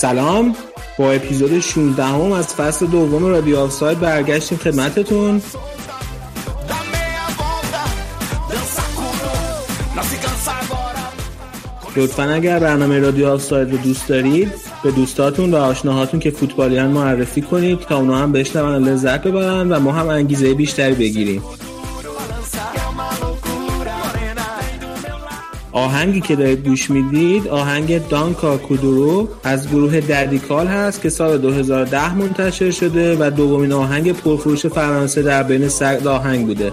سلام. با اپیزود 16 هم از فصل دوم رادیو آفساید برگشتیم خدمتتون. لطفا اگر برنامه رادیو آفساید رو دوست دارید به دوستاتون و آشناهاتون که فوتبالیان معرفی کنید تا اونا هم بشنون لذت ببرن و ما هم انگیزه بیشتری بگیریم. آهنگی که دارید گوش می‌دید آهنگ دانکا کودورو از گروه دردیکال هست که سال 2010 منتشر شده و دومین آهنگ پرفروش فرانسه در بین صد آهنگ بوده.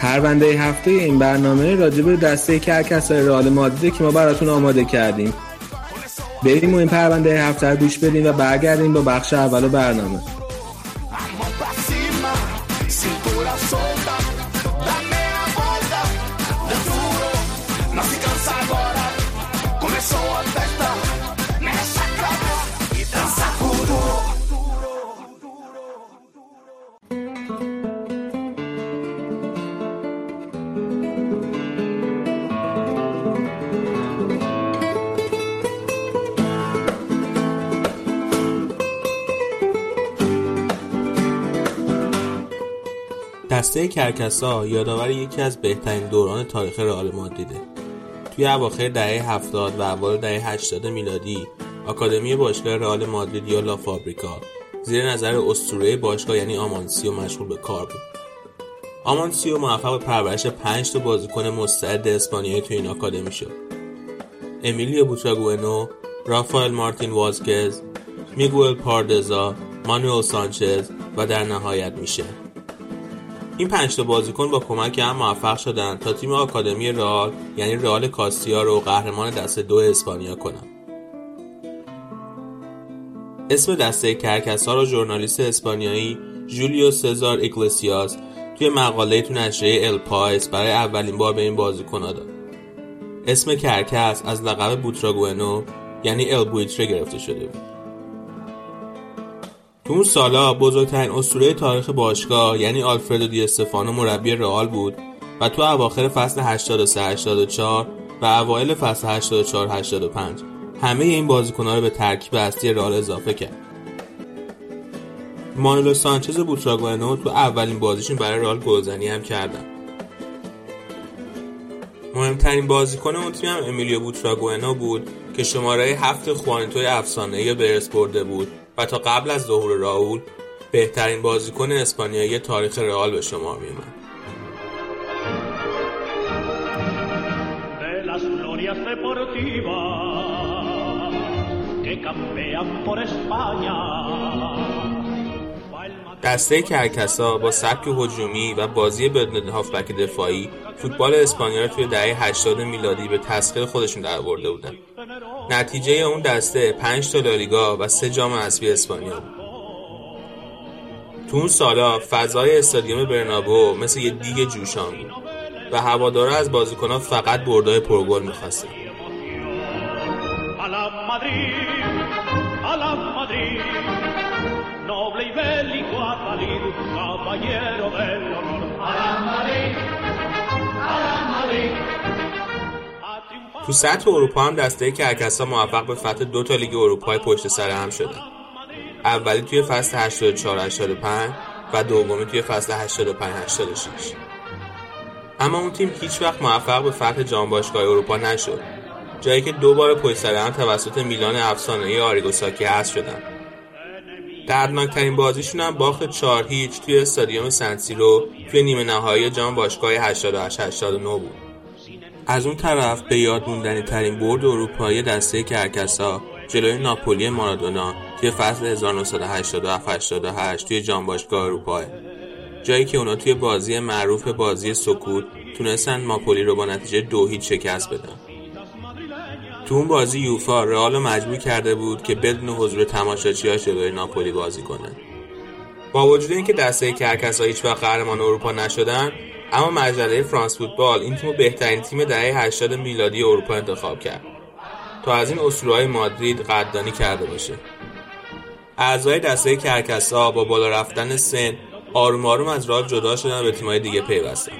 پرونده هفته این برنامه راجع به دسته کرکسای رئال مادرید که ما براتون آماده کردیم. بریم و این پرونده هفته گوش بدیم و برگردیم با بخش اول برنامه. دسته کرکسا یادآور یکی از بهترین دوران تاریخ رئال مادریده. توی اواخر دهه 70 و اوایل دهه 80 میلادی، آکادمی باشگاه رئال مادرید یا لا فابریکا زیر نظر اسطوره باشگاه یعنی آمانسیو مشغول به کار بود. آمانسیو موفق به پرورش 5 تا بازیکن مستعد اسپانیایی توی این آکادمی شد. امیلیو بوتراگوئنو، رافائل مارتین وازکز، میگوئل پاردزا، مانوئل سانچز و در نهایت میشل این پنج تا بازیکن با کمک هم موفق شدن تا تیم آکادمی رئال یعنی رئال کاستیا رو قهرمان دسته دو اسپانیا کنن. اسم دسته کرکسا رو ژورنالیست اسپانیایی جولیو سزار اگلسیاس توی مقاله تو نشریه ال پایس برای اولین بار به این بازیکن داد. اسم کرکس از لقب بوتراگوئنو یعنی ال بویتره گرفته شده بود. تو اون سالا بزرگترین اسطوره تاریخ باشگاه یعنی آلفردو دی استفانو مربی رئال بود و تو اواخر فصل 83 84 و اوایل فصل 84 85 همه این بازیکن‌ها رو به ترکیب اصلی رئال اضافه کرد. مانولو سانچز بوتراگوئنو تو اولین بازیشون برای رئال گلزنی هم کردن. مهمترین بازیکن اون تیم هم امیلیو بوتراگوئنو بود که شماره هفت خوانیتوی افسانه‌ای برس برده بود تا قبل از ظهور راول بهترین بازیکن اسپانیایی تاریخ رئال به شمار میومد. دسته کرکسا با سبک هجومی و بازی بدون هافبک دفاعی فوتبال اسپانیا را توی دهه 80 میلادی به تسخیر خودشون درآورده بودن. نتیجه اون دسته 5 تا لالیگا و 3 جام حذفی اسپانیا بود. تو اون سالا فضای استادیوم برنابو مثل یه دیگ جوشان بود و هوادارا از بازیکنها فقط بردای پرگل می‌خواستن. تو سطح اروپا هم دسته کرکسا موفق به فتح دو تا لیگ اروپای پشت سر هم شدن. اولی توی فصل 84 85 و دومی توی فصل 85 86. اما اون تیم هیچ وقت موفق به فتح جام باشگاه اروپا نشد. جایی که دو بار پشت سر هم توسط میلان افسانه‌ای آریگوساکی حذف شدن. دردناکترین بازیشون هم باخت 4 هیچ توی استادیوم سنسیرو توی نیمه نهایی جام باشگاه 88 89 بود. از اون طرف به یاد موندنی ترین برد اروپایی دسته کرکسا جلوی ناپولی مارادونا توی فصل 1987 88 توی جام باشگاه اروپا جایی که اونا توی بازی معروف بازی سکوت تونستن ناپولی رو با نتیجه دو هیچ شکست بدن تو اون بازی یوفا رئال مجبور کرده بود که بدون حضور تماشاچی‌هاش جلوی ناپولی بازی کنه. با وجود اینکه دسته کرکسا هیچ وقت قهرمان اروپا نشدن اما مجله فرانس فوتبال این تیم بهترین تیم دهه 80 میلادی اروپا انتخاب کرد تا از این اسطوره‌های مادرید قدردانی کرده باشه. اعضای دسته کرکسا با بالا رفتن سن آروم آروم از رال جدا شدن و به تیمای دیگه پیوستن.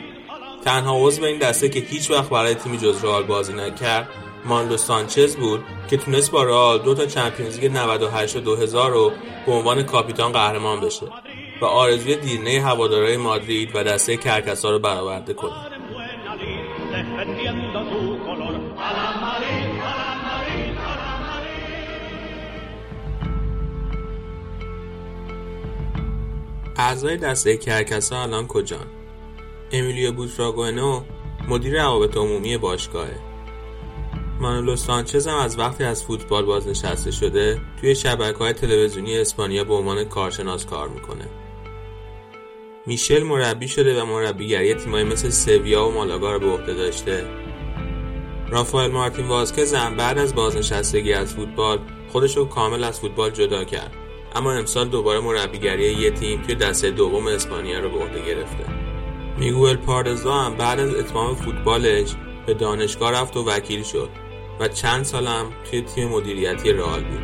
تنها عضو این دسته که هیچ وقت برای تیمی جز رئال بازی نکرد ماندو سانچز بود که تونست با رئال دو تا چمپیونز لیگ 98 و 2000 رو به عنوان کاپیتان قهرمان بشه و آرزوی دیرینه هوادارهای مادرید و دسته کرکسا رو برآورده کنه. اعضای دسته کرکسا الان کجان؟ امیلیو بوتراگونو مدیر روابط عمومی باشگاهه مانولو سانچز هم از وقتی از فوتبال بازنشسته شده توی شبکه های تلویزیونی اسپانیا به عنوان کارشناس کار می‌کنه. میشل مربی شده و مربیگری تیمایی مثل سویا و مالاگا رو به عهده داشته. رافائل مارتین واسکز هم بعد از بازنشستگی از فوتبال خودش رو کامل از فوتبال جدا کرد. اما امسال دوباره مربیگری یه تیم توی دسته دوم اسپانیا رو به عهده گرفته. میگوئل پاردزا هم بعد از اتمام فوتبالش به دانشگاه رفت و وکیل شد. و چند سالم توی تیم مدیریتی رئال بود.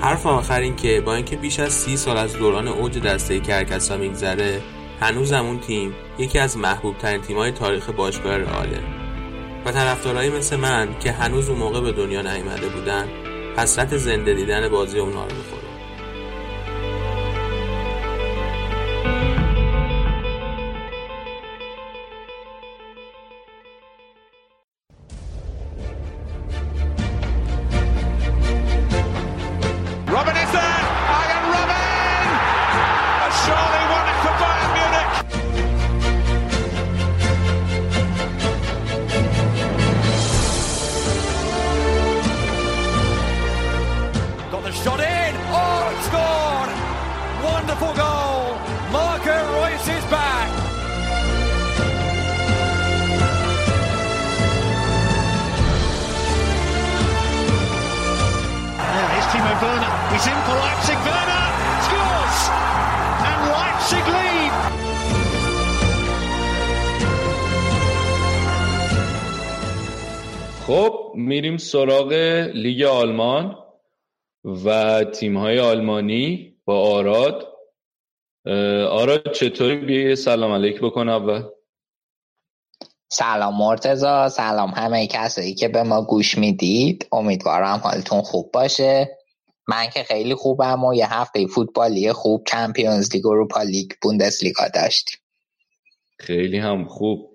حرف آخر این که با اینکه بیش از سی سال از دوران اوج دسته کرکسا میگذره هنوز اون تیم یکی از محبوب ترین تیمای تاریخ باشگاه رئاله. و طرفدارایی مثل من که هنوز اون موقع به دنیا نیامده بودن حسرت زنده دیدن بازی اونا رو سراغ لیگ آلمان و تیم های آلمانی با آراد. آراد چطوری؟ بیا سلام علیک بکن اول. سلام مرتزا سلام همه کسایی که به ما گوش می‌دید. امیدوارم حالتون خوب باشه. من که خیلی خوبم و یه هفته فوتبالی خوب چمپیونز لیگ اروپا لیگ بوندس لیگا داشتیم. خیلی هم خوب.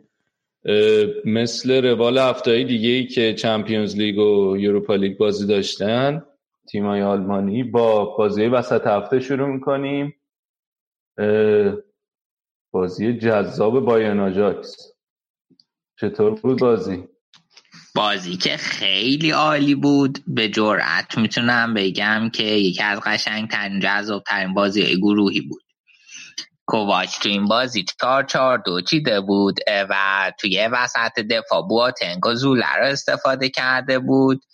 مثل روال هفته دیگه ای که چمپیونز لیگ و یوروپا لیگ بازی داشتن تیمای آلمانی با بازی وسط هفته شروع می‌کنیم. بازی جذاب بایرن آجاکس. چطور بود بازی؟ بازی که خیلی عالی بود. به جرأت می‌تونم بگم که یکی از قشنگترین جذابترین بازی گروهی بود. کوواچ تو این بازی چهار چهار دو چیده بود و توی وسط دفاع بواتنگ و زوله رو استفاده کرده بود.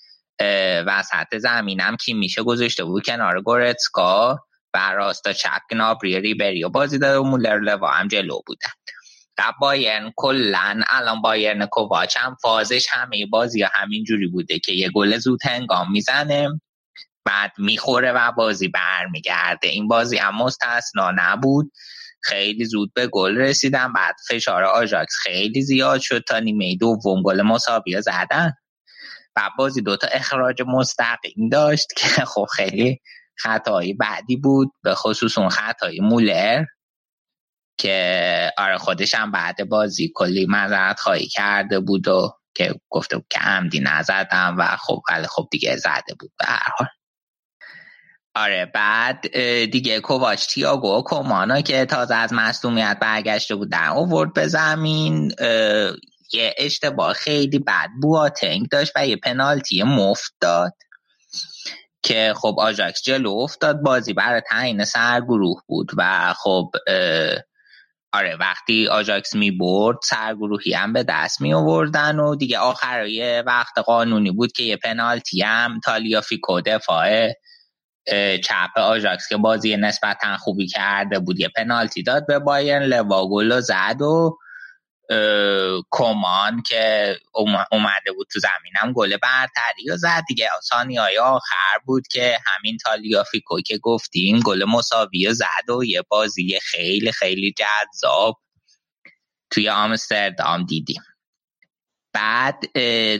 وسط زمینم کی میشه گذاشته بود کنار گورتسکا و راستا چپ نابری ریبری و بازی داده و مولر لوا هم جلو بودن و بایرن کلن الان بایرن کوواچ هم فازش همه بازی همین جوری بوده که یه گل زود هنگام می‌زنه بعد می‌خوره و بازی برمیگرده. این بازی هم مستثنا نبود. خیلی زود به گل رسیدن بعد فشار آژاکس خیلی زیاد شد تا نیمه دوم گل مساوی زدن. و بازی دوتا اخراج مستقیم داشت که خب خیلی خطایی بعدی بود. به خصوص اون خطای مولر که آره خودش هم بعد بازی کلی مذارت خواهی کرده بود و که گفته بود که عمدی نزدم و خب خب دیگه زده بود به هر حال. آره بعد دیگه کوواچ تیاگو و کومانا که تازه از مصدومیت برگشته بودن اوورد به زمین یه اشتباه خیلی بد بواتنگ داشت و یه پنالتی مفت داد که خب آجاکس جلو افتاد. بازی برای تعیین سرگروه بود و خب آره وقتی آجاکس می برد سرگروهی هم به دست می آوردن و دیگه آخرای وقت قانونی بود که یه پنالتی هم تالیا فیکو دفاع چپ آژاکس که بازی نسبتا خوبی کرده بود یه پنالتی داد به بایرن لوا گلو زد و کومان که اومده بود تو زمینم گل برتری و زد. دقیقه های آخر بود که همین تالیافیکو که گفتیم گل مساوی زد و یه بازی خیلی خیلی جذاب توی آمستردام دیدیم. بعد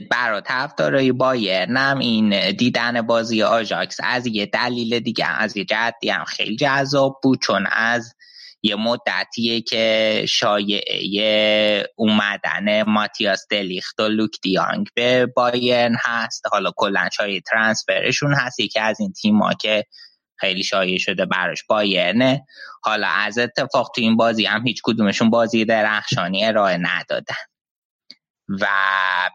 برا طرفدارای بایرنم این دیدن بازی آژاکس از یه دلیل دیگه از یه جهتی هم خیلی جذاب بود چون از یه مدتیه که شایعه اومدن ماتیاس دلیخت و لوک دیانگ به بایرن هست. حالا کلا شایعه transfer شون هست. یکی از این تیما که خیلی شایع شده براش بایرنه. حالا از اتفاق تو این بازی هم هیچ کدومشون بازی درخشانی ارائه ندادن. و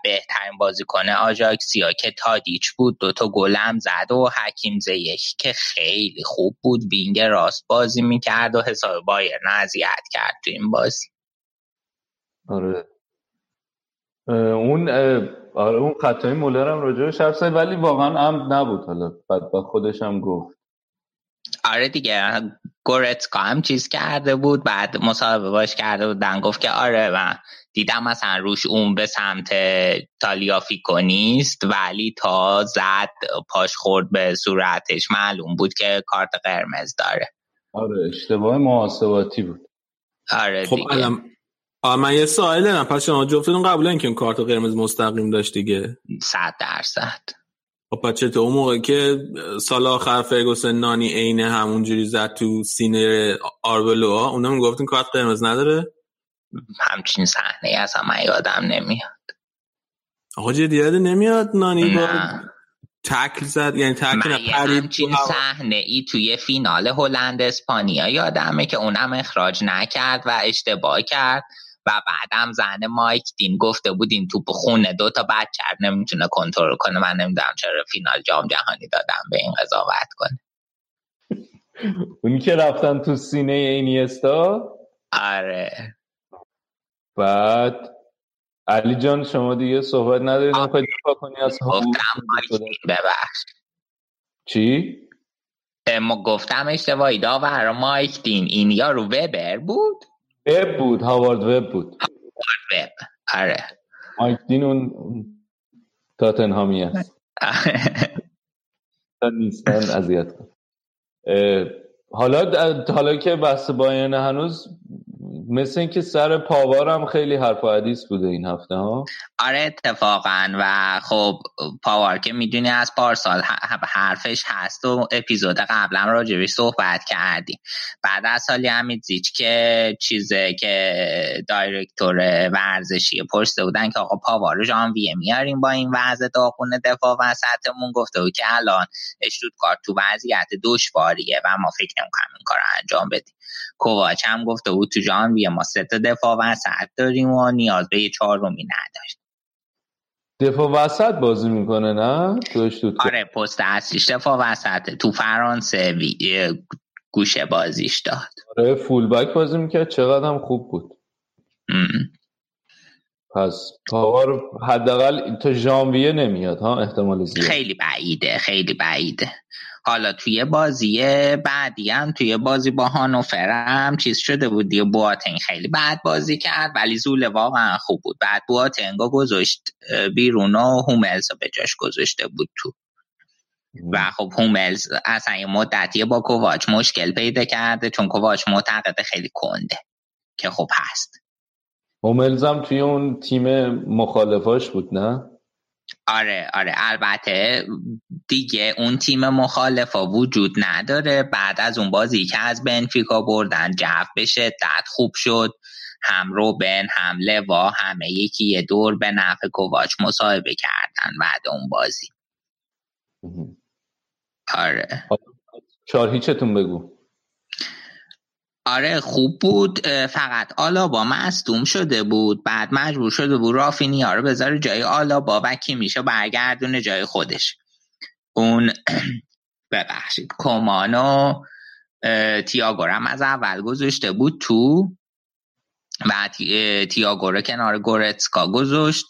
بهترین بازیکن آژاکسیا که تادیچ بود. دوتا گلم زد و حکیم زیاش که خیلی خوب بود wing راست بازی می‌کرد و حسابی بایرن اذیت کرد تو این بازی. آره. اون آره اون خطای مولر هم راجعش حرف ولی واقعا عمد نبود حالا. بعد با خودش هم گفت. آره دیگه گورتسکا هم چیز کرده بود بعد مصاحبه باش کرده بودن گفت که آره و دیدم مثلا روش اون به سمت تالیافیکو نیست ولی تا زد پاش خورد به صورتش. معلوم بود که کارت قرمز داره. آره اشتباه محاسباتی بود. آره خب دیگه. من یه سوال دارم. پس شما جفتتون قبول که اون کارت قرمز مستقیم داشت دیگه؟ صد درصد. خب پس اون موقع که سال آخر فرگوسن نانی عینه همونجوری زد تو سینه آربلوها اونم گفتن کارت قرمز نداره؟ همچین صحنه اصلا من یادم نمیاد. آقا جدی نمیاد نانی با تکل زد؟ یعنی تکل همچین صحنه ای توی فینال هلند اسپانیا یادمه که اونم اخراج نکرد و اشتباه کرد و بعدم زن مایک دین گفته بود این توپ خونه دو تا بچه نمی‌تونه کنترل کنه. من نمی‌دونم چرا فینال جام جهانی دادم به این قضاوت کنه. اونی که رفتن تو سینه اینیستا؟ آره. بعد علی جان شما دیگه صحبت ندارید. نمی‌خواید دفاع کنی از ببخش. چی؟ ما گفتم اشتباهی. داور مایک دین. این یا رو وبر بود؟ وب بود هاوارد وب بود. هاوارد وب. آره. مایک دین اون تاتنهامی هست نیستن اذیت حالا حالا که بحث بایرن هنوز مثل اینکه سر پاوار خیلی حرف و حدیث بوده این هفته ها. آره اتفاقا. و خب پاوار که می‌دونی از پارسال حرفش هست و اپیزود قبلا راجبش صحبت کردیم. بعد از سالی زیچ که چیزه که دایرکتور ورزشی پرسته بودن که آقا پاوار ژانویه میاریم با این وضع داغون دفاع وسطمون گفته بود که الان کار تو وضعیت دشواریه و ما فکر نمی‌کنم این کار انجام بدیم. کوواچ هم گفته بود تو جان بیا ما سه تا دفاع وسط داریم و نیاز به یه چهارمی نداشت. دفاع وسط بازی می‌کنه نه؟ آره پست اصلیش دفاع وسط تو فرانسه وی... گوشه بازیش داد. آره فول بک بازی می‌کرد چقدر هم خوب بود. ام. پس پاور حداقل تا ژانویه نمیاد ها؟ احتمال زیاد. خیلی بعیده خیلی بعیده. حالا توی بازی بعدی هم توی بازی با هانوفر هم چیز شده بود دیگه بواتنگ خیلی بعد بازی کرد ولی زول واقعا خوب بود. بعد بواتنگا گذاشت بیرون و هوملز به جاش گذاشته بود تو. و خب هوملز اصلا یه مدتی با کوواچ مشکل پیدا کرده چون کوواچ معتقد خیلی کنده که خب هست. هوملز هم توی اون تیم مخالفاش بود نه؟ آره آره. البته دیگه اون تیم مخالفا وجود نداره. بعد از اون بازی که از بنفیکا بردن جف به شدت خوب شد. هم روبن هم لوا همه یکی یه دور به نفع کوواچ مصاحبه کردن بعد اون بازی. آره. چهار هیچتون بگو. آره خوب بود. فقط آلابا مصدوم شده بود. بعد مجبور شده بود رافینیا رو بذاره جای آلابا و کی میشه برگردونه جای خودش. اون ببخشید کمانو تیاگو از اول گذاشته بود تو. و تیاگو رو کنار گورتسکا گذاشت.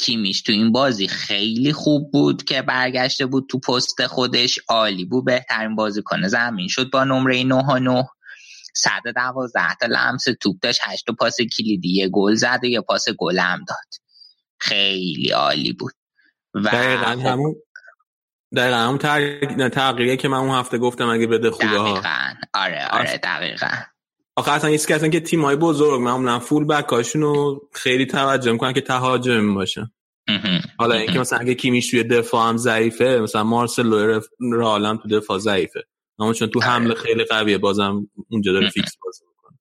کیمیش تو این بازی خیلی خوب بود که برگشته بود تو پست خودش. عالی بود بهترین بازی کنه زمین شد با نمره 9 و 9 112 تا لمس توپ داشت 8 پاس کلیدی یه گل زد و یه پاس گل هم داد. خیلی عالی بود. و دقیقا خب همون دقیقا همون که من اون هفته گفتم اگه بده خوبه ها. آره آره دقیقا. آخه اصلا یه که که تیم های بزرگ معمولا فول بک رو خیلی توجه می‌کنن که تهاجم باشه. حالا اینکه مثلا اگه کیمیش توی دفاع هم ضعیفه مثلا مارسلو رالم تو دفاع ضعیفه. اما چون تو حمله آره. خیلی قویه بازم اونجا داره فیکس بازی می‌کنه.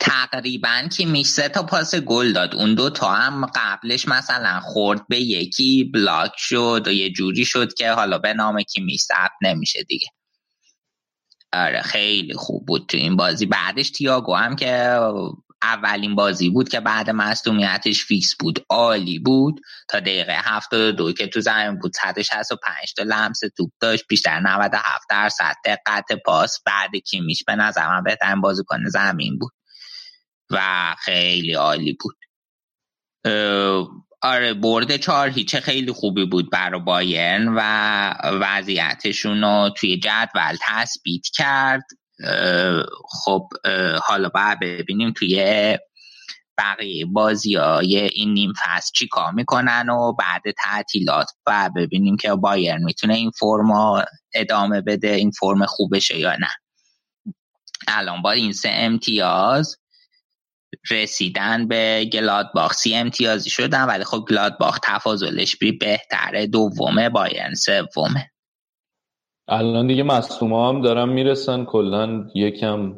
تقریبا کیمیش سه تا پاس گل داد. اون دو تا هم قبلش مثلا خورد به یکی block شد و یه جوری شد که حالا به نام کیمیش ثبت نمیشه دیگه. آره خیلی خوب بود تو این بازی. بعدش تیاگو هم که اولین بازی بود که بعد مصدومیتش فیکس بود. عالی بود. تا دقیقه 72 که تو زمین بود. 165 تا لمس توپ داشت. بیشتر 97 درصد. دقت پاس بعد کیمیش به نظر من بهترین بازیکن زمین بود. و خیلی عالی بود. آره برد چهار هیچه خیلی خوبی بود برای بایرن و وضعیتشون رو توی جدول تثبیت کرد. خب حالا باید ببینیم توی بقیه بازی های این نیم فصل چی کار می‌کنن و بعد تعطیلات. و ببینیم که بایرن می‌تونه این فرم ادامه بده این فرم خوبشه یا نه. الان با این سه امتیاز رسیدن به گلادباخ. سی امتیازی شدن ولی خب گلادباخ تفاضلش بی بهتره دومه بایرن سومه. الان دیگه مصوم هم دارن می‌رسن کلا یکم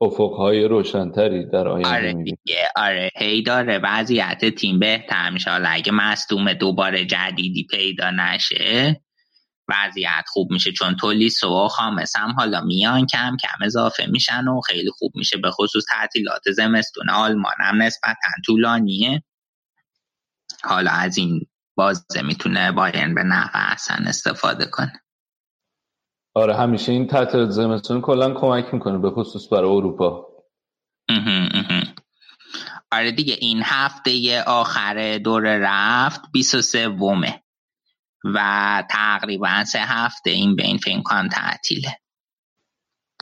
افقهای روشنتری در آینده آره دیگه. آره هی داره. وضعیت تیم بهتر میشه. حالا اگه مصدوم دوباره جدیدی پیدا نشه وضعیت خوب میشه. چون تولیس و خامس هم حالا میان کم کم اضافه میشن و خیلی خوب میشه. به خصوص تعطیلات زمستون. آلمان هم نسبتا طولانیه. حالا از این بازه می‌تونه باین به نفع اصلا استفاده کنه. آره همیشه این تعطیلات زمستون کلا کمک می‌کنه به خصوص برای اروپا. آره دیگه این هفته آخر دور رفت 23 ومه و تقریبا سه هفته این بین کنم تعطیله.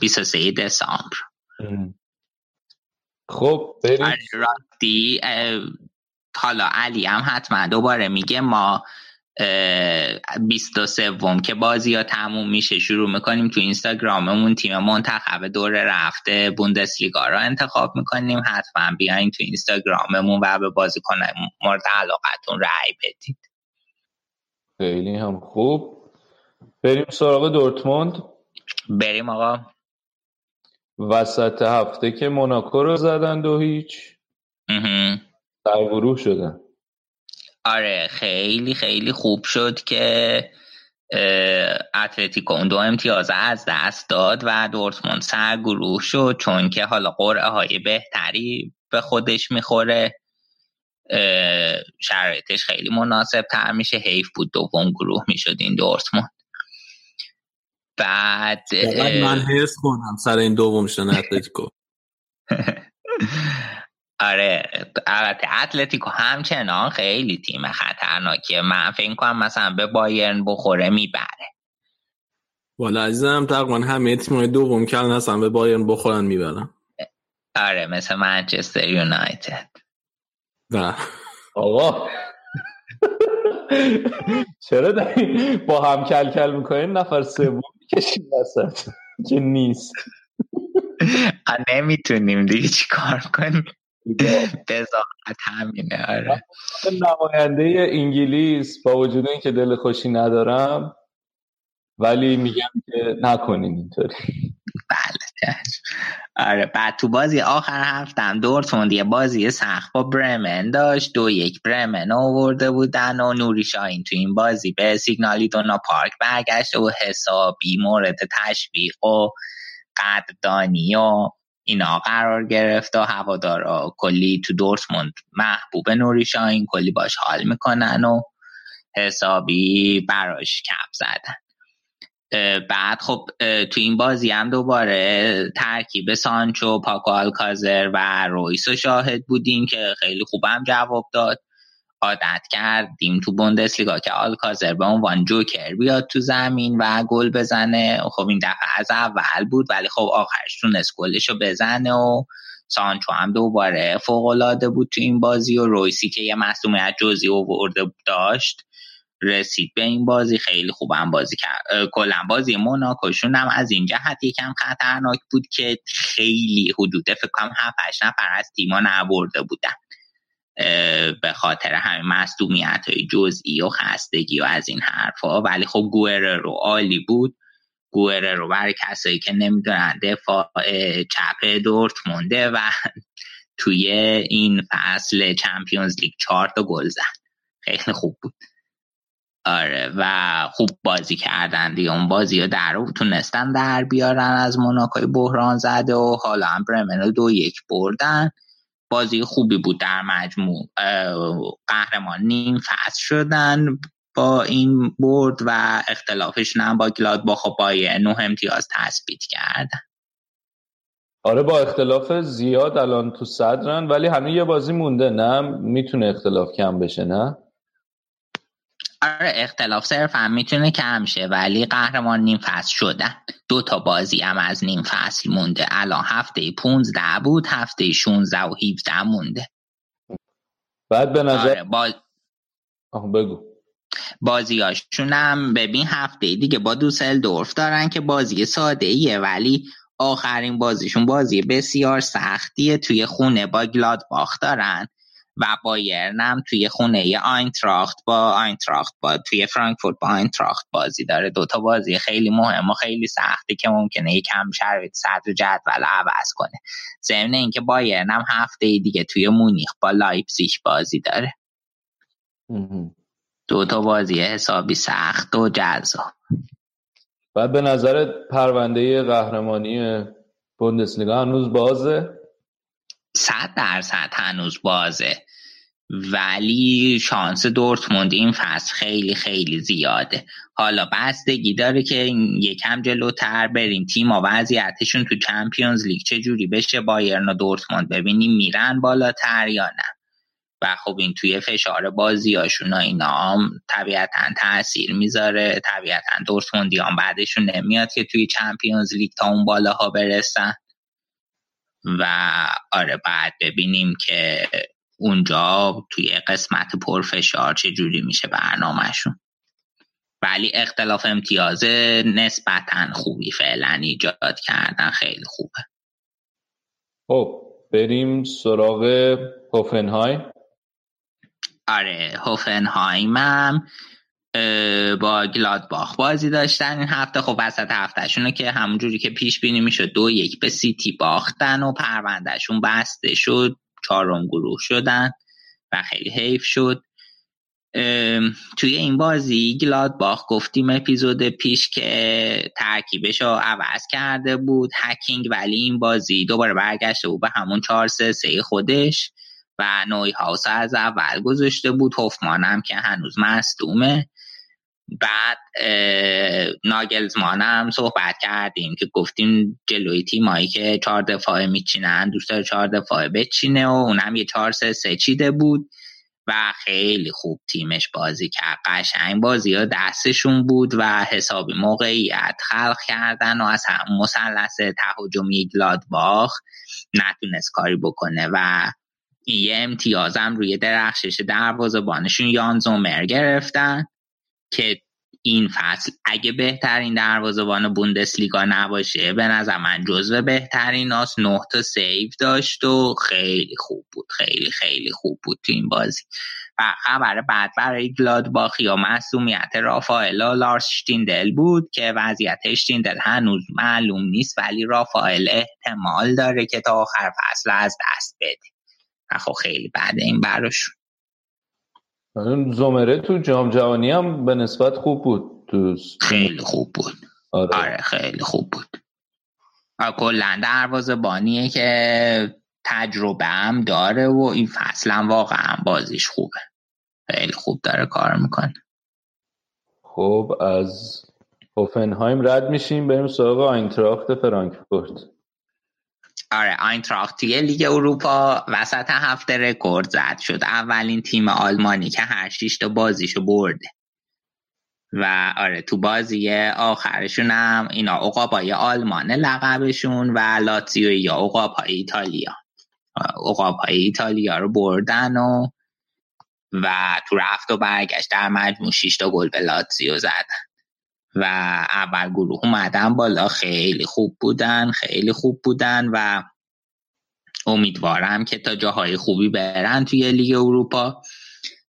23 دسامبر. خب بریم. آره، حالا علی هم حتما دوباره میگه ما 23 وم که بازی ها تموم میشه. شروع می‌کنیم تو اینستاگراممون. تیم منتخب دور رفته بوندسلیگا را انتخاب می‌کنیم. حتما بیاین تو اینستاگراممون و به بازی کنه مورد علاقتون رأی بدید. خیلی هم خوب. بریم سراغ دورتموند. بریم آقا. وسط هفته که موناکو رو زدن دو هیچ. در گروه شدن. آره خیلی خیلی خوب شد که اتلتیکو اون دو امتیاز از دست داد و دورتموند سر گروه شد چون که حالا قرعه های بهتری به خودش می‌خوره. شرایطش خیلی مناسب تر میشه حیف بود دوم گروه می‌شد این دورتموند. بعد من حس کنم سر این دوم شدن اتلتیکو. آره البته اتلتیکو همچنان خیلی تیم خطرناکیه. من فکر کنم مثلا به بایرن بخوره می‌بره. والا عزیزم تقریبا همه تیم دوم کردن هستن به بایرن بخورن می‌برن. آره مثل منچستر یونایتد. و آقا. چرا داری با هم کل کل می‌کنین؟ نفر سوم کشیم وسط. که نیست. نمی‌تونیم دیگه چی کار کنیم. بزاقت همینه آره. نماینده انگلیس با وجود اینکه دل خوشی ندارم ولی میگم که نکنین اینطوری. بله آره بعد تو بازی آخر هفتم دورتموند یه بازی سخت با برمن داشت. دو یک برمن آورده بودن و نوری شاین تو این بازی به سیگنالی دونا پارک برگشته و حسابی مورد تشویق و قدردانی و اینا قرار گرفت و هوادارا کلی تو دورتموند محبوب نوری شاین کلی باش حال می‌کنن و حسابی براش کپ زدن. بعد خب تو این بازی هم دوباره ترکیب سانچو پاکو آلکازر و رویس شاهد بودیم که خیلی خوبم جواب داد. عادت کردیم تو بوندسلیگا که آلکازر به عنوان جوکر بیاد تو زمین و گل بزنه. خب این دفعه از اول بود ولی خب آخرش تونست گلش رو بزنه و سانچو هم دوباره فوق العاده بود تو این بازی و رویسی که یه مصومیت جزئی آورده داشت رسید به این بازی. خیلی خوبم بازی کرد. کلا بازی موناکوشون هم از این جهت یکم خطرناک بود که خیلی حدود فکر کنم 7 نفر از تیما نبرده بودن. به خاطر همین مصدومیت های جزئی و خستگی و از این حرفها. ولی خب گوهر رو عالی بود. گوهر رو برای کسایی که نمی‌دونن دفاع چپ دورت مونده و توی این فصل چمپیونز لیگ چهار تا گل زد. خیلی خوب بود. آره و خوب بازی کردن دیگه. اون بازی ها در رو تونستن در بیارن از موناکوی بحران زده و حالا هم برمن دو یک بردن. بازی خوبی بود در مجموع. قهرمان نیم فصل شدن با این برد و اختلافش نه با گلاد با خب با نه امتیاز تثبیت کردن. آره با اختلاف زیاد الان تو صدرن ولی هنوز یه بازی مونده نه؟ می‌تونه اختلاف کم بشه نه؟ اختلاف صرف هم می‌تونه کم شه ولی قهرمان نیم فصل شدن. دو تا بازی هم از نیم فصل مونده. الان هفته 15 بود هفته 16 و 17 مونده. بعد به نظر آره با... بگو. بازیاشون هم ببین هفته دیگه با دوسل دورف دارن که بازی ساده ایه ولی آخرین بازیشون بازی بسیار سختیه. توی خونه با گلادباخ دارن. و بایرن هم توی خونه آینتراخت با آینتراخت با توی فرانکفورت با آینتراخت بازی داره. دوتا بازی خیلی مهم و خیلی سختی که ممکنه یکم شرایط صدر جدول عوض کنه. ضمن اینکه بایرن هم هفته دیگه توی مونیخ با لایپسیش بازی داره. دوتا بازی حسابی سخت و جذاب. بعد به نظر پرونده قهرمانی بوندسلیگا هنوز بازه؟ صد درصد هنوز بازه. ولی شانس دورتموند این فصل خیلی خیلی زیاده. حالا بستگی داره که یکم جلوتر بریم. تیم و وضعیتشون تو چمپیونز لیگ چه جوری بشه بایرن و دورتموند ببینیم میرن بالاتر یا نه. و خب این توی فشار بازیاشون و اینا هم طبیعتا تاثیر می‌ذاره. طبیعتا دورتموندیان بعدشون نمیاد که توی چمپیونز لیگ تا اون بالاها برسن. و آره بعد ببینیم که اونجا توی قسمت پرفشار چه جوری میشه برنامهشون. ولی اختلاف امتیاز نسبتا خوبی فعلا ایجاد کردن خیلی خوبه. خب بریم سراغ هوفنهایم. آره هوفنهایم هم با گلادباخ بازی داشتن این هفته. خب وسط هفتهشون که همونجوری که پیش بینی می‌شد دو یک به سیتی باختن و پروندهشون بسته شد چهارم گروه شدن و خیلی حیف شد. توی این بازی گلادباخ گفتیم اپیزود پیش که ترکیبش رو عوض کرده بود. هکینگ ولی این بازی دوباره برگشته بود به همون چهار سه سه خودش و نوی هاوس از اول گذاشته بود. هفمان هم که هنوز مصدومه. بعد ناگلزمان هم صحبت کردیم که گفتیم جلوی تیمایی که چهار دفاعه میچینن دوست داره چهار دفاعه بچینه و اونم یه چهار سه سه چیده بود و خیلی خوب تیمش بازی کرد. قشنگ بازی ها دستشون بود و حسابی موقعیت خلق کردن و از مسلس تهاجمی گلادباخ نتونست کاری بکنه و یه امتیازم روی درخشش دروازه‌بانشون یان زومر گرفتن که این فصل اگه بهترین دروازه‌بان بوندسلیگا نباشه به نظر من جزو بهترین هاست نه تا سیو داشت و خیلی خوب بود خیلی خیلی خوب بود تو این بازی. و خبر بعد برای گلادباخ یا مسئولیت رافائل لارس شتیندل بود که وضعیت شتیندل هنوز معلوم نیست ولی رافائل احتمال داره که تا آخر فصل از دست بده. خب خیلی بعد این براشون. زمره تو جام جوانی هم به نسبت خوب بود. دوست خیلی خوب بود. آره, آره خیلی خوب بود. کلا دروازه بانیه که تجربه هم داره و این فصل هم واقعا بازیش خوبه. خیلی خوب داره کار می‌کنه. خب از هوفنهایم رد میشیم. بریم سراغ آینتراخت فرانکفورت. آره آینتراخت توی لیگ اروپا وسط هفته رکورد زد. شد اولین تیم آلمانی که هر شیش تا بازیشو برده. و آره تو بازی آخرشون هم اینا عقابای آلمان لقبشون و لاتزیو یا عقابای ایتالیا. اقابای ایتالیا رو بردن و و تو رفت و برگشت در مجموع 6 تا گل به لاتزیو زدن و اول گروه اومدن بالا. خیلی خوب بودن خیلی خوب بودن و امیدوارم که تا جاهای خوبی برن توی لیگ اروپا.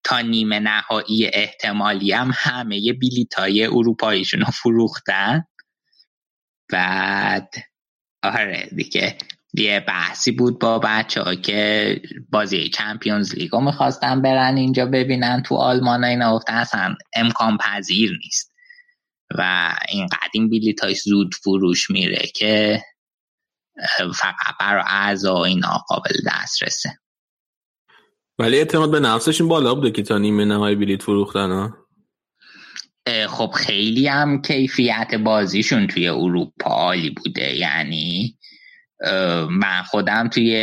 تا نیمه نهایی احتمالی هم همه بلیت های اروپاییشون رو فروختن. بعد آره دیگه یه بحثی بود با بچه ها که بازی چمپیونز لیگو می‌خواستن برن اینجا ببینن. تو آلمان اینا گفتن اصلا امکان پذیر نیست. و این قدیم بلیت های زود فروش میره که فقط برای اعضا اینا قابل دسترسه. ولی اعتماد به نفسشون بالا بوده که تا نیمه نهایی بلیت فروختن ها؟ خب خیلی هم کیفیت بازیشون توی اروپا عالی بوده. یعنی من خودم توی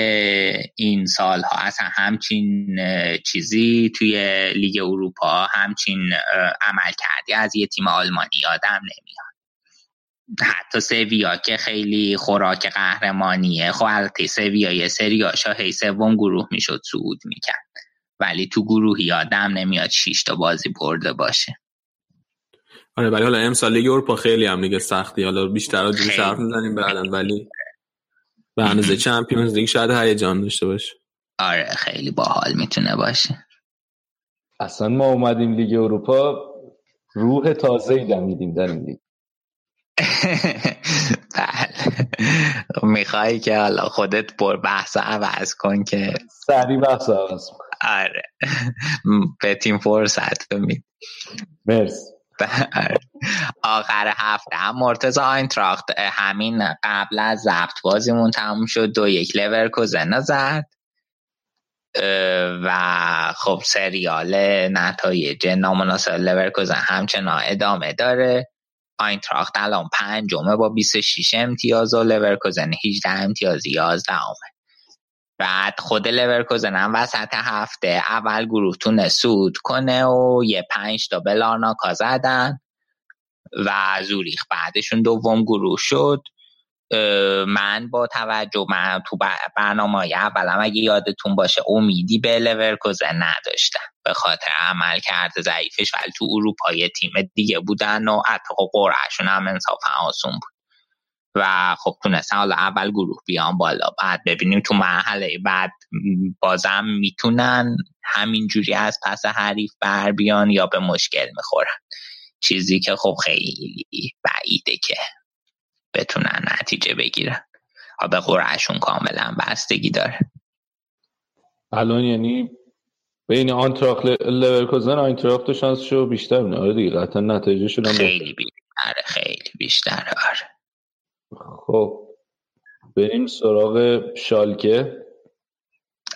این سالها اصلا همچین چیزی توی لیگ اروپا همچین عمل کردی. از یه تیم آلمانی یادم نمیاد. حتی سویا که خیلی خوراک قهرمانیه. خب البته سویا یه سریاشا هی سوم گروه می‌شد صعود می‌کرد. ولی تو گروه یادم نمیاد 6 تا بازی برده باشه. آره ولی حالا امسال لیگ اروپا خیلی هم دیگه سختی. حالا بیشتر از حرف می‌زنیم بعدن ولی به اندازه Champions League شاید هیجان داشته باشه. آره خیلی باحال می‌تونه باشه. اصلا ما اومدیم لیگ اروپا روح تازه ای دمیدیم در این لیگ. بله. می‌خوای که حالا خودت بر بحث عوض کن که سری بحث عوض آره. به تیم فرصت بمید مرسی. آخر هفته هم مرتزا آینتراخت. همین قبل از ضبط بازیمون تموم شد دو یک لورکوزن زد. و خب سریال نتایج نامناسب لورکوزن همچنان ادامه داره. آینتراخت الان پنجمه با 26 امتیاز و لورکوزن 18 امتیاز 11 آمه بعد خود لورکوزن هم وسط هفته اول گروه تونه سود کنه و یه پنج تا به لارناکا زدن و زوریخ بعدشون دوم گروه شد. من با توجه من تو برنامه اولم اگه یادتون باشه امیدی به لورکوزن نداشتم. به خاطر عمل کرده ضعیفش ولی تو اروپا تیم دیگه بودن و حتی قرعهشون هم انصافا آسون بود. و خب تونستن حالا اول گروه بیان بالا بعد ببینیم تو مرحله بعد بازم می‌تونن همینجوری از پس حریف بر بیان یا به مشکل می‌خورن. چیزی که خب خیلی بعیده که بتونن نتیجه بگیرن. به قرعهشون کاملا بستگی داره. الان یعنی بین آنتراخ لورکوزن آینتراخت شانسشو بیشتر بینه آره دیگه قطعا نتیجه خیلی بیشتر خیلی بیشتر آره. خب بریم سراغ شالکه.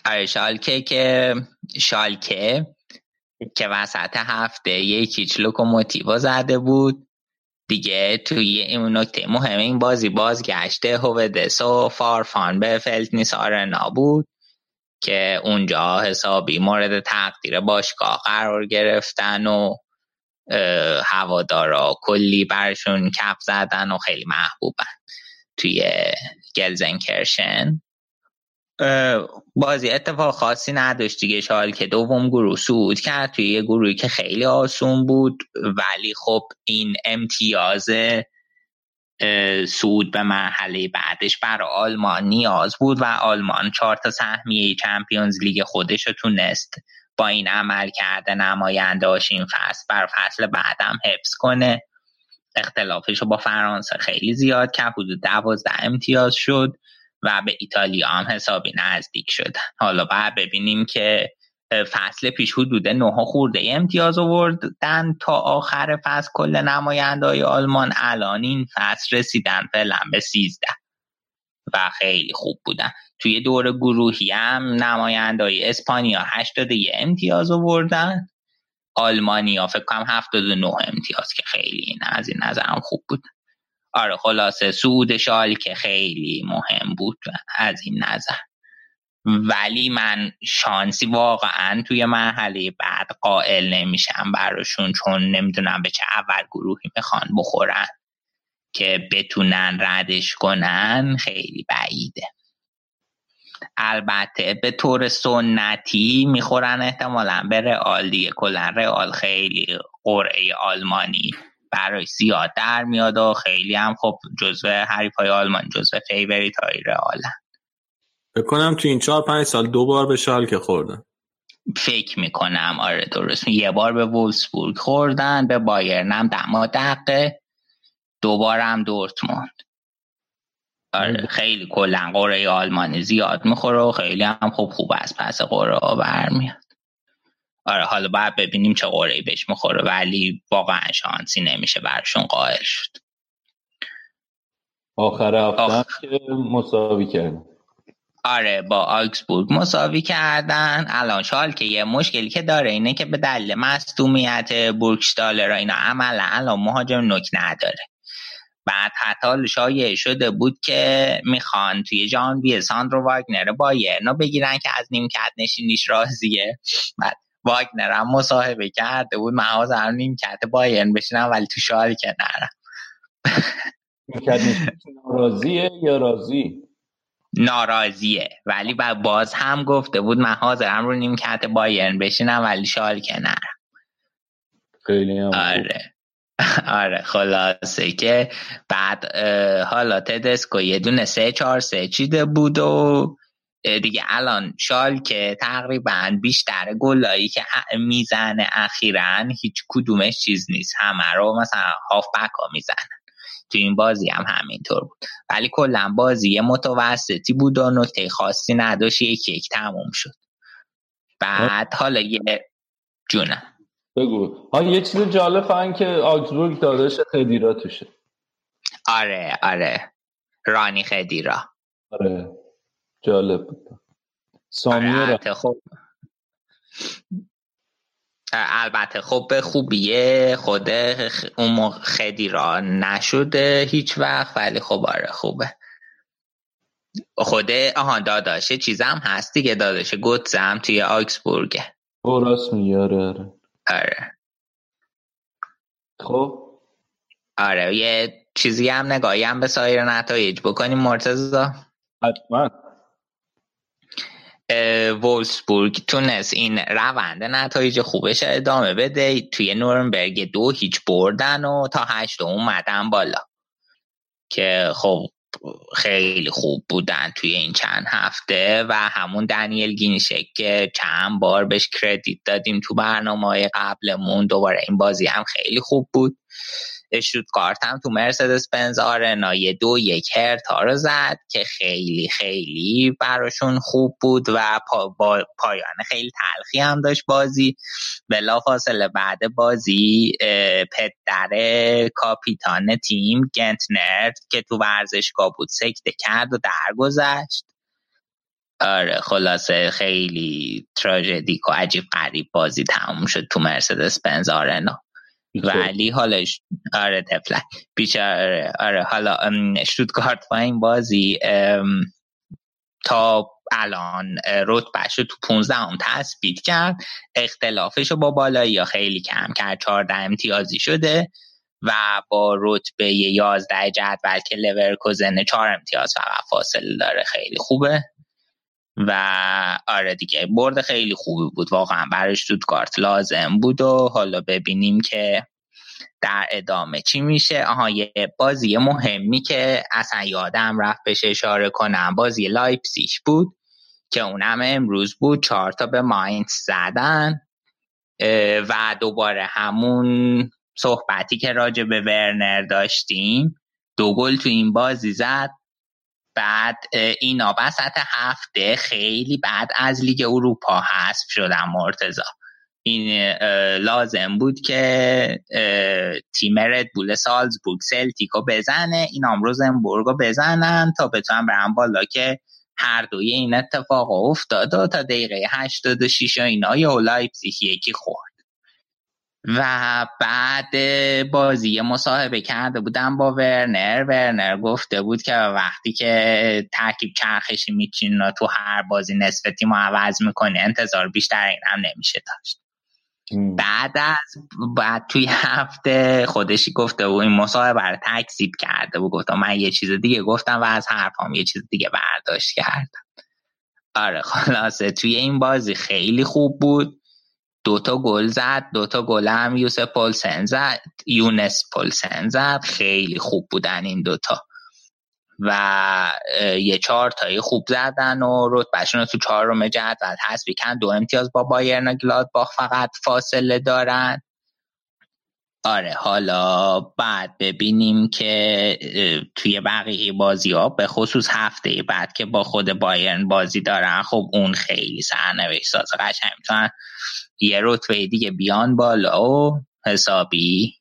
آره شالکه که شالکه که وسط هفته یک هیچ لوکوموتیو زده بود. دیگه توی این نکته مهم این بازی بازگشته هوودس و فارفان به فلتینس آرنا بود که اونجا حسابی مورد تقدیر باشگاه قرار گرفتن و هوادارا. کلی برشون کپ زدن و خیلی محبوبن توی گلزنکرشن. بازی اتفاق خاصی نداشت دیگه. شال که دوم گروه سود کرد توی یه گروهی که خیلی آسون بود ولی خب این امتیاز سود به مرحله بعدش برای آلمان نیاز بود و آلمان چهار تا سهمیه چمپیونز لیگ خودش رو تونست با این عمل کرده نماینداش این فصل بر فصل بعدم حفظ کنه. اختلافش رو با فرانسه خیلی زیاد که حدود دوازده امتیاز شد و به ایتالیا هم حسابی نزدیک شدن حالا بعد ببینیم که فصل پیش حدود نه خورده امتیاز آوردن تا آخر فصل. کل نماینده های آلمان الان این فصل رسیدن فعلا به سیزده. و خیلی خوب بودن. توی دور گروهی هم نماینده های اسپانیا یه امتیاز آوردن. آلمانیا فکر کنم 79 امتیاز که خیلی این از این نظرم خوب بود. آره خلاصه سود شال که خیلی مهم بود از این نظر. ولی من شانسی واقعا توی مرحله بعد قائل نمیشم براشون چون نمی‌دونم به چه اول گروهی می‌خوان بخورن. که بتونن ردش کنن خیلی بعیده. البته به طور سنتی می‌خورن احتمالا به رئال دیگه. کلا رئال خیلی قرعه آلمانی برای زیاد در میاد و خیلی هم خب جزو حریف های آلمان جزو favorite های رئالن بکنم تو این چهار پنج سال دو بار به شالکه خوردن. فکر می‌کنم. آره درست. یه بار به وولسبورگ خوردن به بایرن هم دما دقه دوبارم دورتموند آره خیلی کلا قره آلمانی زیاد می‌خوره و خیلی هم خوب خوب از پس قره ها برمیاد. آره حالا باید ببینیم چه قره بهش می‌خوره ولی واقعا شانسی نمیشه برشون قائل شد. آخر هفته مساوی کرد آره با آکسبورگ مساوی کردن. الان شال که یه مشکلی که داره اینه که به دلیل مصدومیت بورکشتالر اینا عملا الان مهاجم نک نداره. بعد حتی شایع شده بود که می‌خوان توی جان وی ساندرو واگنر بایرنا بگیرن که از نیمکت نشینیش راضیه. بعد واگنر هم مصاحبه کرده بود محاز هم نیمکت بایرن بشینم ولی تو شال که نرم ناراضیه یا راضی؟ ناراضیه. ولی باز هم گفته بود من حاضرم رو نیمکت بایرن بشینم ولی شال که نرم خیلی هم آره. آره خلاصه که بعد حالا تدسکو یه دونه سه چهار سه چیده بود و دیگه الان شال که تقریبا بیشتر گلایی که می‌زنه اخیرا هیچ کدومش چیز نیست. همه رو مثلا هاف بک ها می‌زنن. تو این بازی هم همینطور بود. ولی کلا بازی متوسطی بود و نکته خاصی نداشت یک یک تموم شد. بعد حالا یه جونم. بگو. ها یه چیز جالب فهم که آگزبورگ داداش خدیرا توشه. آره آره. رانی خدیرا. آره. جالب بود. سامیه آره خب البته خب به خوبیه. خود اون خدیرا نشده هیچ وقت ولی خب آره خوبه. خود آها داداشه چیزم هست دیگه داداشه گوتزم توی آکسبورگه او راست میاره آره. آره. خب. آره یه چیزی هم نگاهی هم به سایر نتایج بکنیم مرتزا حتما. وولسبورگ تونست این روند نتایج خوبش ادامه بده. توی نورنبرگ دو هیچ بردن و تا هشت اومدن بالا. که خب خیلی خوب بودن توی این چند هفته و همون دنیل گینشک که چند بار بهش کردیت دادیم تو برنامه قبلمون دوباره این بازی هم خیلی خوب بود. کارت هم تو مرسدس بنز آرنا یه دو یک هرتا رو زد که خیلی خیلی براشون خوب بود و با پایان خیلی تلخی هم داشت بازی. بلا فاصله بعد بازی پدر کاپیتان تیم گنتنر که تو ورزشگاه بود سکته کرد و درگذشت. آره خلاصه خیلی تراژدیک و عجیب غریب بازی تموم شد تو مرسدس بنز آرنا. ولی حالش آره تفلک بیچاره. آره حالا شتوتگارت و این بازی تا الان رتبهش رو تو 15 هم تثبیت کرد. اختلافش رو با بالایی یا خیلی کم کرد. 14 امتیازی شده و با رتبه 11 جدول که لورکوزن 4 امتیاز فقط فاصله داره خیلی خوبه. و آره دیگه برد خیلی خوبی بود واقعا برای شتوتگارت لازم بود و حالا ببینیم که در ادامه چی میشه. آها یه بازی مهمی که اصلا یادم رفت بهش اشاره کنم بازی لایپسیش بود که اونم امروز بود چهار تا به ماینت زدن و دوباره همون صحبتی که راجع به ورنر داشتیم دو گل تو این بازی زد. بعد اینا. وسط هفته خیلی بعد از لیگ اروپا حذف شدن مرتزا این لازم بود که تیم ردبول سالزبورگ سلتیکو بزنه این روزنبورگ رو بزنن تا بتونن برن بالا که هر دوی این اتفاق افتاد و تا دقیقه 86 و اینا یا لایپزیگ یکی خورد. و بعد بازی مصاحبه کرده بودم با ورنر. ورنر گفته بود که وقتی که ترکیب چرخشی میچین تو هر بازی نصف تیم عوض می‌کنه انتظار بیشتر این هم نمیشه داشت. بعد از بعد توی هفته خودشی گفته و این مصاحبه رو تکذیب کرده و گفتم من یه چیز دیگه گفتم و از حرفام یه چیز دیگه برداشت کردم. آره خلاصه توی این بازی خیلی خوب بود. دوتا گل زد دوتا گل هم یوسف پولسن زد یونس پولسن زد. خیلی خوب بودن این دوتا. و یه چهار تایی خوب زدن و رتبهشون رو تو چهارم جدول حذف کردن. دو امتیاز با بایرن گلادباخ فقط فاصله دارن. آره حالا بعد ببینیم که توی بقیه بازی ها به خصوص هفته بعد که با خود بایرن بازی دارن خب اون خیلی سرنوشت ساز قشنگ می‌تونن یه رتبه دیگه بیان بالا و حسابی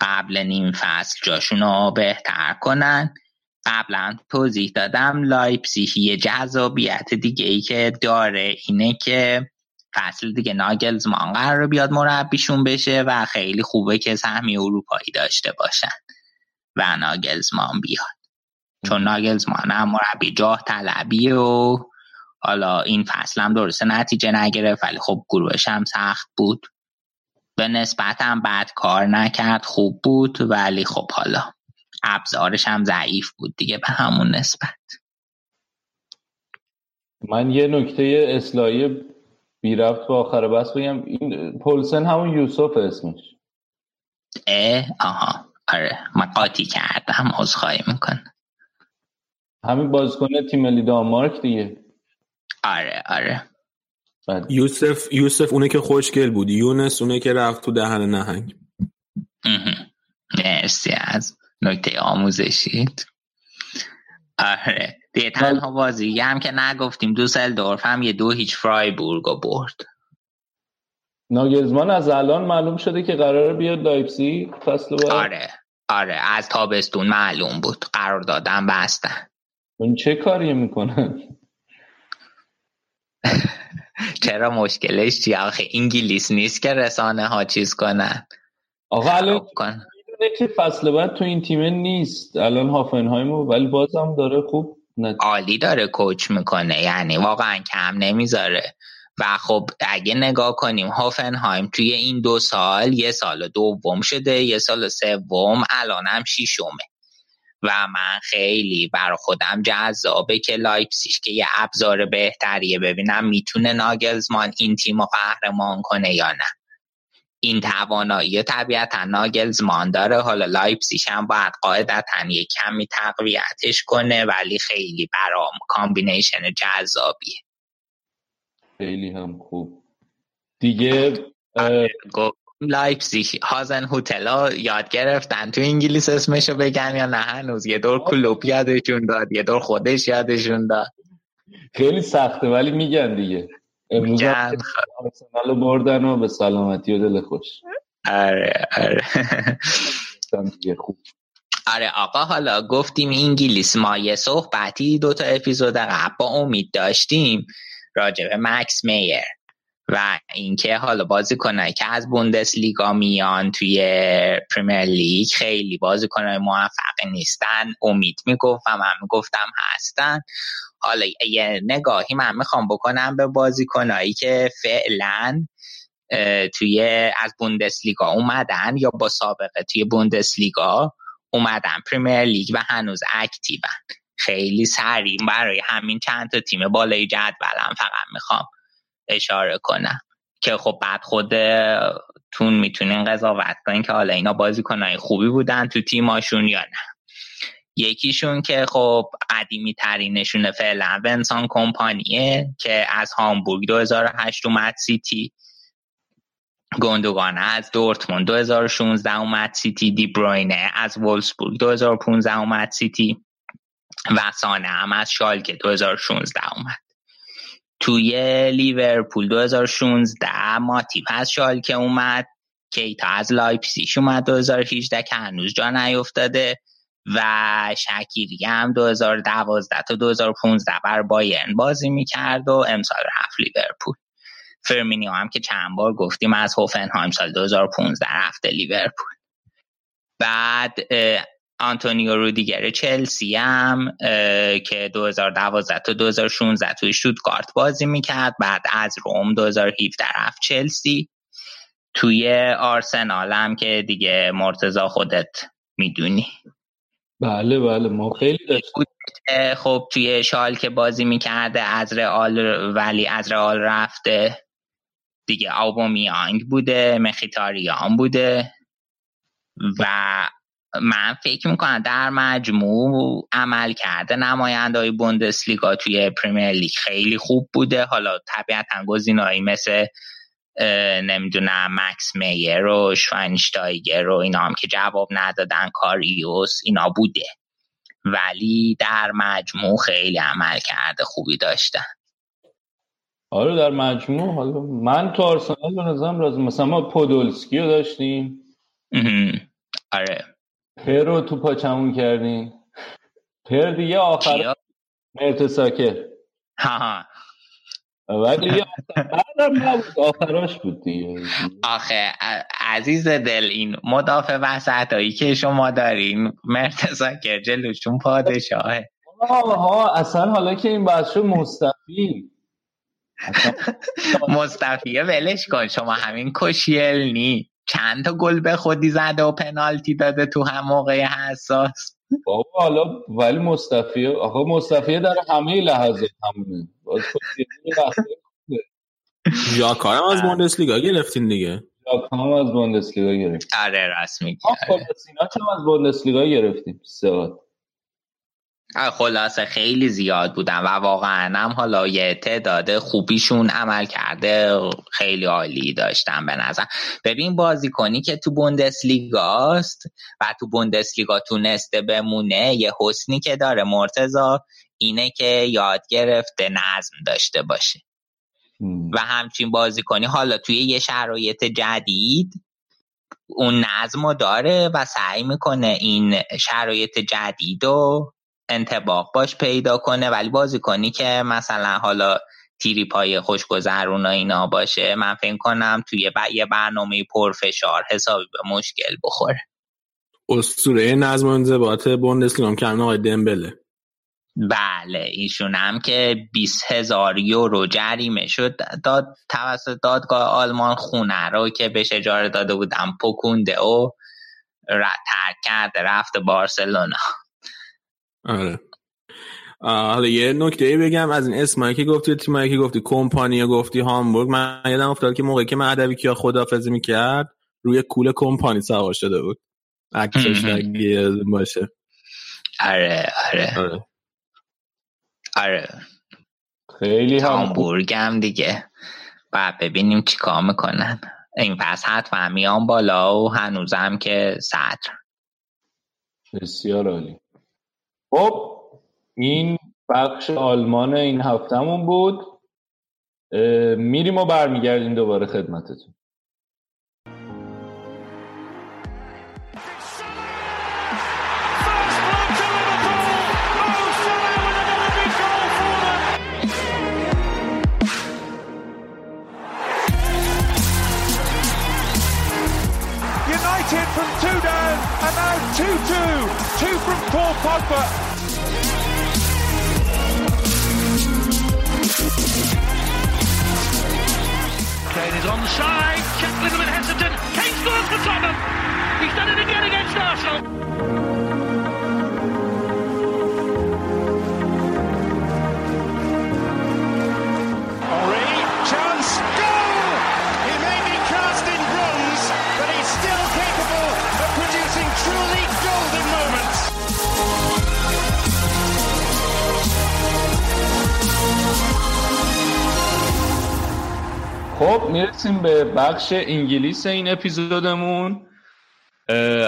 قبل نیم فصل جاشون رو بهتر کنن. قبلا توضیح دادم لایپسیش یه جذابیت دیگه ای که داره اینه که فصل دیگه ناگلزمان قرار بیاد مربیشون بشه و خیلی خوبه که سهمی اروپایی داشته باشن و ناگلزمان بیاد. چون ناگلزمان هم مربی جاه طلبی و حالا این فصل هم درسته نتیجه نگرفت ولی خب گروهش هم سخت بود. به نسبت هم بد کار نکرد خوب بود ولی خب حالا ابزارش هم ضعیف بود دیگه به همون نسبت. من یه نکته اصلاحی بی رفت به آخر بس بگم. این پولسن همون یوسف اسمش. اه آها. آره من قاطی کردم عذرخواهی میکن همین بازیکن تیم ملی دانمارک دیگه. آره آره. بعد. یوسف یوسف اونه که خوشگل بود. یونس اونه که رفت تو دهن نهنگ. مرسی از نکته آموزشید آره. دیگه تنها بازی هم که نگفتیم دو دورف هم یه دو هیچ فرایبورگ برد. ناگلزمان از الان معلوم شده که قراره بیاد لایپسی فصل بعد. آره. آره از تابستون معلوم بود. قرار دادن بستن. اون چه کاری می‌کنن؟ چرا مشکلش چی؟ آخه انگلیس نیست که رسانه ها چیز کنن. آقا الان که فصل بعد تو این تیم نیست. الان هافنهایم ولی بازم داره خوب عالی داره کوچ می‌کنه. یعنی واقعا کم نمی‌ذاره. و خب اگه نگاه کنیم هافنهایم توی این دو سال یه سال دوم شده یه سال سوم الانم شیشمه و من خیلی بر خودم جذابه که لایپسیش که یه ابزار بهتریه. ببینم می‌تونه ناگلزمان این تیم رو قهرمان کنه یا نه. این توانایی طبیعتا ناگلزمان داره. حالا لایپسیش هم باید قاعدتا یه کمی تقویتش کنه ولی خیلی برام combination جذابیه. خیلی هم خوب. دیگه لایپزیگ هازن هوتلا یاد گرفتن. تو انگلیس اسمشو بگن یا نه هنوز یه دور کلوپ یادشون داد یه دور خودش یادشون داد. خیلی سخته ولی میگن دیگه. امروز آرسنال بردن و به سلامتی و دل خوش. آره آره. خوب. آره آقا حالا گفتیم انگلیس ما یه صحبتی دوتا اپیزود قبل با امید داشتیم. راجع به مکس میر. و اینکه حالا بازیکنایی که از بوندس لیگا میان توی پریمیر لیگ خیلی بازیکنای موفق نیستن. امید می‌گفت و من می‌گفتم هستن. حالا یه نگاهی من می‌خوام بکنم به بازیکنایی که فعلا توی از بوندسلیگا اومدن یا با سابقه توی بوندسلیگا اومدن پریمیر لیگ و هنوز اکتیون. خیلی سریع برای همین چند تا تیم بالای جدولم فقط می‌خوام اشاره کنم. که خب بعد خودتون می‌تونین قضاوت کنین که حالا اینا بازیکنای خوبی بودن تو تیماشون یا نه. یکیشون که خب قدیمی ترینشونه فعلا ونسان کمپانیه که از هامبورگ 2008 اومد سیتی. گندوگان از دورتموند 2016 اومد سیتی. دی بروینه از وولسبورگ 2015 اومد سیتی. و سانه هم از شالکه 2016 اومد. توی لیورپول 2016 ماتیپ از شالکه اومد کیتا از لایپسیش اومد 2018 که هنوز جا نیفتاده و شکیری هم 2012 تا 2015 برا بایرن بازی می‌کرد و امسال رفت لیورپول. فرمینیو هم که چند بار گفتیم از هوفنهایم سال 2015 رفته لیورپول. بعد آنتونیو رودیگر چلسی هم که 2012 تا 2016 توی اشتوتگارت بازی می‌کرد. بعد از روم 2017 رفت چلسی. توی آرسنال هم که دیگه مرتزا خودت می‌دونی. بله بله ما خیلی داشتیم. خب توی شال که بازی می‌کرده از رئال ولی از رئال رفته. دیگه آوبامیانگ بوده مخیتاریان بوده. و من فکر می‌کنم در مجموع عمل کرده نماینده های بوندسلیگا توی پریمیر لیگ خیلی خوب بوده. حالا طبیعتا گزینهایی مثل نمی‌دونم مکس میر و شواینشتایگر و اینا هم که جواب ندادن کاریوس اینا بوده. ولی در مجموع خیلی عمل کرده خوبی داشتن آره در مجموع. حالا من تو آرسنال به نظرم مثلا ما پودولسکی رو داشتیم آره. پر رو تو پاچمون کردیم پر دیگه آخر مرتساکر ها ولی نبود آخراش بود دیگه. آخه عزیز دل این مدافع وسط هایی که شما دارین مرتزا جلوشون پادشاهه. آها اصلا حالا که این بچه مستفی مستفیه ولش کن. شما همین کشیل نی. چند تا گل به خودی زده و پنالتی داده تو هم موقع حساس. بابا حالا ولی مصطفی آقا مصطفی داره همه لحظه همونه. ژاکا هم از بوندسلیگا گرفتین دیگه. ژاکا هم از بوندسلیگا گرفتیم. آره رسمی آره. هم از بوندسلیگا گرفتیم؟ سواد خلاصه خیلی زیاد بودن و واقعا هم حالا یه تعداد خوبیشون عمل کرده خیلی عالی داشتن به نظر ببین بازیکنی که تو بوندسلیگاست و تو بوندسلیگا تونسته بمونه یه حسنی که داره مرتزا اینه که یاد گرفته نظم داشته باشه. و همچین بازیکنی حالا توی یه شرایط جدید اون نظم رو داره و سعی می‌کنه این شرایط جدید رو انتباق باش پیدا کنه ولی بازی کنی که مثلا حالا تیری پای خوشگذرون و اینا باشه من فکر کنم توی یه برنامه پرفشار حسابی به مشکل بخوره. اسطوره نظم و انضباط بوندسلیگا که آقای دمبله. بله ایشون هم که 20 هزار یورو جریمه شد. داد توسط دادگاه آلمان خونه رو که بهش اجاره داده بودم پکونده و ترک کرده رفته بارسلونا. آره. حالا یه نکته بگم از این اسمایی که گفتی تیمایی که گفتی کمپانی گفتی هامبورگ. من یادم افتاد که موقعی که من ادبی کیا خدافظی می‌کرد روی کول کمپانی سوار شده بود. عکسش باشه. آره آره. آره, آره. خیلی هامبورگ هم دیگه. بعد ببینیم چی کار می‌کنن. این پس حتما میان بالا و هنوزم که صدر. بسیار عالی. خب این بخش آلمان این هفتهمون بود. میریم و برمیگردیم دوباره خدمتتون. Now 2-2. Two from Paul Pogba. Kane is onside. Check a little bit hesitant. Kane scores for Tottenham. He's done it again against Arsenal. خب می‌رسیم به بخش انگلیس این اپیزودمون.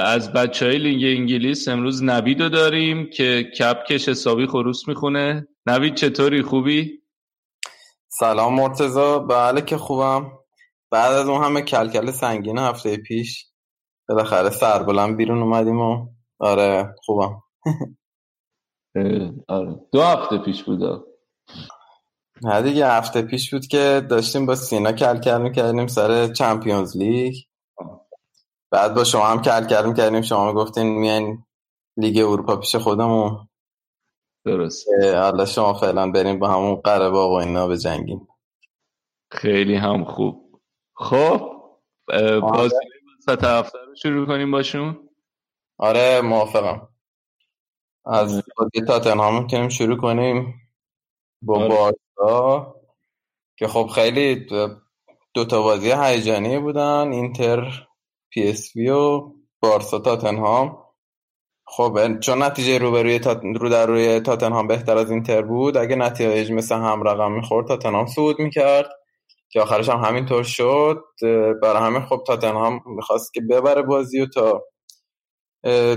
از بچه های لینگ انگلیس امروز نوید رو داریم که کپکش حسابی خروس می‌خونه. نوید چطوری؟ خوبی؟ سلام مرتزا بله که خوبم. بعد از اون همه کلکل سنگین هفته پیش بالاخره سربلند بیرون اومدیم و آره خوبم. آره. دو هفته پیش بوده نه دیگه هفته پیش بود که داشتیم با سینا کل کل می‌کردیم سر چمپیونز لیگ. بعد با شما هم کل کل می‌کردیم شما گفتین میان لیگ اروپا پیش خودمون. درست. حالا شما فعلا بریم با همون قره و اینا به جنگیم خیلی هم خوب. خب بازی وسط هفته رو شروع کنیم باشون. آره موافقم. از بازی تاتنهام می‌تونیم شروع کنیم. با آره. که خب خیلی دو تا بازی هیجانی بودن اینتر پی اس وی و بارسا تاتنهام. خب چون نتیجه رو روی تات... رو در روی تاتنهام بهتر از اینتر بود اگه نتیجه مثل هم رقم می‌خورد تاتنهام صعود می‌کرد که آخرش هم همینطور شد. برای همین خب تاتنهام می‌خواست که ببره بازی و تا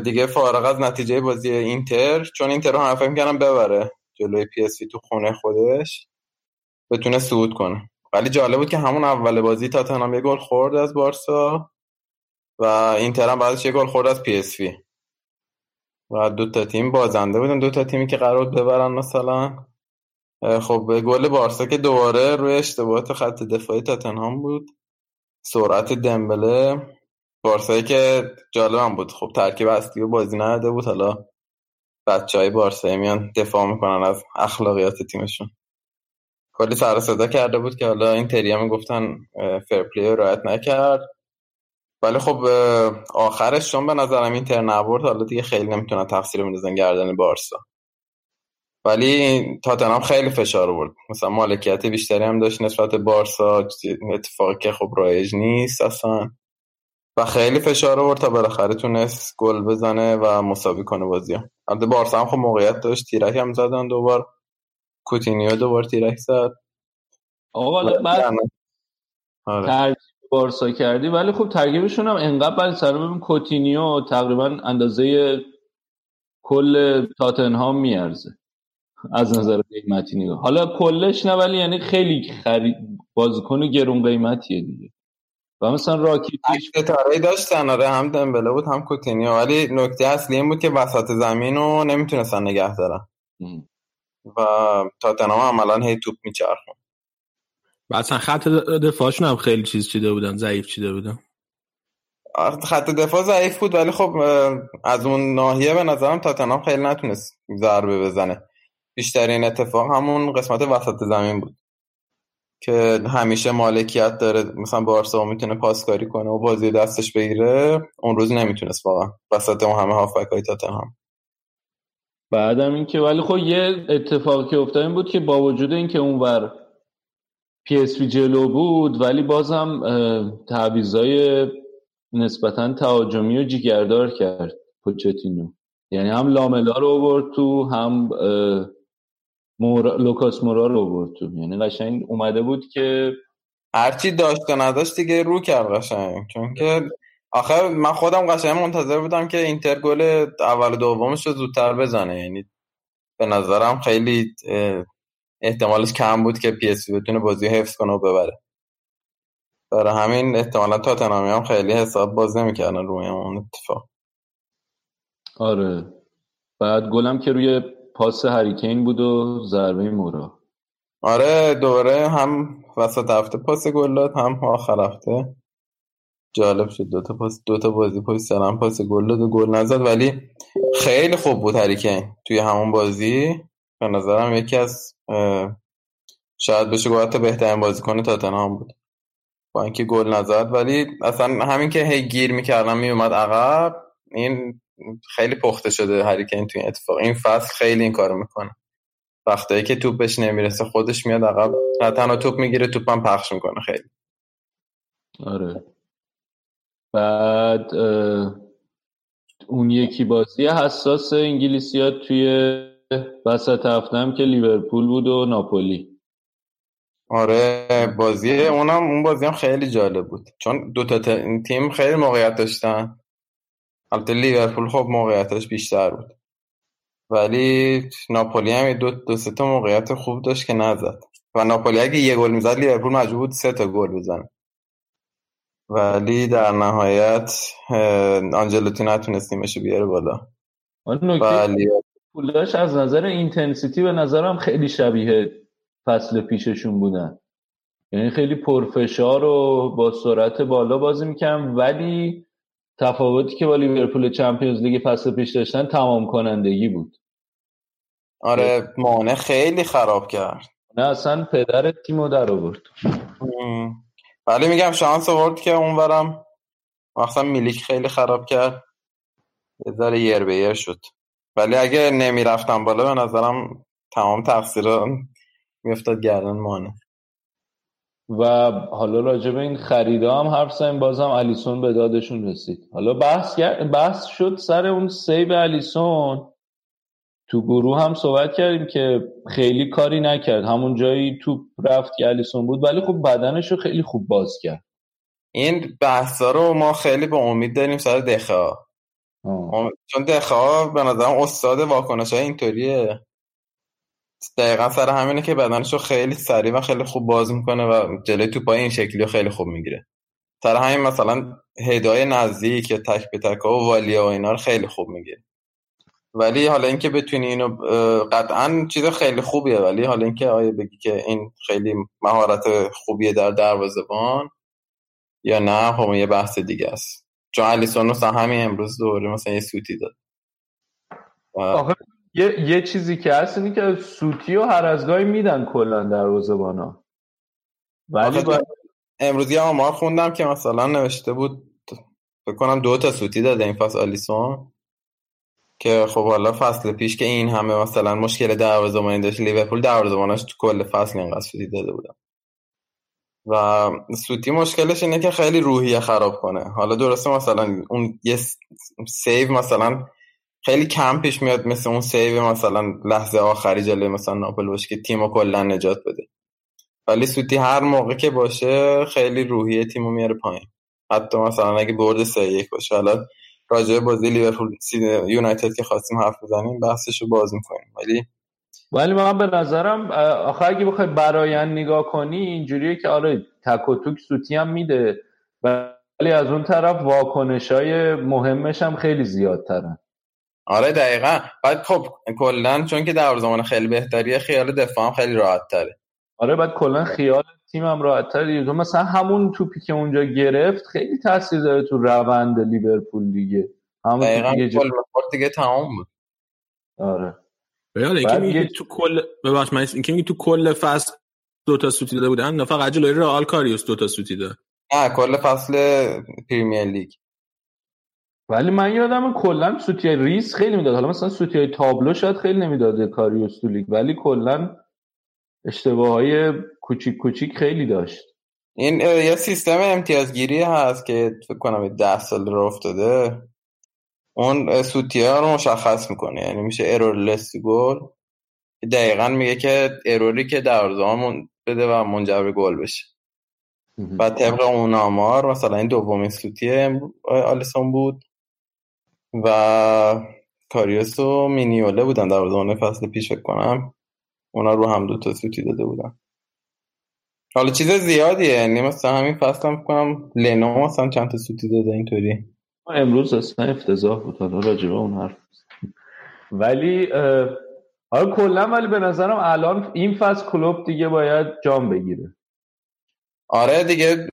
دیگه فارغ از نتیجه بازی اینتر چون اینتر رو هم فکر می‌کنم ببره جلوی پی اس تو خونه خودش. بتونه صعود کنه. ولی جالب بود که همون اول بازی تاتنهام یه گل خورد از بارسا و اینتر هم بعدش یه گل خورد از پی اس و دو تا تیم بازنده بودن. دو تا تیمی که قرار ببرن مثلا. خب گل بارسا که دوباره روی اشتباهات خط دفاعی تاتنهام بود. سرعت دمبله. بارسایی که جالب بود. خب ترکیب اصلی بازی نده بود. حالا بچه های بارسایی میان دفاع می‌کنن از اخلاقیات تیمشون. کلی سر صدا کرده بود که حالا این تری هم گفتن فرپلی رایت نکرد. ولی خب آخرش چون به نظرم این تر نبرد حالا دیگه خیلی نمی‌تونن تقصیر بندازن گردن بارسا. ولی تاتنهام خیلی فشار آورد. مثلا مالکیت بیشتری هم داشت نسبت بارسا اتفاقی که خب رایج نیست اصلا. و خیلی فشار آورد تا بالاخره تونست گل بزنه و مساوی کنه بازی البته بارسا هم خب موقعیت داشت تیرک هم زدن دوبار. کوتینیو دوبار تیرک زد. آقا بعد آره. بارسا کردی. ولی خب ترکیبشون هم انقدر بعد سر ببین کوتینیو تقریبا اندازه کل تاتنهام میارزه. از نظر قیمتی نگاه. حالا کلش نه ولی یعنی خیلی خرید بازیکن گرون قیمتیه دیگه. و مثلا راکیتیش ستاره داشتن. آره هم دمبله بود هم کوتینیو. ولی نکته اصلی این بود که وسط زمین رو نمی‌تونستن نگه دارن. و تاتنهام عملا هی توپ میچرخون. و اصلا خط دفاعشون هم خیلی چیز چیده بودن ضعیف چیده بودن. خط دفاع ضعیف بود ولی خب از اون ناحیه به نظرم تاتنهام خیلی نتونست ضربه بزنه. بیشترین اتفاق همون قسمت وسط زمین بود که همیشه مالکیت داره مثلا بارسا می‌تونه پاسکاری کنه و بازی دستش بگیره اون روز نمی‌تونست واقعا. وسط اون همه هافبک های تاتنهام. بعدم اینکه ولی خب یه اتفاقی که افتاد این بود که با وجود اینکه اونور پی اس جلو بود ولی بازم تعویضای نسبتا تهاجمی و جیگردار کرد پوچتینو. یعنی هم لاملا رو آورد تو هم مور... لوکاس مورا رو آورد تو. یعنی قشنگ اومده بود که هرچی داشت و نداشت دیگه رو کرد قشنگ. چون که آخر من خودم قشنگ منتظر بودم که اینتر گل اول دومش رو زودتر بزنه. یعنی به نظرم خیلی احتمالش کم بود که پی اس بتونه بازی حفظ کنه و ببره. برای همین احتمالا تاتنهامی هم خیلی حساب باز نمی‌کردن روی اون اتفاق. آره. بعد گلم که روی پاس هریکین بود و ضربه مورا. آره دوره هم وسط هفته پاس گل داد هم آخر هفته جالب شد. دوتا پاس دوتا بازی پاس سلام پاس گل داد گل نزد. ولی خیلی خوب بود هریکین توی همون بازی. به نظرم یکی از شاید بشه گفت بهترین بازیکن تاتنهام بود. با اینکه گل نزد. ولی اصلا همین که هی گیر می‌کردم میومد عقب این خیلی پخته شده هریکین توی اتفاق. این فصل خیلی این کارو می‌کنه. وقتایی که توپش نمی‌رسه خودش میاد عقب. نه تنها توپ می‌گیره توپم پخش می‌کنه خیلی. آره. بعد اون یکی بازی حساس انگلیسی ها توی وسط هفتم که لیورپول بود و ناپولی. آره بازی اونم اون بازی هم خیلی جالب بود. چون دو تا تیم خیلی موقعیت داشتن. البته لیورپول خب موقعیتش بیشتر بود. ولی ناپولی هم دو دو سه تا موقعیت خوب داشت که نزد. و ناپولی اگه یه گل می‌زد لیورپول مجبور بود سه تا گل بزنه. ولی در نهایت آنجلوتی نتونست تیمش بیاره بالا. ولی پولش از نظر intensity به نظرم خیلی شبیه فصل پیششون بودن. یعنی خیلی پرفشار و با سرعت بالا بازی می‌کنن ولی تفاوتی که با لیورپول چمپیونز لیگ فصل پیش داشتن تمام کنندگی بود. آره مانه خیلی خراب کرد. نه اصلا پدر تیمو در آورد. ولی میگم شانس آورد که اونورم مثلا میلیک خیلی خراب کرد. یه ذره یر به یر شد. ولی اگه نمی‌رفتم بالا به نظرم تمام تقصیر میفتاد گردن مانه. و حالا راجع این خریدا هم حرف زدیم بازم الیسون به دادشون رسید. حالا بحث بحث شد سر اون سیو الیسون تو گروه هم صحبت کردیم که خیلی کاری نکرد. همون جایی تو رفت که الیسون بود. ولی خب بدنش رو خیلی خوب باز کرد. این بحثا رو ما خیلی به امید داریم سر دخه چون دخه به نظرم استاد واکنش های اینطوریه. دقیقا سر همینه که بدنشو خیلی سریع و خیلی خوب باز می‌کنه و جلوی توپای این شکلی خیلی خوب می‌گیره. سر همین مثلا هدای نزدیک تک به تک و والیا و اینا رو خیلی خوب می‌گیره. ولی حالا اینکه بتونی اینو قطعا چیز خیلی خوبیه ولی حالا اینکه آیا بگی که این خیلی مهارت خوبیه در دروازه‌بان یا نه خب یه بحث دیگه است. چون الیسون مثلا همین امروز دوره مثلا یه سوتی داد. آخه یه, یه چیزی که هست اینه که سوتی و هر از گاهی میدن کلا دروازه‌بانا. ولی با... امروزی هم ما خوندم که مثلا نوشته بود فکر کنم دو تا سوتی داده این فصل آلیسون که خب حالا فصل پیش که این همه مثلا مشکل دروازه‌بانی داشت لیورپول دروازه‌باناش تو کل فصل اینقدر سوتی داده بودن. و سوتی مشکلش اینه که خیلی روحیه خراب کنه. حالا درسته مثلا اون یه save مثلا خیلی کم پیش میاد مثل اون save مثلا لحظه آخری جلوی مثلا ناپل باشه که تیمو کلا نجات بده. ولی سوتی هر موقع که باشه خیلی روحیه تیمو میاره پایین. حتی مثلا اگه برد سه یک باشه. حالا راجع بازی لیورپول یونایتد که خواستیم حرف بزنیم بحثش رو باز می‌کنیم. ولی ولی من به نظرم آخه اگه بخوای برایند نگاه کنی اینجوریه که آره تک و توک سوتی هم میده. ولی از اون طرف واکنش های مهمش هم خیلی زیادترن آره دقیقا. بعد خب کلا چون که در زمان خیلی بهتریه خیال دفاع هم خیلی راحت تره آره بعد کلا خیال تیم هم راحت تره تو مثلا همون توپی که اونجا گرفت خیلی تاثیر داره تو روند لیورپول دیگه. همون دقیقا دیگه, دیگه تمام بود. آره. بله اینکه میگه تو کل ببخش من اینکه میگه تو کل فصل دو تا سوتی داده بودن نه فقط جلوی رئال کاریوس دو تا سوتی داد. نه کل فصل Premier League. ولی من یادم کلا سوتی ریس خیلی می‌داد. حالا مثلا سوتی های تابلو شاید خیلی نمی‌داده کاریوس تو لیگ ولی کلا اشتباه های کوچیک کوچیک خیلی داشت. این یه سیستم امتیازگیری هست که فکر کنم ده سال رو افتاده. اون سوتی ها رو مشخص می‌کنه. یعنی میشه ارور لس گل دقیقا میگه که اروری که در زمان بده و منجر به گل بشه. و طبق اون آمار مثلا این دومین سوتی آلیسون بود و کاریوس و مینیوله بودن. در زمان فصل پیش کنم. اونا رو هم دو تا سوتی داده بودن. حالا چیز زیادیه یعنی مثلا همین فصل هم کنم لنو مثلا چند تا سوتی داده اینطوری. امروز اصلا افتضاح بود حالا راجبه اون حرف. ولی حالا کلا ولی به نظرم الان این فصل کلوب دیگه باید جام بگیره. آره دیگه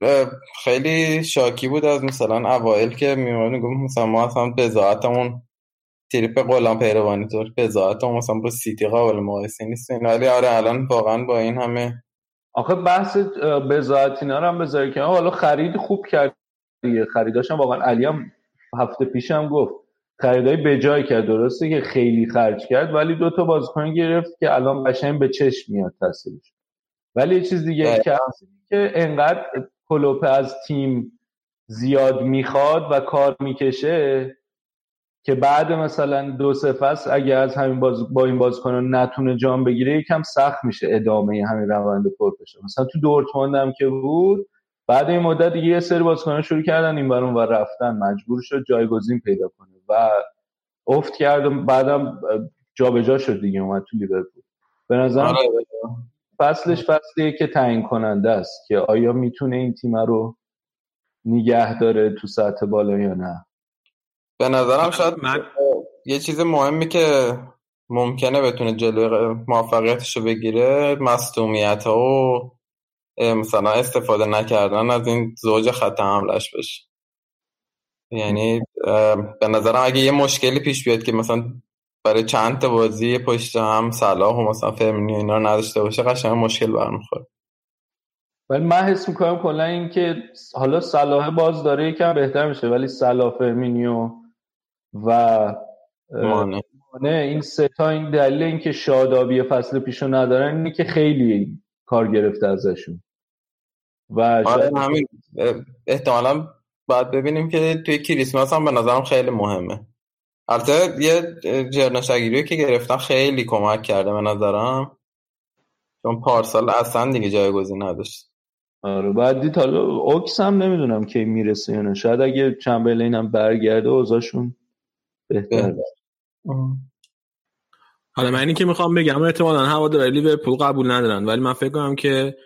خیلی شاکی بود از مثلا اوایل که میمونی گفت مثلا ما اصلا بزاعتمون تریپ قلم پیروانی طور بزاعتمون مثلا با سیتی قابل مقایسه نیست ولی آره الان واقعا با این همه آخه بحث بزاعت اینا هم بذاری که حالا خرید خوب کرد دیگه. خریداشم واقعا علی هم هفته پیش هم گفت. خریدای بجای کرد. درسته که خیلی خرج کرد ولی دو تا بازیکن گرفت که الان قشنگ به چشم میاد تاثیرش. ولی یه چیز دیگه که که انقدر کلوپه از تیم زیاد می‌خواد و کار می‌کشه که بعد مثلا دو سه فصل اگه از همین باز با این بازیکن نتونه جام بگیره یکم سخت میشه ادامه همین روند پرپشه مثلا تو دورتموند هم که بود بعد این مدت دیگه یه سری بازیکن شروع کردن این برون و رفتن. مجبور شد جایگزین پیدا کنه و افت کرد و بعدم جابجا شد دیگه اومد تو لیورپول. به نظر آره. فصلش فصلیه که تعیین کننده است که آیا می‌تونه این تیم رو نگه داره تو سطح بالا یا نه. به نظرم شاید من... یه چیز مهمی که ممکنه بتونه جلوی موفقیتش رو بگیره مصدومیت ها و مثلا استفاده نکردن از این زوج خط حملش بشه. یعنی به نظرم اگه یه مشکلی پیش بیاد که مثلا برای چند تا بازی پشت هم صلاح و مثلا فرمینی اینا رو نداشته باشه قشنگ مشکل برمیخوره. ولی من حس می‌کنم کلا این که حالا صلاح باز داره یکم بهتر میشه ولی صلاح فرمینیو و مانه این سه تا این دلیل اینکه شادابی فصل پیشو ندارن اینه که خیلی کار گرفته ازشون. و آره همین احتمالا باید ببینیم که توی کریسمس هم به نظرم خیلی مهمه. البته یه جرنشگیری که گرفتن خیلی کمک کرده به نظرم. چون پارسال اصلا دیگه جایگزین نداشت. آره بعد دید حالا اوکس هم نمی‌دونم کی می‌رسه یا نه. شاید اگه چمبرلین هم برگرده اوضاعشون بهتر حالا من اینی که می‌خوام بگم احتمالا هوادارهای لیورپول قبول ندارن ولی من فکر کنم که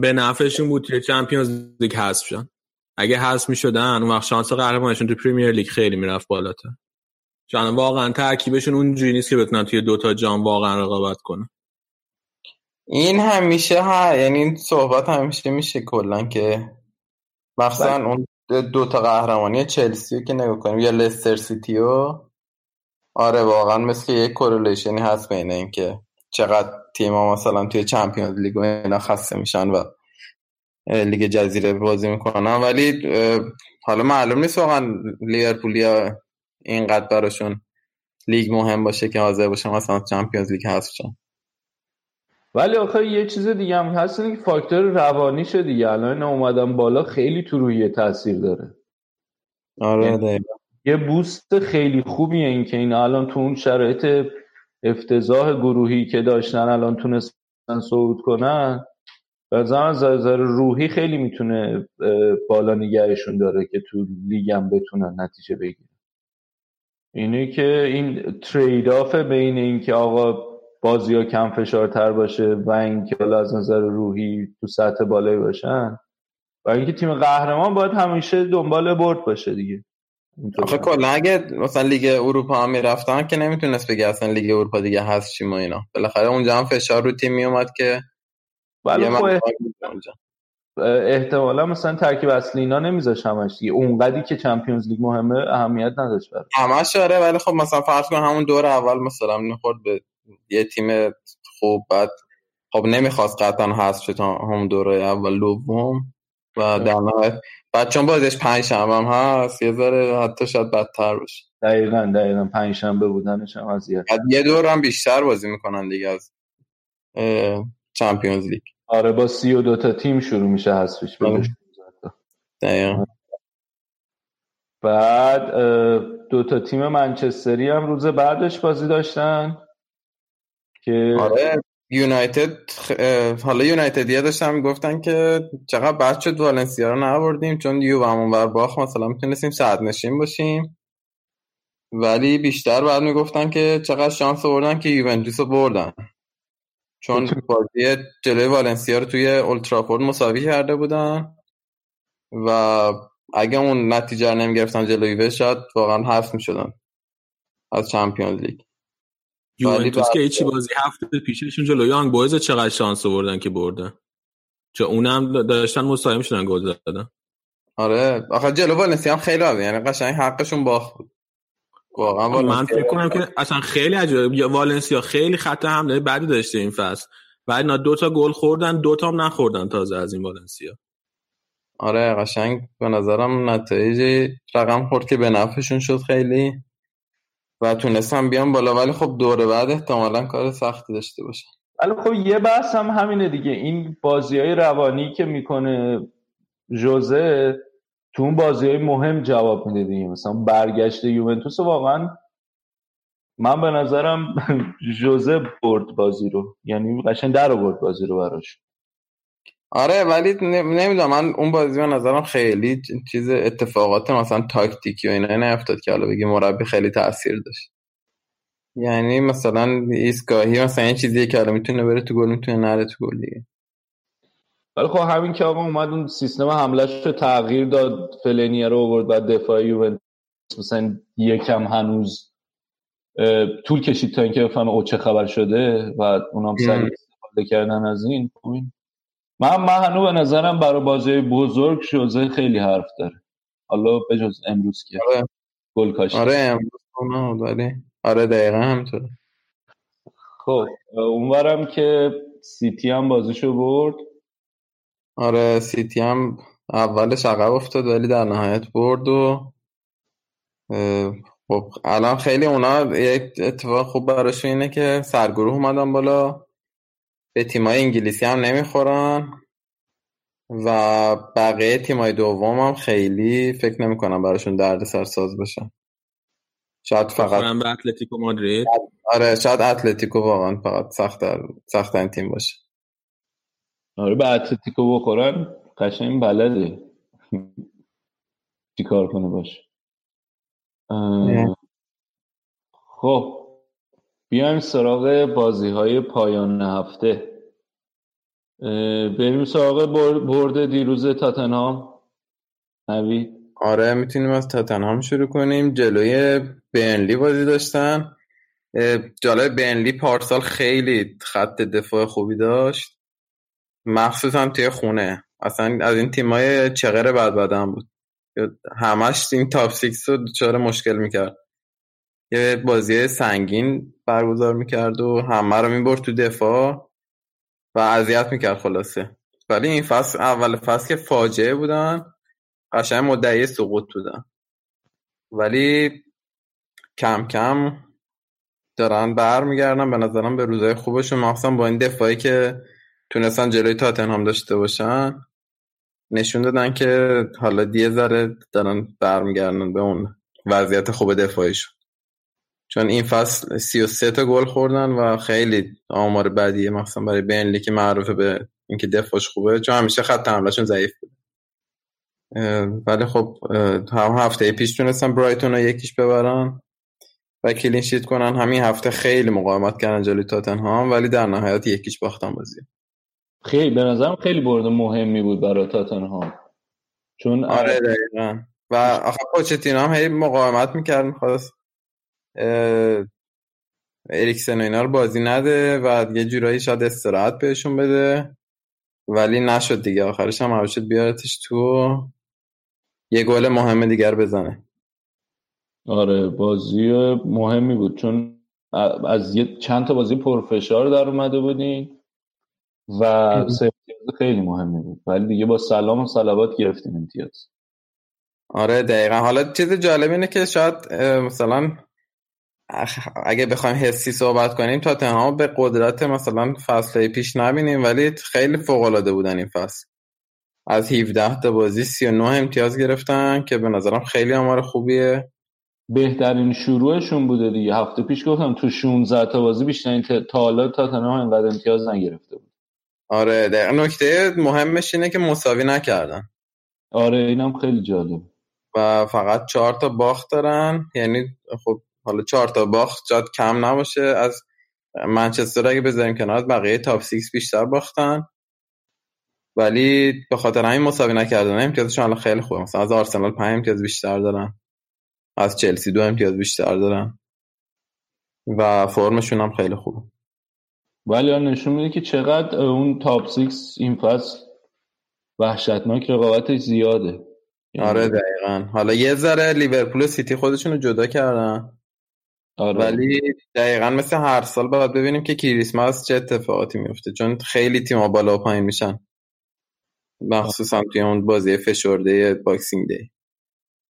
به نفعشون بود که Champions League حذف شدن اگه حذف می‌شدن اون وقت شانس قهرمانیشون تو Premier League خیلی می‌رفت بالاتر. چون واقعا ترکیبشون اونجوری نیست که بتونن توی دوتا جام واقعا رقابت کنه این همیشه ها یعنی این صحبت همیشه میشه کلا که مخصوصا بله. اون دو تا قهرمانی چلسی که نگاه کنیم. یا لستر سیتیو. آره واقعا مثل یک correlation ی هست بین اینکه چقدر تیم‌ها مثلا توی Champions League و اینا خسته میشن و لیگ جزیره بازی می‌کنن. ولی حالا معلوم نیست واقعا لیورپولیا اینقدر براشون لیگ مهم باشه که حاضر باشه مثلا Champions League حذف شن ولی آخه یه چیز دیگه هم هست که فاکتور روانی شده دیگه. الان اومدن بالا خیلی تو روی تاثیر داره. آره یعنی یه boost خیلی خوبیه این که این الان تو اون شرایط افتضاح گروهی که داشتن الان تونستن صعود کنن و از نظر روحی خیلی می‌تونه بالا نگهشون داره که تو لیگم بتونن نتیجه بگیرن. اینه که این ترید آف بین این که آقا بازی ها کم فشارتر باشه و اینکه حالا از نظر روحی تو سطح بالایی باشن و اینکه تیم قهرمان باید همیشه دنبال برد باشه دیگه. آخه کلا اگه مثلا لیگ اروپا هم می‌رفتن که نمی‌تونست بگه اصلا لیگ اروپا دیگه هست چی ما اینا. بالاخره اونجا هم فشار رو تیم میومد که ولی خب احتمالا مثلا ترکیب اصلی اینا نمیذاش همش دیگه. اونقدی که چمپیونز لیگ مهمه اهمیت نداشت برای همش آره ولی خب مثلا فرض کن همون دور اول مثلا می‌خورد به یه تیم خوب بعد خب نمی‌خواست قطعا هست تا هم دوره اول دوم و در نهایت. بعد چون بازش پنج شنبه هم هست یه ذره حتی شاید بدتر باشه دقیقا دقیقا. پنج شنبه بودنش هم اذیت. یه دور هم بیشتر بازی می‌کنن دیگه از چمپیونز لیگ. آره با سی و دوتا تیم شروع میشه هستش دقیقا. بعد دوتا تیم منچستری هم روز بعدش بازی داشتن. که آره یونایتد حالا یونایتد یه داشتن گفتن که چقدر بد شد والنسیا رو نبردیم چون یو همون بر باخ مثلا می‌تونستیم صد نشین باشیم. ولی بیشتر بعد می‌گفتن که چقدر شانس آوردن که یوونتوس رو بردن. چون بازی جلوی والنسیا رو توی اولترافورد مساوی کرده بودن. و اگه اون نتیجه رو نمی‌گرفتن جلوی یووه شاید واقعا حذف می‌شدن از Champions League یوونتوس که هیچی بازی هفته پیششون جلوی یانگ بویز چقدر شانس آوردن که بردن؟ چون اونم داشتن مساوی می‌شدن گل زدن. آره. آخه جلو والنسیا هم خیلی عالی. یعنی قشنگ حقشون باخت. واقعا من فکر کنم که اصلا خیلی عجیبه. والنسیا خیلی خط حمله بدی داشته این فصل. بعد دو تا گل خوردن دو تا هم نخوردن تازه از این والنسیا. آره قشنگ به نظرم نتایج رقم خورد که به نفعشون شد خیلی. و تونستم بیام بالا. ولی خب دور بعد احتمالا کار سختی داشته باشه ولی خب یه بحث هم همینه دیگه. این بازی های روانی که می‌کنه جوزه تو اون بازی های مهم جواب میده دیگه. مثلا برگشت یوونتوس واقعا من به نظرم جوزه برد بازی رو. یعنی قشن در برد بازی رو براش. آره ولی نمی‌دونم. من اون بازی به نظرم خیلی چیز اتفاقات مثلا تاکتیکی و اینا نیفتاد که حالا بگی مربی خیلی تاثیر داشت. یعنی مثلا ایستگاهی مثلا این چیزیه که حالا می‌تونه بره تو گل می‌تونه نره تو گل دیگه. ولی خب همین که آقا اومد اون سیستم حملش رو تغییر داد فلنیه رو آورد بعد دفاعی یوونتوس مثلا یکم هنوز طول کشید تا اینکه بفهمه او چه خبر شده و اونام سریع استفاده کردن از این من من هنو به نظرم برای بازی بزرگ شوزه خیلی حرف داره. حالا به جز امروز که آره. گل کاشت آره امروز ولی آره دقیقا همطوره خب اونورم که سیتی هم بازیشو برد. آره سیتی هم اولش عقب افتاد ولی در نهایت برد و خب الان خیلی اونا یک اتفاق خوب براشون اینه که سرگروه اومدن بالا. به تیمای انگلیسی هم نمی‌خورن و بقیه تیمای دوم هم خیلی فکر نمی‌کنم براشون درد سرساز باشه شاید فقط به اتلتیکو مادرید. آره شاید اتلتیکو واقعا فقط سخت سخت این تیم باشه. آره به اتلتیکو بخورن قشنگ بلده. چیکار کنه باشه خب. بیایم سراغ بازی های پایان هفته. بریم سراغ برد دیروز تاتنهام. نوید؟ آره می‌تونیم از تاتنهام شروع کنیم. جلوی بنلی بازی داشتن. جالب بنلی پارسال خیلی خط دفاع خوبی داشت. مخصوصا توی خونه. اصلا از این تیمای چغر بد بدن بود. همش این top six رو دچار مشکل می‌کرد. یه بازی سنگین برگزار می‌کرد و همه رو می‌برد تو دفاع و اذیت می‌کرد خلاصه. ولی این فصل اول فصل که فاجعه بودن قشنگ مدعی سقوط بودن. ولی کم کم دارن برمیگردن. به نظرم به روزای خوبشون مخصوصا با این دفاعی که تونستن جلوی تاتنهام داشته باشن نشون دادن که حالا دیه ذره دارن برمیگردن به اون وضعیت خوب دفاعیشون. چون این فصل 33 تا گل خوردن و خیلی آمار بدیه مثلا برای بینلی که معروفه به اینکه دفاعش خوبه. چون همیشه خط حملهشون ضعیف بود ولی خب هم هفته پیش تونستن برایتون رو یکیش ببرن و کلین شیت کنن. همین هفته خیلی مقاومت کردن جلوی تاتنهام ولی در نهایت یکیش باختن بازی. خیلی به نظرم خیلی برد مهمی بود برای تاتنهام. چون آره دقیقا. و آخه پوچتینو هم هی مقاومت می‌کرد می‌خواست اریکسن و اینا رو بازی نده و یه جورایی شاید استراحت بهشون بده. ولی نشد دیگه. آخرش هم حوشت بیارتش تو یه گل مهم دیگر بزنه. آره بازی مهمی بود چون از یه چند تا بازی پرفشار در اومده بودین و خیلی مهمی بود. ولی دیگه با سلام و صلوات گرفتیم امتیاز. آره دقیقا. حالا چیز جالب اینه که شاید مثلا اگه بخوایم حسی صحبت کنیم تا تنها به قدرت مثلا فصل پیش نبینیم ولی خیلی فوق العاده بودن این فصل. از 17 تا بازی 39 امتیاز گرفتن که به نظرم خیلی آمار خوبیه. بهترین شروعشون بوده دیگه. هفته پیش گفتم تو 16 تا بازی بیشترین تا حالا تاتنهام اینقدر امتیاز نگرفته بود. آره دقیقا نکته مهمش اینه که مساوی نکردن. آره اینم خیلی جالب. و فقط چهار تا باخت دارن. یعنی خب حالا چهار تا باخت شاید کم نباشه. از منچستر اگه بذاریم کنار بقیه top six بیشتر باختن. ولی به خاطر همین مساوی نکردن. امتیازشون الان خیلی خوبه. مثلا از آرسنال 5 امتیاز بیشتر دارن. از چلسی دو امتیاز بیشتر دارن. و فرمشون هم خیلی خوبه. ولی نشون میده که چقدر اون top six این فصل وحشتناک رقابتش زیاده. آره دقیقا. حالا یه ذره لیورپول و سیتی خودشون رو جدا کردن. آره. ولی دقیقا مثل هر سال باید ببینیم که کریسمس چه اتفاقاتی میفته چون خیلی تیما بالا و پایین میشن. مخصوصا توی اون بازی فشرده Boxing Day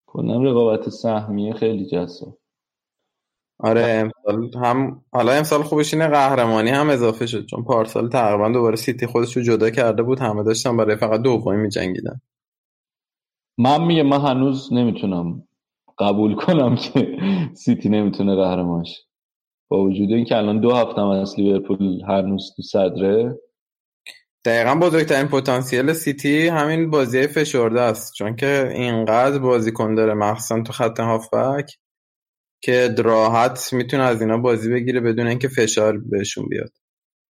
کنم رقابت سهمیه خیلی جذاب. آره امسال هم حالا امسال خوبش اینه قهرمانی هم اضافه شد چون پارسال تقریبا دوباره سیتی خودش رو جدا کرده بود همه داشتن برای فقط دومی میجنگیدن. من میگه من هنوز نمی‌تونم قبول کنم که سیتی نمی‌تونه قهرمانش. با وجود اینکه الان دو هفته از لیورپول هنوز تو صدره. دقیقا بزرگترین پتانسیل سیتی همین بازی فشرده است. چون که اینقدر بازیکن داره مخصوصا تو خط هافبک که راحت می‌تونه از اینا بازی بگیره بدون اینکه فشار بهشون بیاد.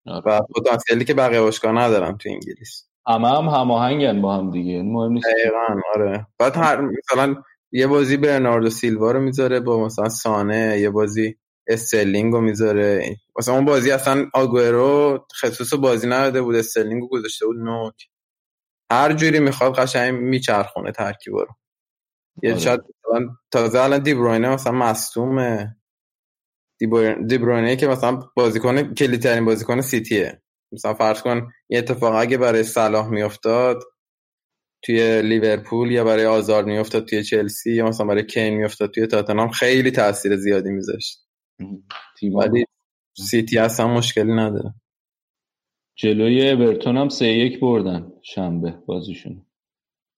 آره. و پتانسیلی که بقیه باشگاه ندارن تو انگلیس. همه هم هماهنگن با هم دیگه مهم نیست. دقیقا آره. بعد هر مثلا یه بازی برناردو سیلوا رو می‌ذاره با مثلا سانه یه بازی استرلینگ رو می‌ذاره. مثلا اون بازی اصلا آگوئرو خسوس بازی نداده بود استرلینگ رو گذاشته بود نوک. هر جوری می‌خواد قشنگ میچرخونه ترکیب رو. یه آره. شاید تازه الان دیبروینه مثلا مصدومه. دیبروینه که مثلا بازیکن کلیدترین بازیکن سیتیه. مثلا فرض کن یه اتفاق اگه برای صلاح میافتاد توی لیورپول یا برای آزار میافتاد توی چلسی یا مثلا برای کین میافتاد توی تاتنهام خیلی تاثیر زیادی میذاشت. تیم ولی سیتی اصلا مشکلی نداره. جلوی اورتون هم سه یک بردن شنبه بازیشون.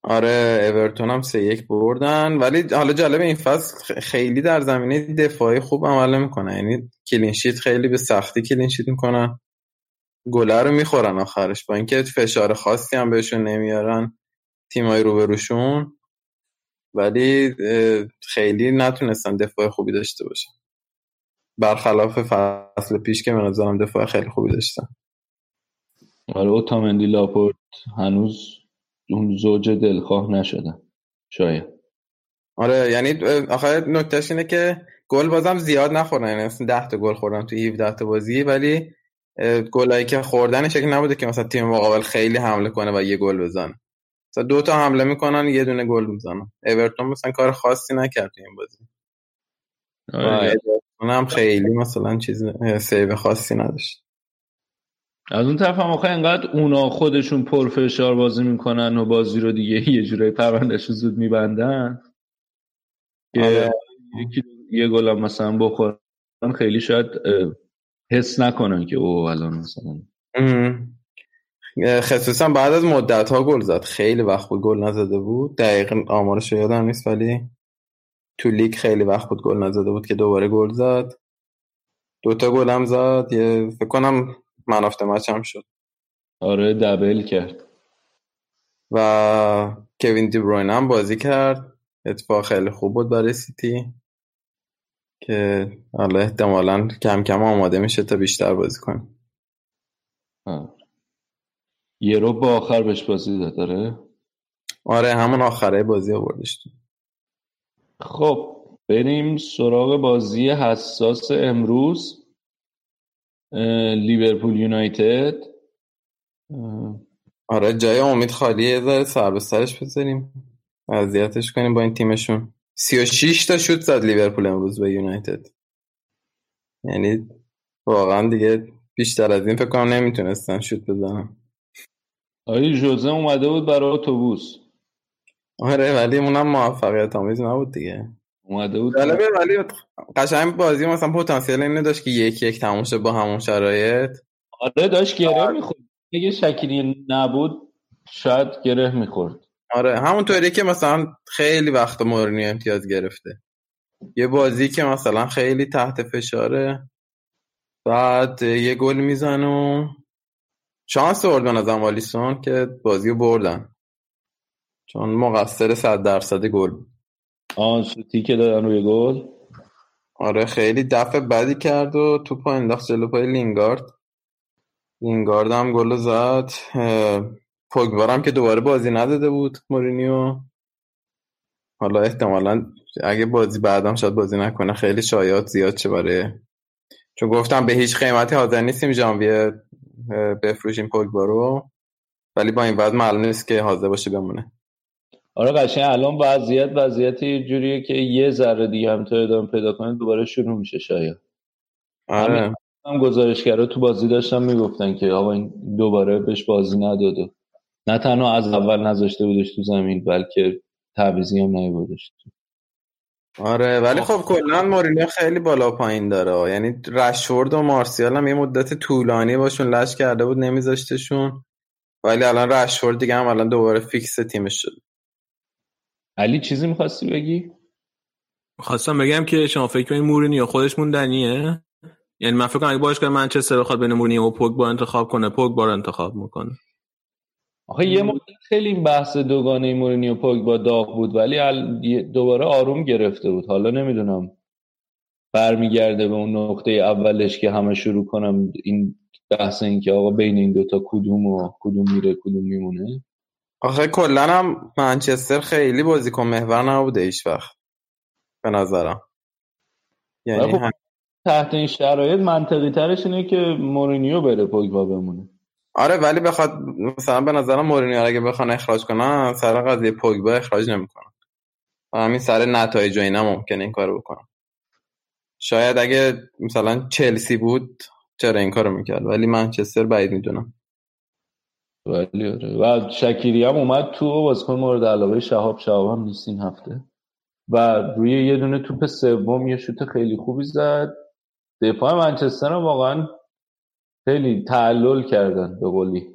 آره اورتون هم سه یک بردن. ولی حالا جالب این فصل خیلی در زمینه دفاعی خوب عمل می‌کنن یعنی clean sheet خیلی به سختی clean sheet می‌کنن. گله رو می‌خورن آخرش. با اینکه فشار خاصی هم بهشون نمیارن. تیمای روبروشون ولی خیلی نتونستن دفاع خوبی داشته باشن برخلاف فصل پیش که به نظرم دفاع خیلی خوبی داشتن آره اوتامندی لاپورت هنوز اون زوج دلخواه نشدن. شاید. آره یعنی آخر نکتهش اینه که گل بازم زیاد نخوردن. یعنی مثلا 10 تا گل خوردن تو 17 تا بازی ولی گلایی که خوردن شکل نبوده که مثلا تیم مقابل خیلی حمله کنه و یه گل بزنه. مثلا دو تا حمله می‌کنن یه دونه گل می‌زنن اورتون مثلا کار خاصی نکرد این بازی آره. اورتون هم خیلی مثلا چیز سیو خاصی نداشت از اون طرف هم آخه انقدر اونا خودشون پرفشار بازی می‌کنن و بازی رو دیگه یه جورایی رو زود میبندن که آره. یکی یه گل مثلا بخورن خیلی شاید حس نکنن که او الان مثلا ام. خصوصا بعد از مدت ها گل زد. خیلی وقت بود گل نزده بود. دقیق آمارش یادم نیست ولی تو لیگ خیلی وقت بود گل نزده بود که دوباره گل زد. دوتا گل هم زد. یه فکر کنم man of match هم شد. آره double کرد. و کوین دی بروین هم بازی کرد. اتفاق خیلی خوب بود برای سیتی که حالا احتمالا کم کم آماده میشه تا بیشتر بازی آه. یه رو با آخر بهش بازی داد داره آره همون آخره بازی آوردش. خب بریم سراغ بازی حساس امروز. لیورپول یونایتد. آره جای امید خالیه یه ذره سر به سرش بذاریم. اذیتش کنیم با این تیمشون. 36 تا شوت زد لیورپول امروز به یونایتد. یعنی واقعا دیگه بیشتر از این فکر کنم نمی‌تونستن شوت بزنن. آره ژوزه اومده بود برای اتوبوس. آره ولی اونم موفقیت آمیز نبود دیگه. اومده بود جالبه ولی قشنگ بازی مثلا پتانسیل اینو داشت که یک یک تموم با همون شرایط. آره داشت گره می‌خورد. اگه شکلی نبود شاید گره می‌خورد. آره همونطوری که مثلا خیلی وقت مورینیو امتیاز گرفته. یه بازی که مثلا خیلی تحت فشاره. بعد یه گل می‌زنه و شانس آورد به نظرم آلیسون که بازی رو بردن. چون مقصر صد درصد گل آن شوتی که دادن روی گل. آره خیلی دفع بدی کرد و توپ انداخت جلو پای لینگارد. لینگارد هم گل زد. اه، پوگبا هم که دوباره بازی نداده بود مورینیو. حالا احتمالا اگه بازی بعدم شاید بازی نکنه خیلی شایعات زیاد چه برای چون گفتم به هیچ قیمتی حاضر نیستیم ژانویه اه، بفروشیم پوگبا رو. ولی با این وضع معلوم نیست که حاضر باشه بمونه. آره قشنگ الان وضعیت وضعیت یه جوریه که یه ذره دیگه هم تا ادامه پیدا کنه دوباره شروع میشه شاید. آره. هم گزارشگرا تو بازی داشتن می‌گفتن که آقا این دوباره بهش بازی نداده. نه تنها از اول نذاشته بودش تو زمین بلکه تعویضی هم نیوردش آره ولی خب کلا مورینیو خیلی بالا پایین داره. یعنی رشفورد و مارسیال هم یه مدت طولانی باشون لج کرده بود نمیذاشتشون. ولی الان رشفورد دیگه هم الان دوباره fix تیمش شد. علی چیزی می‌خواستی بگی؟ خواستم بگم که شما فکر کنید مورینیو خودش موندنیه؟ یعنی من فکر کنم اگه باشگاه منچستر بخواد بین مورینیو و پوگبا انتخاب کنه پوگبا رو انتخاب می‌کنه. آخه یه مدت خیلی این بحث دوگانه مورینیو پوگبا داغ بود ولی دوباره آروم گرفته بود. حالا نمی‌دونم. برمیگرده به اون نقطه اولش که همه شروع کنم این بحث این که آقا بین این دوتا کدوم و کدوم میره کدوم میمونه؟ آخه کلا هم منچستر خیلی بازیکن محور نبوده هیچ وقت. به نظرم. یعنی خب هم... تحت این شرایط منطقی ترش اینه که مورینیو بره پوگبا بمونه. آره ولی بخواد مثلا به نظرم مورینیو اگه بخوان اخراج کنن سر قضیه پوگبا اخراج نمی‌کنن. همین سر نتایج و اینا ممکنه این کارو بکنن. شاید اگه مثلا چلسی بود چرا این کارو می‌کرد؟ ولی منچستر بعید می‌دونم. ولی آره. و شکیری هم اومد تو بازیکن مورد علاقه شهاب. شهاب هم نیست این هفته. و روی یه دونه توپ سوم یه شوت خیلی خوبی زد. دفاع منچستر هم واقعا خیلی تعلل کردن به قولی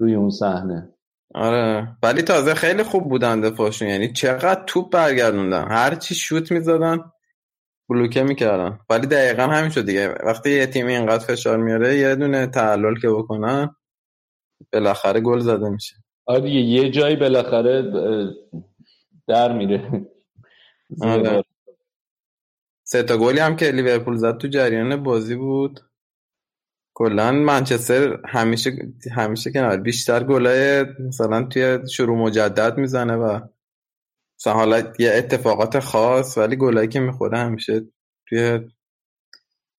روی اون صحنه. آره. ولی تازه خیلی خوب بودن دفاعشون. یعنی چقدر توپ برگردوندن. هر چی شوت می‌زدن بلوکه می‌کردن. ولی دقیقا همین شد دیگه. وقتی یه تیم اینقدر فشار میاره یه دونه تعلل که بکنن بالاخره گل زده میشه. آره دیگه یه جایی بالاخره در میره. آره. سه تا گلی هم که لیورپول زد تو جریان بازی بود. کلا منچستر همیشه همیشه که بیشتر گلای مثلا توی شروع مجدد می‌زنه و مثلا حالا یه اتفاقات خاص ولی گلایی که می‌خوره همیشه توی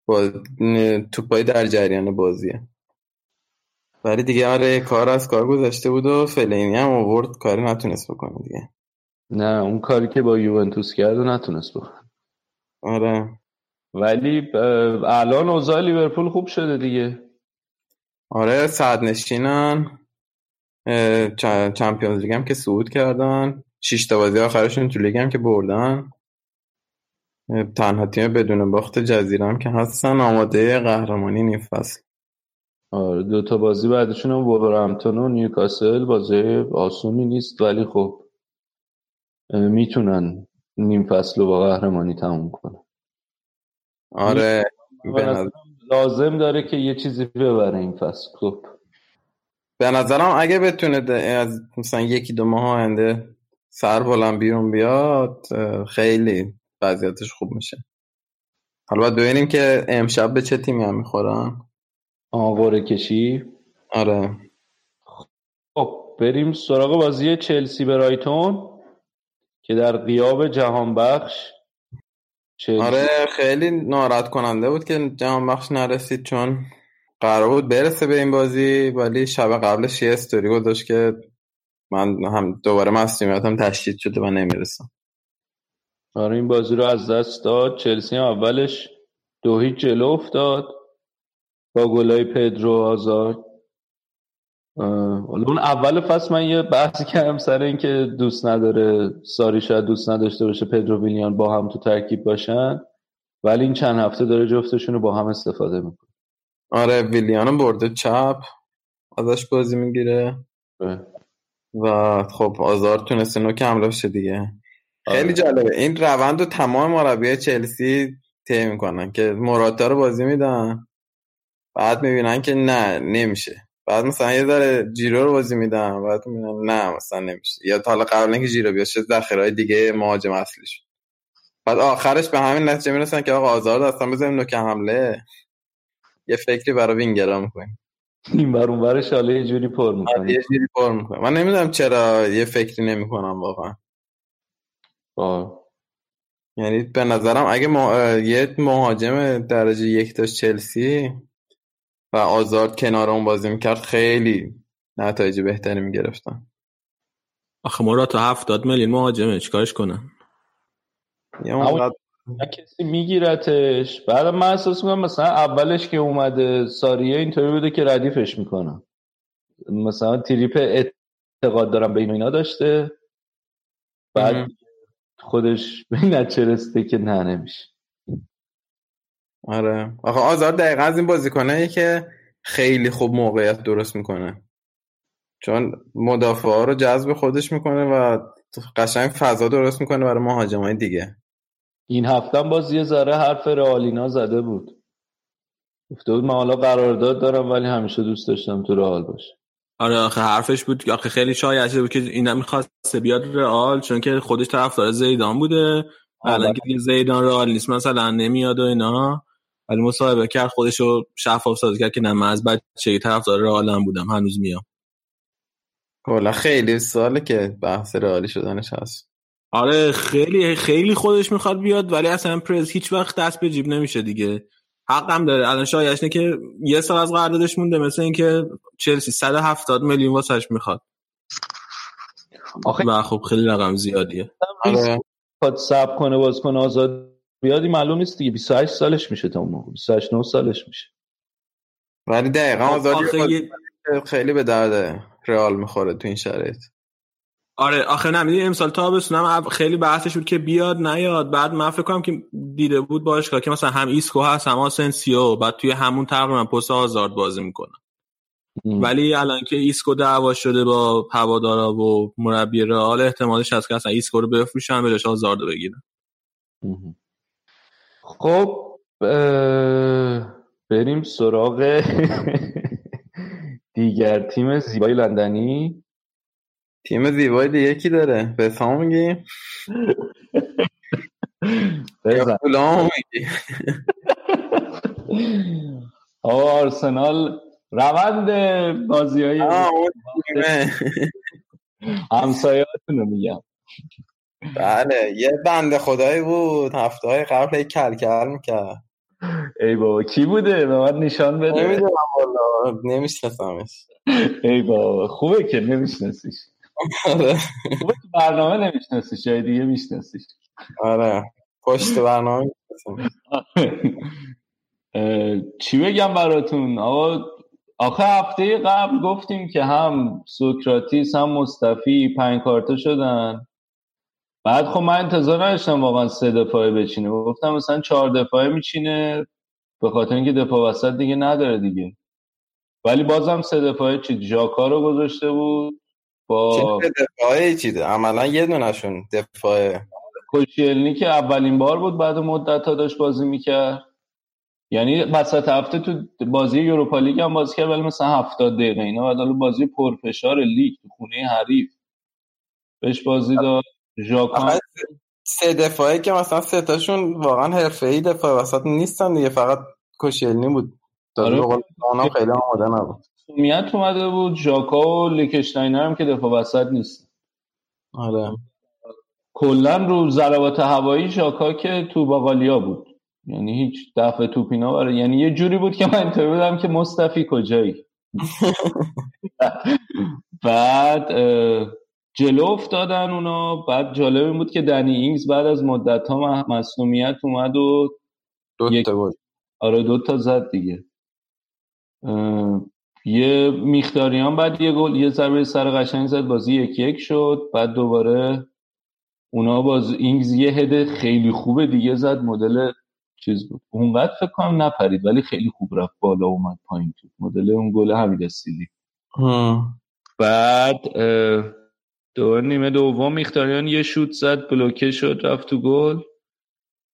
با... توپای در جریان بازیه. ولی دیگه آره کار از کار گذشته بود و فلینی هم آورد کاری نتونست بکنه دیگه. نه اون کاری که با یوونتوس کرد و نتونست بکنه. آره. ولی الان اوضاع لیورپول خوب شده دیگه. آره صدرنشینن. Champions League هم که صعود کردن. شش تا بازی آخرشون تو لیگ هم که بردن. تنها تیم بدون باخت جزیره هم که هستن آماده قهرمانی نیم فصل. آره دو تا بازی بعدشون هم وولورهمپتون و نیوکاسل بازی آسونی نیست ولی خب می‌تونن نیم فصل رو با قهرمانی تموم کنن. آره لازم داره که یه چیزی ببره این فصل. خب. به نظرم اگه بتونه از مثلا یکی دو ماه آینده سر بلند بیرون بیاد خیلی وضعیتش خوب میشه. حالا باید ببینیم که امشب به چه تیمی هم می‌خورن. آقاره کشی. آره. خب بریم سراغ بازی چلسی برایتون که در قیاب جهان بخش چلسی. آره خیلی ناراحت کننده بود که جهان بخش نرسید چون قرار بود برسه به این بازی ولی شب قبلش یه استوری گذاشت که من هم دوباره مسئولیتم تشدید شده و نمی‌رسم. آره این بازی رو از دست داد. چلسی هم اولش دو هیچ جلو افتاد. با گلای پدرو آزاد اون اول فصل من یه بحثی کردم سر اینکه دوست نداره ساری شاید دوست نداشته باشه پدرو ویلیان با هم تو ترکیب باشن ولی این چند هفته داره جفتشون رو با هم استفاده می‌کنه. آره ویلیان برده چپ ازش بازی می‌گیره. و خب آزار تونسته نوک حمله بشه دیگه. خیلی آره. جالبه. این روند و تمام مربی چلسی طی می‌کنن که مراتا رو بازی میدن. بعد می‌بینن که نه نمیشه. بعد مثلا یه ذره جیرو رو بازی میدن بعد می‌بینن نه مثلا نمیشه. یا حالا قبل اینکه جیرو بیاد شد ذخیرهای دیگه مهاجم اصلیش. بعد آخرش به همین نتیجه می‌رسن که آقا آزار اصلا بزنیم نوک حمله. یه فکری برای وینگرا می‌کنیم. این بر اون برش حالا یه جوری پر می‌کنه. یه جوری پر می‌کنه. من نمی‌دونم چرا یه فکری نمی‌کنم واقعا. آه. یعنی به نظرم اگه ما... یه مهاجم درجه یک داشت چلسی و آزارد کنار اون بازی می‌کرد خیلی نتایج بهتری می‌گرفتن. آخه ما را تا هفتاد میلیون مهاجمه چیکارش کنن یا کسی میگیرتش. بعد من احساس می‌کنم مثلا اولش که اومده ساریه اینطوری بوده که ردیفش می‌کنم مثلا تریپ اعتقاد دارم به اینا داشته. بعد خودش به رسیده که نه نمیشه. آره. آخه آزار دقیقا از این بازیکنه که خیلی خوب موقعیت درست می‌کنه. چون مدافع ها رو جذب خودش می‌کنه و قشنگ فضا درست می‌کنه برای مهاجمای دیگه. این هفته باز یه ذره حرف رئالینا زده بود. گفته بود من حالا قرارداد دارم ولی همیشه دوست داشتم تو رئال باشه آره آخه حرفش بود. آخه خیلی شایعه بود که اینا می‌خواست بیاد رئال چون که خودش طرفدار زیدان بوده. الان که دیگه زیدان رئال نیست مثلا نمیاد و اینا. ولی مصاحبه کرد خودش رو شفاف سازی کرد که نه من از بچگی طرفدار بودم هنوز میام. کلا خیلی ساله که بحث رئالی شدنش هست. آره خیلی خیلی خودش می‌خواد بیاد ولی اصلا پرز هیچ وقت دست به جیب نمیشه دیگه. حقم داره. الان شایش که یه سال از قراردادش مونده مثل اینکه چلسی 170 میلیون واسش می‌خواد. آخه و خب خیلی رقم زیادیه. آره. خود سب کنه باز کنه آزاد بیادی معلوم نیست دیگه. 28 سالش میشه تا اون موقع. 28 9 سالش میشه. ولی دقیقا آزادی خیلی به درد رئال می‌خوره تو این شرایط. آره آخه نمی‌دونی امسال تابستونم خیلی بحثش بود که بیاد نیاد. بعد من فکر کنم که دیده بود باشگاه که مثلا هم ایسکو هست هم آسنسیو. بعد توی همون تقریبا پست آزارد بازی می‌کنن ولی الان که ایسکو دعوا شده با هوادارا و مربی رئال احتمالش هست که اصلا ایسکو رو بفروشن بهش آزارد بگیرن. خب بریم سراغ دیگر تیم زیبای لندنی. تیم زیبای دیگه کی داره؟ به سام میگیم آرسنال روند بازی های همسایاتون رو میگم. بله یه بنده خدایی بود. هفته های قبل کل کل می‌کرد. ای بابا کی بوده؟ به من نشان بده. نمی‌دونم والا نمیشناسمش. ای بابا خوبه که نمیشناسیش. آره. خوبه که برنامه نمیشناسیش جای دیگه میشناسیش. آره پشت برنامه چی بگم براتون؟ آقا آخه هفته قبل گفتیم که هم سوکراتیس هم مصطفی پنج کارته شدن. بعد خب من انتظار نداشتم واقعا سه دفاعه بچینه. گفتم مثلا چهار دفاعه میچینه به خاطر اینکه دفاع وسط دیگه نداره دیگه. ولی بازم سه دفاعه چی جاکا رو گذاشته بود با دفاعه چیده عملا یه دونشون دفاعه. کوشیلنی که اولین بار بود بعد مدت ها داشت بازی می‌کرد. یعنی وسط هفته تو بازی یوروپا لیگ هم بازی کرد ولی مثلا 70 دقیقه اینا بعد حالا بازی پرفشار لیگ تو خونه حریف. بهش بازی داد. ژاکان سه دفاعی که مثلا سه تاشون واقعا حرفه‌ای دفاع وسط نیستن دیگه فقط کوسیلنی بود. آره خیلی آماده نبود. میت اومده بود ژاکا و لیکشتاینر هم که دفاع وسط نیست آره. کلا رو ضربات هوایی ژاکا که تو باقالیا بود. یعنی هیچ دفع توپ اینا برای یعنی یه جوری بود که من اینطوری بودم که مصطفی کجایی؟ بعد جلو افتادن اونا. بعد جالب این بود که دنی اینگز بعد از مدت ها مصدومیت اومد و دو تا بود آره دو تا زد دیگه. یه میختاریان بعد یه گل یه ضربه سر قشنگ زد بازی یک یک شد. بعد دوباره اونا باز اینگز یه هده خیلی خوبه دیگه زد مدل چیز بود. اونقدر فکر کنم نپرید ولی خیلی خوب رفت بالا اومد پایین تو مدل اون گل همین استیلی بعد دو نیمه دوم میختاریان یه شوت زد بلوکه شد رفت تو گل.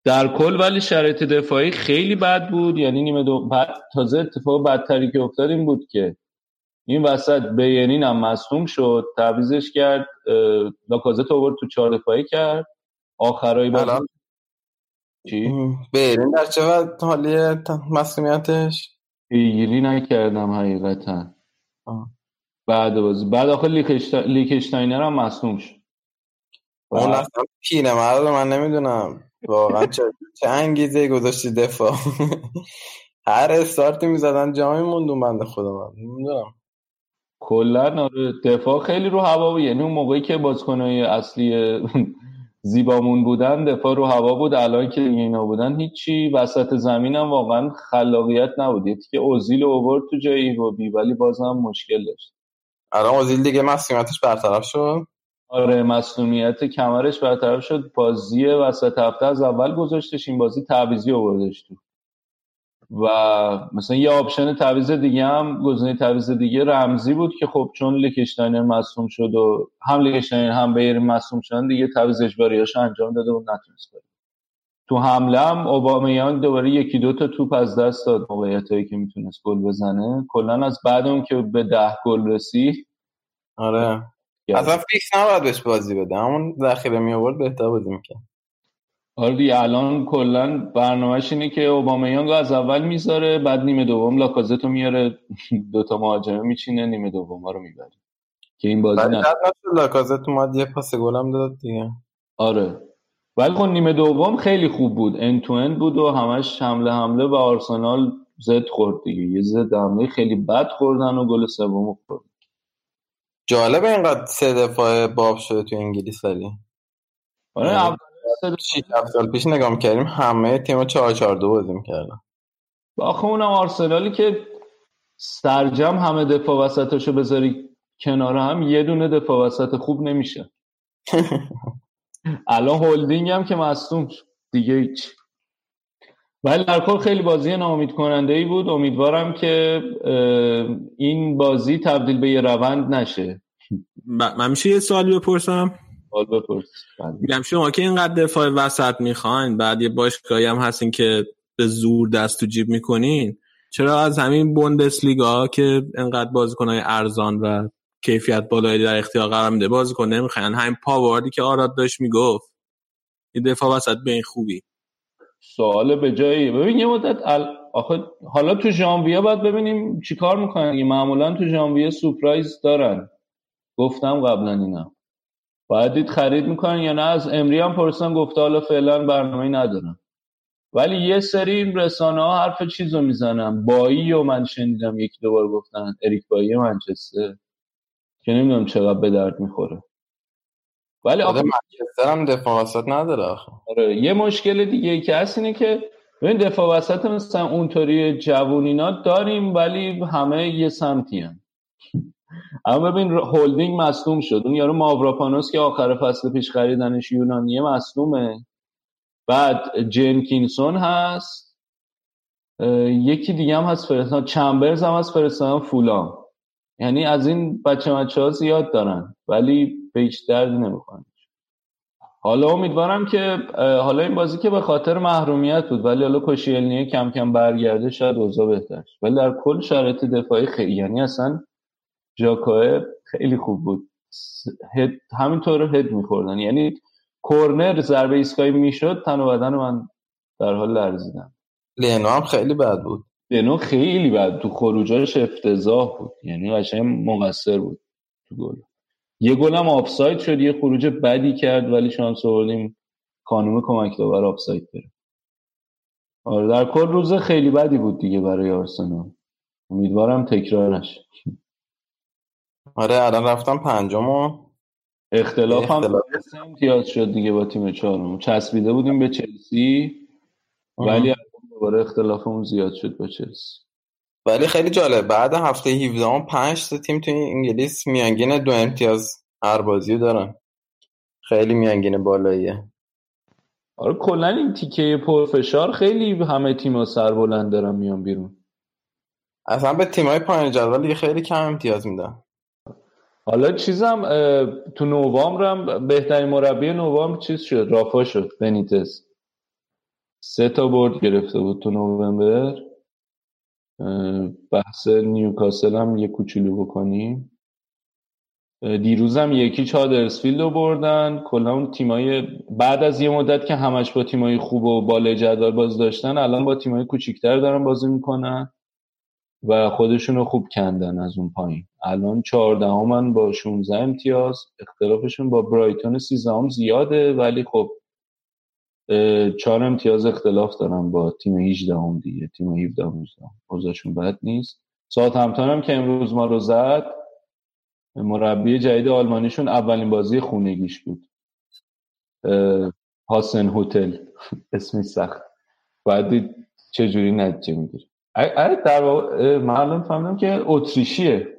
در کل ولی شرایط دفاعی خیلی بد بود. یعنی نیمه دو بعد تازه اتفاق بدتری که افتاد این بود که این وسط بیانین هم مصوم شد تعویزش کرد لاکازت آورد تو چهار دفاعی کرد. آخرای بازی چی؟ بیرین در چه حالی مسئولیتش؟ پیگیری نکردم حقیقتا. بعد بازی. بعد آخه لیکشتاینر هم مصنوم شد. اون اصلا پینه مرد من نمی‌دونم. واقعا چه, چه انگیزه گذاشتی دفاع. هر استارتی می‌زدن جامی موندون بنده خدا من. نمی‌دونم. کلا آره، دفاع خیلی رو هوا بود. یعنی اون موقعی که بازیکنای اصلی زیبامون بودن دفاع رو هوا بود. الان که اینا بودن هیچی. وسط زمین هم واقعا خلاقیت نبود. یه که اوزیل اوورد تو جای بی ولی بازم مشکل داشت. الان اوزیل دیگه مصدومیتش برطرف شد؟ آره مصدومیت کمرش برطرف شد. بازی وسط هفته از اول گذاشتش این بازی تعویضی آوردش تو. و مثلا یه option تعویض دیگه هم گزینه تعویض دیگه رمزی بود که خب چون لیکشتاینر مصدوم شد و هم لیکشتاینر هم بلرین مصدوم شدن دیگه تعویض اجباریاش انجام داده و نتونست کنه تو حمله هم اوبامیان دوباره یکی دو تا توپ از دست داد موقعیتایی که می‌تونست گل بزنه. کلا از بعد اون که به ده گل رسید. آره. اصلا فیکس نباید بهش بازی بده. همون ذخیره می آورد بهتر بازی می‌کرد. آره الان کلا برنامهش اینه که اوبامیانگ از اول می‌ذاره بعد نیمه دوم لاکازتو میاره. دوتا مهاجمه میچینه نیمه دوم رو می‌بره. که این بازی نه لاکازت اومد یه پاس گلم داد دیگه. آره. ولی خب نیمه دوم خیلی خوب بود. ان تو ان بود و همش حمله حمله و آرسنال زد خورد دیگه. یه زد حمله خیلی بد خوردن و گل سوم خورد. جالب اینقدر سه دفاع باب شده تو انگلیس ولی. آره آره. اول سال پیش نگاه می‌کردیم همه تیم 4 4 2 بازی می‌کردن. آخه اونم آرسنالی که سرجم همه دفاع وسطاشو بذاری کنار هم یه دونه دفاع وسط خوب نمیشه. الان هولدینگ هم که مصدوم شد. دیگه هیچ. ولی در کل خیلی بازی ناامید کننده ای بود. امیدوارم که این بازی تبدیل به یه روند نشه. ب- من میشه یه سوالی بپرسم؟ حال بپرس. بله. میگم شما که اینقدر دفاع وسط می‌خواین بعد یه باشگاهی هم هستین که به زور دست تو جیب می‌کنین چرا از همین بوندسلیگا که اینقدر بازیکنهای ارزان و کیفیت بالایی در اختیار قرار میده. بازیکن نمی‌خواین. همین پاواردی که آراد داشت می‌گفت. این دفاع وسط به این خوبی. سوال به جایی. ببین یه مدت ال... آخه حالا تو ژانویه باید ببینیم چیکار می‌کنن. معمولا تو ژانویه سورپرایز دارن. گفتم قبلا اینا. باید دید خرید می‌کنن یا نه. از امری هم پرسن گفته حالا فعلا برنامه ندارن ولی یه سری رسانه ها حرف چیز رو می‌زنن. بایی و من شنیدم یکی دوبار گفتن. اریک بایی منچستر. که نمی‌دونم چقدر به درد می‌خوره. ولی آخه منچستر هم دفاع وسط نداره آخه. آره یه مشکل دیگه ای که هست اینه که ببین دفاع وسط مثلا اونطوری جوونینا داریم ولی همه یه سمتی هم. اما ببین هولدینگ مصدوم شد. اون یارو ماوراپانوس که آخر فصل پیش خریدنش یونانیه مصدومه. بعد جنکینسون هست. یکی دیگه هم هست فرستان چمبرز هم هست فرستان فولام. یعنی از این بچه بچه ها زیاد دارن ولی به هیچ دردی نمی‌خوان حالا امیدوارم که حالا این بازی که به خاطر محرومیت بود ولی حالا کوشیلنیه کم کم برگرده شاید اوضاع بهتر. ولی در کل شرایط دفاعی خیلی یعنی اصلا ژاکوه خیلی خوب بود. هد همینطور هد میخوردن. یعنی کورنر ضربه ایستگاهی می‌شد تن و بدن من در حال لرزیدن. لینو هم خیلی بد بود. دنو خیلی بد. تو خروجاش افتضاح بود. یعنی قشنگ مقصر بود تو گل. یه گلم آفساید شد. یه خروج بدی کرد ولی شانس آوردیم خانم کمک داور آفساید گرفت آره در کل روز خیلی بدی بود دیگه برای آرسنال. امیدوارم تکرار نشه. آره الان رفتم پنجم و اختلاف هم امتیاز شد دیگه با تیم چهارم چسبیده بودیم به چلسی ولی دوباره اختلافمون زیاد شد با چلسی. ولی خیلی جالب. بعد هفته 17 هم پنج تا تیم توی انگلیس میانگین دو امتیاز هر بازی دارن. خیلی میانگین بالاییه. آره کلا این تیکه پرفشار خیلی همه تیم‌ها سر بلند دارن میان بیرون. اصلا به تیمای پایین جدول دیگه خیلی کم امتیاز میدن. حالا چیزم تو نوامبرم بهترین مربی نوامبر چیز شد؟ رافا شد بنیتس سه تا برد گرفته بود تو نوامبر بحث نیوکاسل هم یه کوچولو بکنیم. دیروزم یکی چادرسفیلد رو بردن. کلا اون تیمای بعد از یه مدت که همش با تیمای خوب و بالای جدول باز داشتن الان با تیمای کوچیکتر دارن بازی می‌کنن و خودشون رو خوب کندن از اون پایین. الان چهاردهمن با 16 امتیاز اختلافشون با برایتون سیزدهم زیاده ولی خب چهار امتیاز اختلاف دارن با تیم 18 هم دیگه تیم 17 هم 18 اوضاعشون بد نیست. ساعت همتون هم که امروز ما رو زد مربی جدید آلمانیشون اولین بازی خونگیش بود. هاسن هتل. اسمی سخت. باید دید چجوری نتیجه می‌گیره. اه، در واقع الان فهمیدم که اتریشیه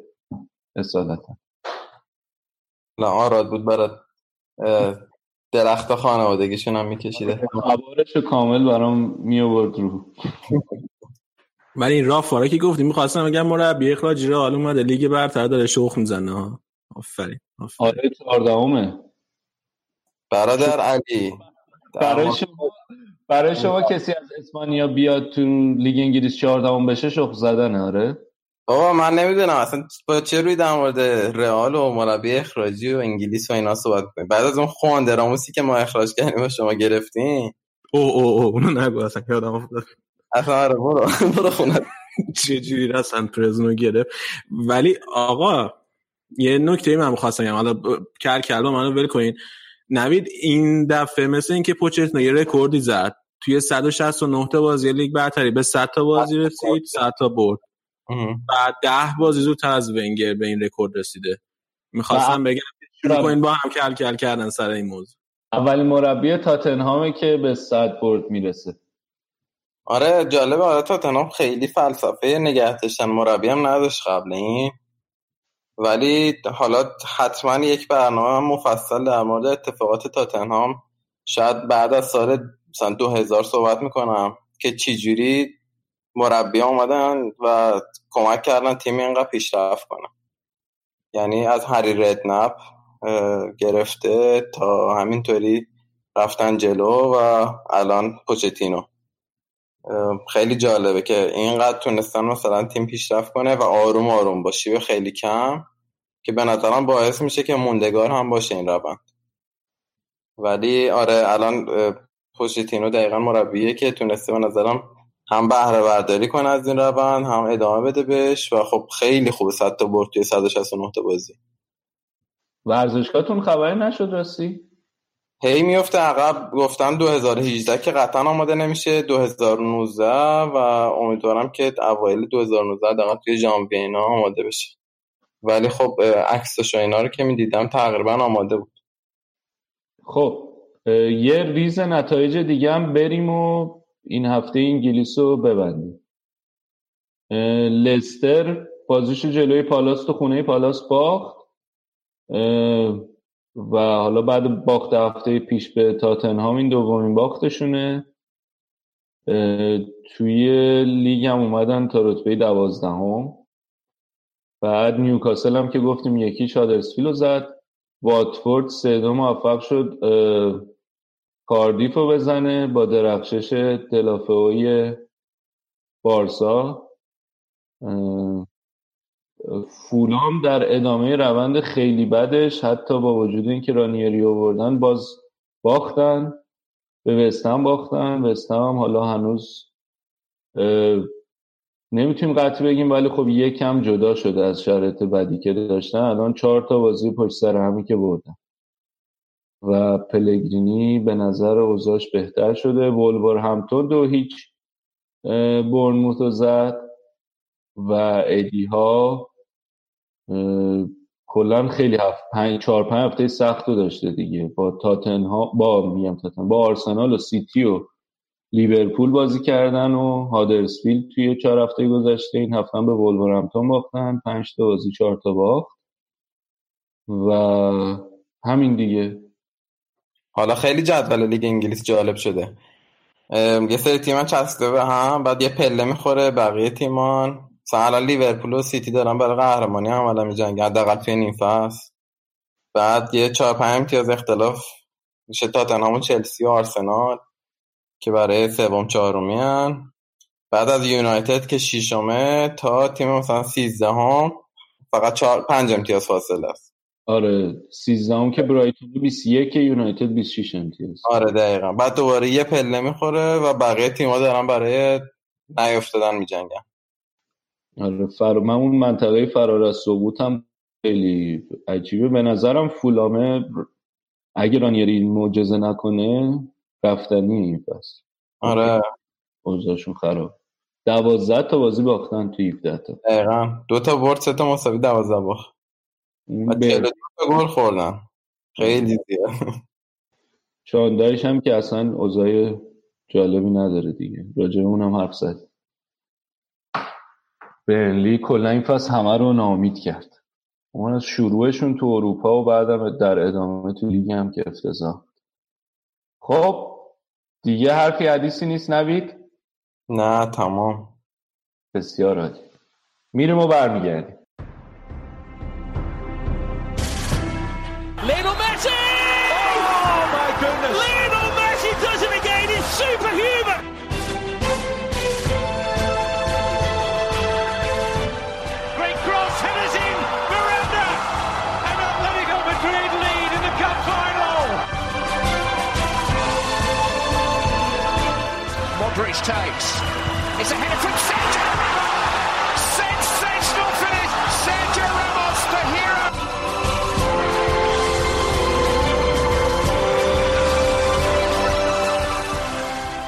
اصالتا. نه آراد بود برات. درخت خانوادگیشون هم میکشیده. عبارش کامل برام می آورد رو. ولی این رافارا که گفتیم می‌خواستم بگم مربی اخراجی رو حال اومده لیگ برتر داره شوخ می‌زنه. ها آفرین آفرین. آره چهاردهمه. برادر علی. برای ما- شما برای شما کسی از اسپانیا بیاد تو لیگ انگلیس 14 بشه شخ زدن آره؟ بابا من نمی‌دونم اصلا با چه روی در مورد رئال و مربی اخراجی و انگلیس و اینا صحبت کنیم؟ بعد از اون خوانده راموسی که ما اخراج کردیم و شما گرفتین؟ او او او اونو نگو اصلا یادم افتاد. اصلا آره برو برو خونه. چه جوری رسن پرزنو گرفت. ولی آقا یه نکته من خواستم بگم. حالا کر کردم منو ول کنین. نوید این دفعه مثل اینکه پوچتینو یه رکوردی زد توی 169 تا بازی لیگ برتری به 100 تا بازی رسید 100 تا برد. بعد 10 بازی زودتر از ونگر به این رکورد رسیده. می‌خواستم بگم شروع کنین با هم کل کل کردن سر این موضوع. اولین مربی تاتنهامه که به 100 برد می‌رسه. آره جالبه. آره تاتنهام خیلی فلسفه نگه داشتن مربی هم نداشت قبل این ولی حالا حتما یک برنامه مفصل در مورد اتفاقات تاتنهام. شاید بعد از سال مثلا 2000 صحبت می‌کنم که چجوری مربی اومدن و کمک کردن تیم اینقدر پیشرفت کنه. یعنی از هری ردنپ گرفته تا همینطوری رفتن جلو و الان پوچتینو. خیلی جالبه که اینقدر تونستن مثلا تیم پیشرفت کنه و آروم آروم با شیوه خیلی کم که به نظرم باعث میشه که موندگار هم باشه این روند. ولی آره الان پوچتینو دقیقا مربیه که تونسته به نظرم هم بهره برداری کنه از این روند هم ادامه بده بهش و خب خیلی خوبه 100 تا برد توی 169 تا بازی. ورزشگاهتون خبری نشد راستی؟ هی میفته عقب گفتن 2018 که قطعا آماده نمیشه 2019 و امیدوارم که اوایل 2019 دقیقا توی ژانویه اینا آماده بشه. ولی خب عکسش و اینا رو که می‌دیدم تقریبا آماده بود. خب یه ریز نتایج دیگه هم بریم و این هفته انگلیس رو ببندیم لستر بازیش جلوی پالاس تو خونه پالاس باخت. و حالا بعد باخت هفته پیش به تاتنهام این دومین باختشونه. توی لیگ هم اومدن تا رتبه دوازدهم. بعد نیوکاسل هم که گفتیم یکی شادرسفیل رو زد. واتفورد سه دو موفق شد. کاردیف رو بزنه با درخشش دلافئوی بارسا. فولام در ادامه روند خیلی بدش حتی با وجود اینکه رانیری آوردن باز باختن به وستهم باختن. وستهم حالا هنوز نمی‌تونیم قطع بگیم ولی خب یکم جدا شده از شرایط بدی که داشتن. الان چهار تا بازی پشت سر همی که بردن. و پلگرینی به نظر اوضاعش بهتر شده. ولور همتون دو هیچ برنموت زد و ادی ها کلا خیلی هفت پنج چهار پنج هفته سخت رو داشته دیگه. با تاتن ها با میگم تاتن با آرسنال و سیتی و لیورپول بازی کردن و هادرسفیلد توی چهار هفته گذشته. این هفته به ولورهمپتون باختن. پنج تا بازی چهار تا باخت. و همین دیگه. حالا خیلی جدول لیگ انگلیس جالب شده. یه سری تیمان چسته به هم بعد یه پله می‌خوره بقیه تیمان مثلا لیورپول و سیتی دارن برای قهرمانی هم الان میجنگن حداقل توی نیم فصل. بعد یه چهار پنج امتیاز اختلاف میشه تاتنهام و چلسی و آرسنال که برای سوم چهارمی بعد از یونایتد که شیشمه تا تیم مثلا سیزدهم فقط چهار پنج امتیاز فاصله است. آره 13 که برایتون 21 یونایتد 26 امتیاز. آره دقیقا. بعد دوباره یه پله می‌خوره و بقیه تیم‌ها دارن برای نیافتادن میجنگن. آره فر... من اون منطقه فرار از ثبوت هم خیلی عجیبه. به نظرم فولامه اگه رانیری معجزه نکنه رفتنی پس آره. اوضاعشون خراب. دوازده تا بازی باختن تو 17 تا. دقیقا. دو تا برد سه تا مساوی دوازده باخت. گل خوردن. خیلی زیاد. شاندایش هم که اصلا اوضاع جالبی نداره دیگه. راجع اون هم حرف زد. برنلی کلا این فصل همه رو نامید کرد. اون از شروعشون تو اروپا و بعدم در ادامه تو لیگ هم که افتضاح خب دیگه حرفی حدیثی نیست نوید؟ نه تمام. بسیار عالی. میریم و برمیگردیم. takes. It's a header from Sergio Ramos! Sensational finish! Sergio Ramos, the hero!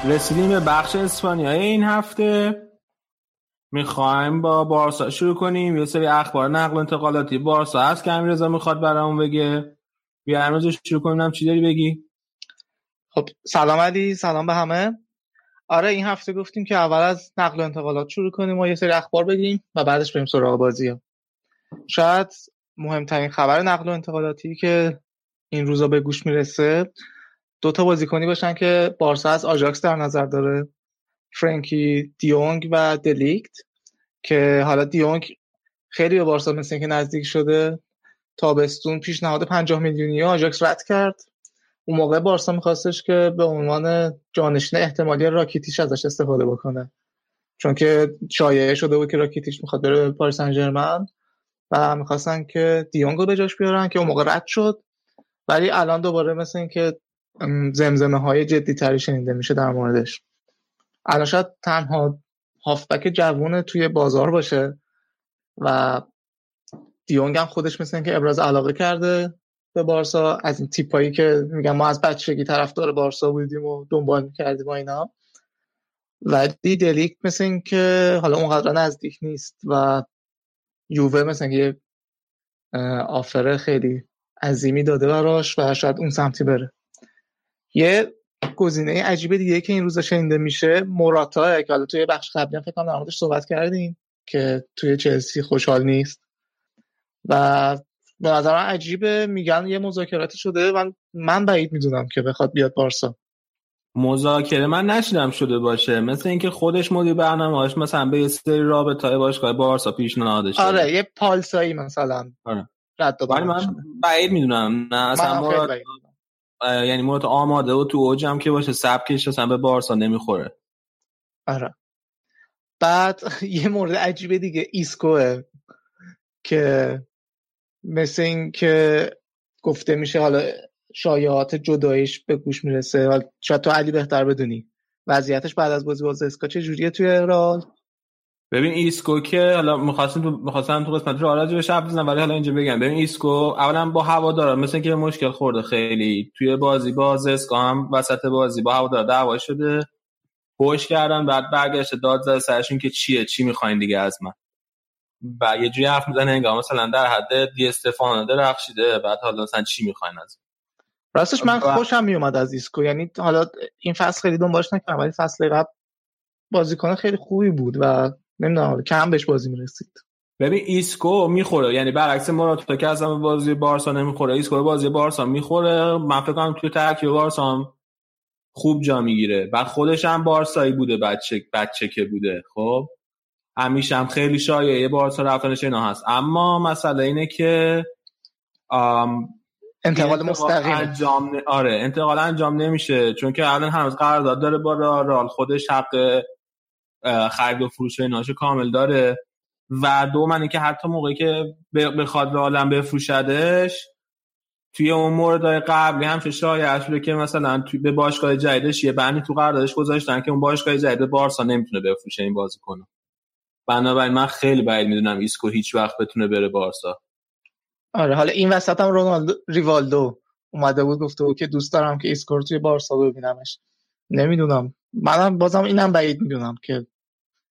رسیدیم به بخش اسپانیایی این هفته می‌خوایم با بارسا شروع کنیم یه سری اخبار نقل و انتقالاتی بارسا هست که امیرزا می‌خواد برامون بگه بیا امروز شروع کنیم چی داری بگی خب سلام علی سلام به همه آره این هفته گفتیم که اول از نقل و انتقالات شروع کنیم و یه سری اخبار بگیم و بعدش بریم سراغ بازی ها. شاید مهمترین خبر نقل و انتقالاتی که این روزا به گوش می‌رسه دو تا بازیکنی باشن که بارسا از آژاکس در نظر داره فرانکی دیونگ و دلیکت که حالا دیونگ خیلی به بارسا مثل که نزدیک شده تابستون پیشنهاد 50 میلیونی آژاکس رد کرد اون موقع بارسا میخواستش که به عنوان جانشین احتمالی راکیتیش ازش استفاده بکنه. چون که شایعه شده بود که راکیتیش می‌خواد بره پاریس سن و می‌خواستن که دیونگو به جاش بیارن که اون موقع رد شد. ولی الان دوباره مثل این که زمزمه های جدی تری شنیده میشه در موردش. الان شاید تنها هافبک جوون توی بازار باشه و دیونگ هم خودش مثل که ابراز علاقه کرده. به بارسا از این تیپایی که میگم ما از بچگی طرفدار بارسا بودیم و دنبال می‌کردیم و اینا. و دی دلیک مثل این که حالا اونقدر نزدیک نیست و یووه مثل یه آفر خیلی عظیمی داده براش و شاید اون سمتی بره. یه گزینه عجیب دیگه که این روزا شنیده میشه موراتا که حالا توی بخش قبلی هم فکر کنم صحبت کردیم که توی چلسی خوشحال نیست. و به نظر من عجیبه. میگن یه مذاکراتی شده. من من بعید می‌دونم که بخواد بیاد بارسا. مذاکره من نشیدم شده باشه. مثل اینکه خودش مدیر برنامه‌اش مثلا به سری رابطه باشگاه بارسا پیشنهاد شده آره یه پالسایی مثلا آره. رد من بعید می‌دونم. نه اصلا مراد یعنی مراد آماده و تو اوجم که باشه سبکش اصلا به بارسا نمی‌خوره. آره. بعد یه مورد عجیبه دیگه ایسکوه که مثل این که گفته میشه حالا شایعات جدایش به گوش می‌رسه. شاید تو علی بهتر بدونی. وضعیتش بعد از بازی با زسکا چه جوریه توی رئال ببین ایسکو که حالا می‌خواستم تو می‌خواستم تو قسمت رئال راجع بهش بزنم ولی حالا اینجا بگم. ببین ایسکو اولا با هوادارا مثل که مشکل خورده خیلی. توی بازی با زسکا هم وسط بازی با هوادارا دعوا شده. هوش کردن بعد برگشت داد زد سرشون که چیه چی می‌خواین دیگه از من. و یه جوری حرف می‌زنه انگار مثلا در حد دی استفانو درخشیده. بعد حالا مثلا چی می‌خواین از راستش من خوشم میومد از ایسکو. یعنی حالا این فصل خیلی دنبالش نکردم ولی فصل قبل بازیکن خیلی خوبی بود و نمی‌دونم کم بهش بازی می‌رسید. ببین ایسکو می‌خوره. یعنی برعکس مراتا که به بازی بارسا نمی‌خوره. ایسکو به بازی بارسا می‌خوره. من فکر کنم توی ترکیب بارسا هم خوب جا می‌گیره. بعد خودش هم بارسایی بوده بچه بچه که بوده. خب؟ همیشه هم خیلی شایعه بارسا رفتنش اینا هست. اما مسئله اینه که انتقال مستقیم انجام آره انتقال انجام نمیشه. چون که الان هنوز قرارداد داره با رال خودش حق خرید و فروش ایناشو کامل داره. و دو من که حتی موقعی که بخواد رالم بفروشدش توی اون مورد قبلی هم شایعه شده که مثلا توی به باشگاه جدیدش یه بندی تو قراردادش گذاشتن که اون باشگاه جدید بارسا نمی‌تونه بفروشه این بازیکنو بنابراین من خیلی بعید می‌دونم ایسکو هیچ وقت بتونه بره بارسا. آره حالا این وسط هم رونالدو ریوالدو اومده بود گفته بود که دوست دارم که ایسکو توی بارسا ببینمش. نمی‌دونم. منم بازم اینم بعید می‌دونم که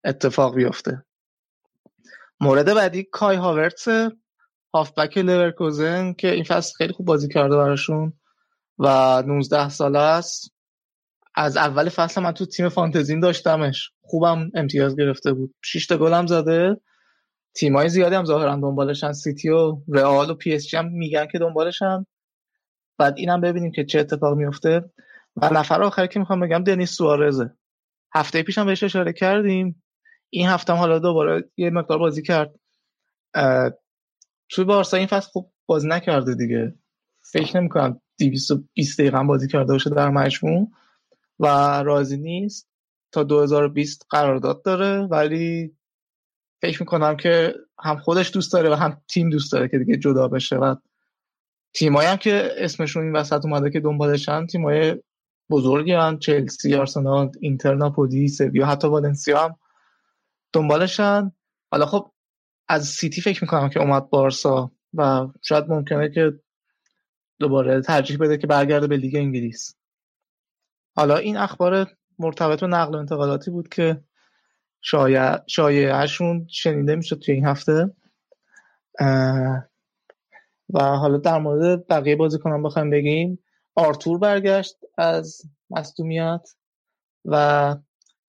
اتفاق بیفته. مورد بعدی کای هاورتس هافبک لورکوزن که این فصل خیلی خوب بازی کرده براشون و 19 ساله است. از اول فصل من تو تیم فانتزین داشتمش. خوبم امتیاز گرفته بود. 6 تا هم زده. تیمای زیادی هم ظاهرا دنبالشن. سیتی و رئال و پی اس جی هم میگن که دنبالشن. بعد اینم ببینیم که چه اتفاق میفته. و نفر آخری که می‌خوام بگم دنیس سوارزه. هفته پیش هم بهش اشاره کردیم. این هفته هم حالا دوباره یه مقدار بازی کرد. توی بارسا این فصل خوب بازی نکرده دیگه. فکر نمی‌کنم 220 دقیقه بازی کرده باشه در مجموع. و راضی نیست. تا 2020 قرارداد داره ولی فکر می‌کنم که هم خودش دوست داره و هم تیم دوست داره که دیگه جدا بشه. و تیمایی هم که اسمشون این وسط اومده که دنبالشن تیمای بزرگی هم چلسی آرسنال اینتر ناپولی سویا حتی والنسیا هم دنبالشن. حالا خب از سیتی فکر می‌کنم که اومد بارسا و شاید ممکنه که دوباره ترجیح بده که برگرده به لیگ انگلیس. حالا این اخبار مرتبط به نقل و انتقالاتی بود که شایعهشون شنیده می‌شد توی این هفته. و حالا در مورد بقیه بازیکنان بخوایم بگیم. آرتور برگشت از مصدومیت و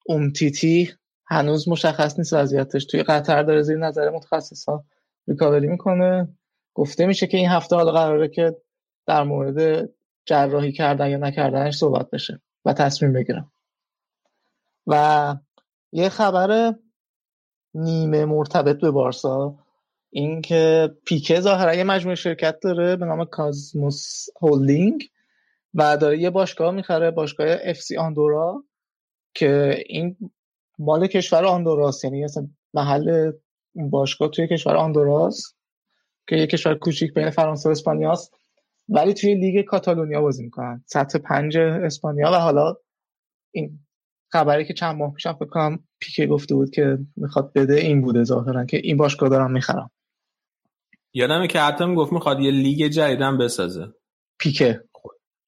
اومتیتی هنوز مشخص نیست وضعیتش. توی قطر داره زیر نظر متخصصا ریکاوری می‌کنه. گفته میشه که این هفته حالا قراره که در مورد جراحی کردن یا نکردنش صحبت بشه. و تصمیم بگیرم. و یه خبر نیمه مرتبط به بارسا اینکه پیکه ظاهرا یه مجموعه شرکت داره به نام کازموس هولدینگ و داره یه باشگاه می‌خره باشگاه اف سی آندورا که این مال کشور آندوراست یعنی مثلا محل باشگاه توی کشور آندوراس که یه کشور کوچیک بین فرانسه و اسپانیاست ولی توی لیگ کاتالونیا بازی می‌کنن. سطح پنج اسپانیا و حالا این خبری که چند ماه پیشم فکر کنم پیکه گفته بود که می‌خواد بده این بوده ظاهرا که این باشگاه دارم می‌خرم. یادمه که حتی می‌گفت می‌خواد یه لیگ جدیدم بسازه. پیکه.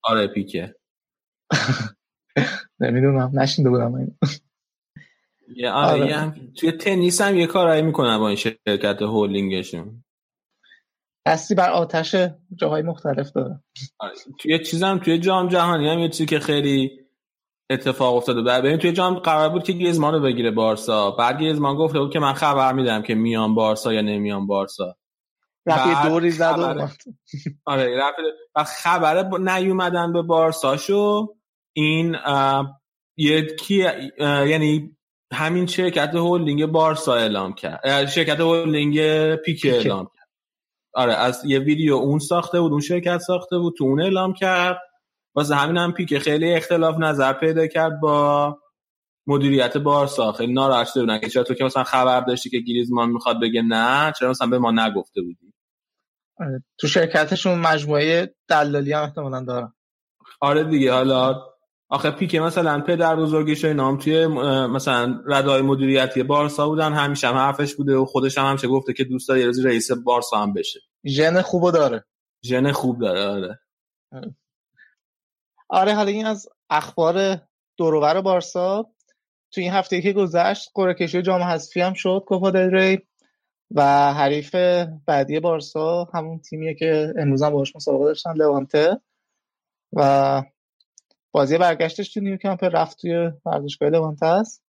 آره پیکه. نمی‌دونم نشینده بودم این یه آره, آره. توی تنیس هم یه کارایی می‌کنه با این شرکت هولینگشون. دستی بر آتش جاهای مختلف داره. آره. توی چیزم توی جام جهانی هم یه چیزی که خیلی اتفاق افتاده. بعد ببین توی جام قرار بود که گیزمان رو بگیره بارسا. بعد گیزمان گفته بود که من خبر میدم که میام بارسا یا نمیام بارسا. رفت دوری زد آره رفت و خبر نیومدن به بارساشو. این یکی یعنی همین شرکت هولدینگ بارسا اعلام کرد. شرکت هولدینگ پیکه. اعلام کرد. آره از یه ویدیو اون ساخته بود اون شرکت ساخته بود تو اون اعلام کرد. واسه همین هم پیکه خیلی اختلاف نظر پیدا کرد با مدیریت بارسا. خیلی ناراحت شده بودن که چرا تو که مثلا خبر داشتی که گریزمان می‌خواد بگه نه چرا مثلا به ما نگفته بودی؟ آره. تو شرکتشون مجموعه دلالی هم احتمالا دارن. آره دیگه حالا آخه پیکه مثلا پدر بزرگش نام توی مثلا ردای مدیریتی بارسا بودن همیشه هم حرفش بوده و خودش هم همیشه گفته که دوست داره رئیس بارسا هم بشه. ژن خوبو داره. ژن خوب داره آره. آره. حالا این از اخبار دورور بارسا. تو این هفته که گذشت قرعه کشی جام حذفی هم شد کوپا دل ری. و حریف بعدی بارسا همون تیمیه که امروز هم باهاش مسابقه داشتن لوانته. و بازی برگشتش تو نیوکمپ رفت توی ورزشگاه لوانته است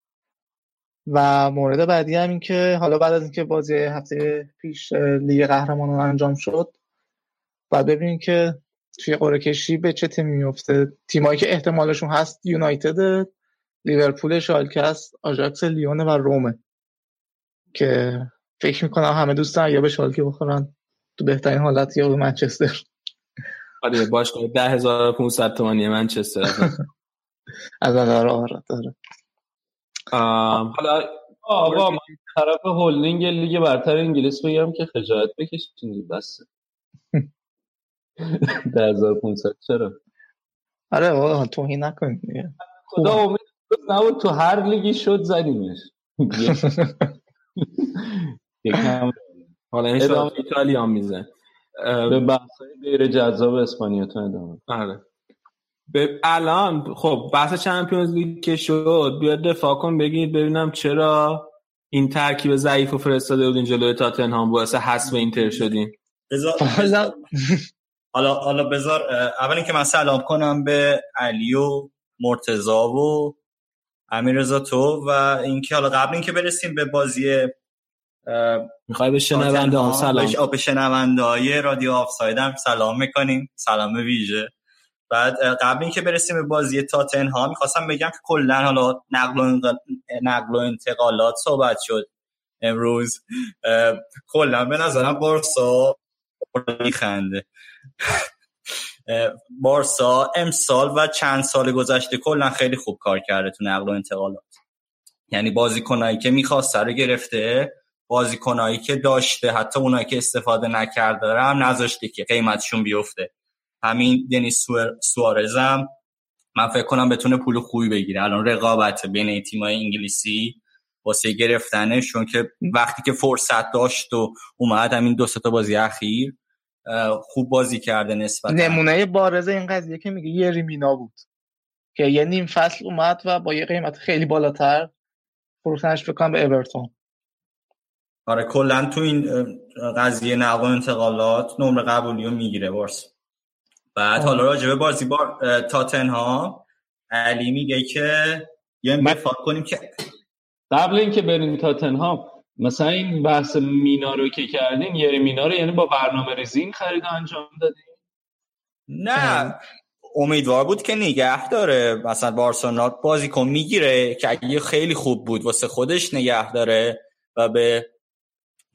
و مورد بعدی هم این که حالا بعد از اینکه بازی هفته پیش لیگ قهرمانان انجام شد و ببینیم که توی قرعه کشی به چه تیمی میفته تیمایی که احتمالشون هست یونایتد لیورپول شالکه آژاکس لیون و رومه که فکر می‌کنم همه دوستان یا به شالکه بخورن تو بهترین حالت یا به منچستر. آره باشگاه 10500 تومانی منچستر. از نظر آره داره حالا آقا من طرف هولدینگ لیگ برتر انگلیس بگم که خجالت بکشید بس. 10500 چرا؟ آره آقا توهین نکن خدا امید نبود تو هر لیگی شد زدیمش. حالا این ایتالیا هم میزن به بحثای غیر جذاب اسپانیا تو ادامه آره. به الان خب بحث چمپیونز لیگ که شد بیاد دفاع کن بگید ببینم چرا این ترکیب ضعیف و فرستاده بودین جلوی تاتنهام. باعث حذف اینتر شدین حالا حالا بذار اول اینکه من سلام کنم به علی و مرتضا و رضا تو و اینکه حالا قبل اینکه برسیم به بازی می‌خوای به شنونده ها سلام. به شنونده های رادیو آفساید سلام می‌کنیم. سلام ویژه. بعد قبل اینکه برسیم به بازی تاتن ها می‌خواستم بگم که کلا حالا نقل و, نقل و انتقالات صحبت شد امروز. کلا به نظرم بارسا میخنده بارسا امسال و چند سال گذشته کلا خیلی خوب کار کرده تو نقل و انتقالات. یعنی بازیکنایی که می‌خواسته رو گرفته بازیکنایی که داشته حتی اونایی که استفاده نکرده هم نذاشته که قیمتشون بیفته. همین دنیس سوارزم من فکر کنم بتونه پول خوبی بگیره. الان رقابت بین تیمای انگلیسی واسه گرفتنش چون که وقتی که فرصت داشت و اومد همین دو تا بازی اخیر خوب بازی کرده نسبت نمونه بارز این قضیه که میگه یه ریمینا بود که یه نیم فصل اومد و با یه قیمت خیلی بالاتر فروختنش بکنم به اورتون. آره کلا تو این قضیه نقل و انتقالات نمره قبولی رو می‌گیره بارس. بعد حالا راجبه بازی بار تاتنهام علی میگه که یه دفاع کنیم که قبل اینکه بریم تاتنهام مثلا این بحث مینا رو که کردین یه مینا رو یعنی با برنامه ریزی این خرید انجام دادین؟ نه امیدوار بود که نگه داره. مثلا بارسلونا بازیکن می‌گیره که اگه خیلی خوب بود واسه خودش نگه داره و به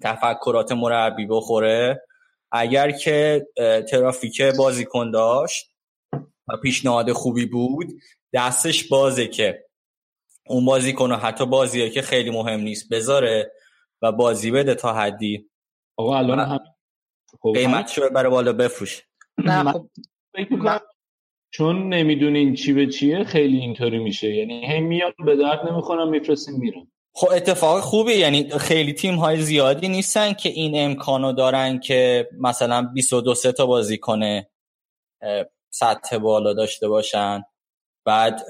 تفکرات مربی بخوره. اگر که ترافیک بازیکن داشت و پیشنهاد خوبی بود دستش بازه که اون بازی کنه حتی بازیه که خیلی مهم نیست بذاره و بازی بده تا حدی. آقا الان هم خب قیمت شو برای بالا بفروش. نه خب. چون نمی‌دونین چی به چیه خیلی اینطوری میشه. یعنی هی میاد به درد نمی‌خورم میفرستیم میرم خب اتفاق خوبی یعنی خیلی تیم های زیادی نیستن که این امکانو دارن که مثلا 22 تا بازی کنه سطح بالا داشته باشن. بعد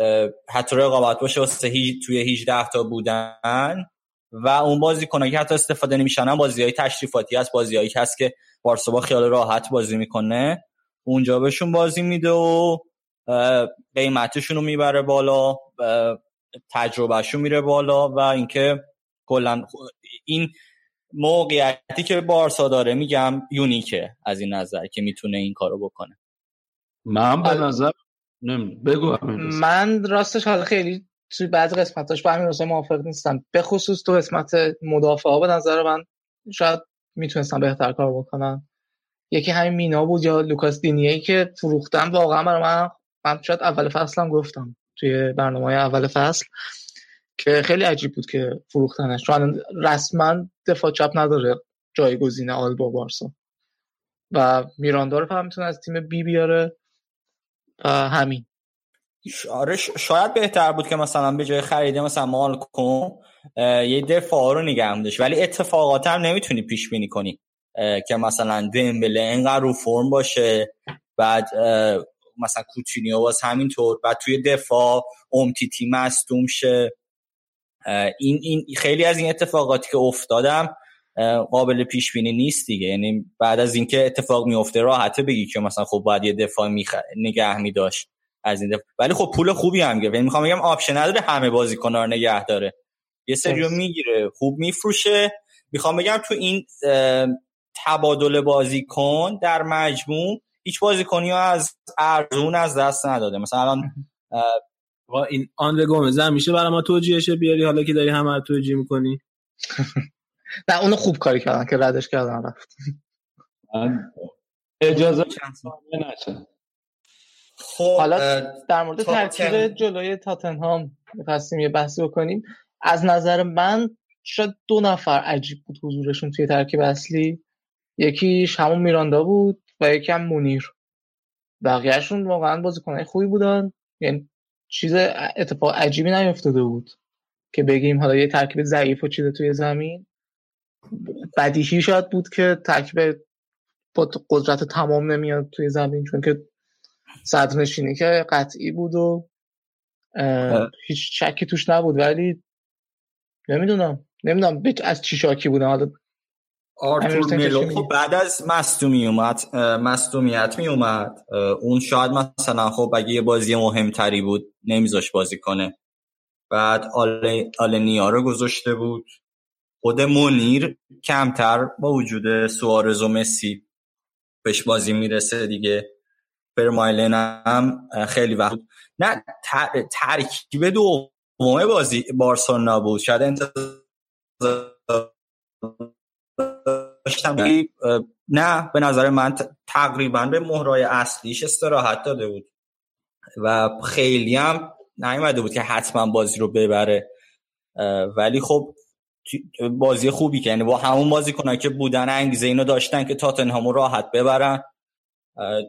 حتی رقابت باشه واسه توی 18 تا بودن و اون بازی کنه که حتی استفاده نمیشن بازی های تشریفاتی هست. بازی هایی هست که بارسا با خیال راحت بازی می‌کنه اونجا بهشون بازی میده و قیمتشون رو می‌بره بالا. تجربهشون میره بالا و اینکه کلا این موقعیتی که بارسا داره میگم یونیکه از این نظر که می‌تونه این کارو بکنه. من به نظر بگو من راستش حالا خیلی توی بعضی قسمتاش با همین روزه موافق نیستم. به خصوص تو قسمت مدافع ها به نظر من شاید می‌تونستم بهتر کار بکنم یکی همین مینا بود یا لوکاس دینیه که فروختن. واقعا برای من من شاید اول فصلم گفتم. توی برنامه اول فصل که خیلی عجیب بود که فروختنش. چون رسما دفاع چپ نداره جایگزین آلبا بارسا. و میراندا رو فهم می‌تونه از تیم بی بیاره همین. آره شاید بهتر بود که مثلا به جای خریده مثلا مال کن یه دفاع رو نگه داشت ولی اتفاقات هم نمی‌تونی پیش بینی کنی. که مثلا دمبله اینقدر رو فرم باشه بعد مثلا کوتینیو باز همینطور بعد توی دفاع امتیتی مستوم شه. این این خیلی از این اتفاقاتی که افتادم قابل پیش بینی نیست دیگه. یعنی بعد از اینکه اتفاق میفته راحته بگی که مثلا خب باید یه دفاع میخ... نگه می داشت از این دفاع. ولی خب پول خوبی هم گرفت. یعنی می‌خوام بگم option نداره همه بازیکن‌ها رو نگه داره. یه سری رو می‌گیره خوب میفروشه. می‌خوام بگم تو این تبادل بازیکن در مجموع هیچ بازیکنی از ارزون از دست نداده. مثلا الان این آن گومز میشه برای ما توجیهش بیاری حالا که داری همه توجیه می‌کنی. نه اونو خوب کاری کردن که ردش کردن رفت. اجازه نشه خب حالا در مورد ترکیب. جلوی تاتنهام می‌خواستیم یه بحثی بکنیم. از نظر من شاید دو نفر عجیب بود حضورشون توی ترکیب اصلی. یکیش همون میراندا بود. و یکی هم مونیر. بقیهشون واقعا بازیکنهای خوبی بودن. یعنی چیز اتفاق عجیبی نیفتاده بود که بگیم حالا یه ترکیب ضعیف و چیز توی زمین. بدیهی شاید بود که ترکیب با قدرت تمام نمیاد توی زمین چون که صدرنشینی که قطعی بود و هیچ شکی توش نبود. ولی نمی‌دونم. نمی‌دونم از چی شاکی بودم حالا آرتور ملو خب بعد از مصدومی اومد مصدومیت می اومد اون شاید مثلا خب اگه یه بازی مهمتری بود نمیذاش بازی کنه. بعد آلنیا رو گذاشته بود. خود منیر کمتر با وجود سوارز و مسی بهش بازی می‌رسه دیگه. فرمایلن هم خیلی وقت نه ترکیب دومه بازی بارسلونا بود. شاید انتظار نه. به نظر من تقریبا به مهرای اصلیش استراحت داده بود. و خیلی هم نیومده بود که حتما بازی رو ببره. ولی خب بازی خوبی که یعنی با همون بازی کنن که بودن انگیزه اینو داشتن که تاتنهامو راحت ببرن.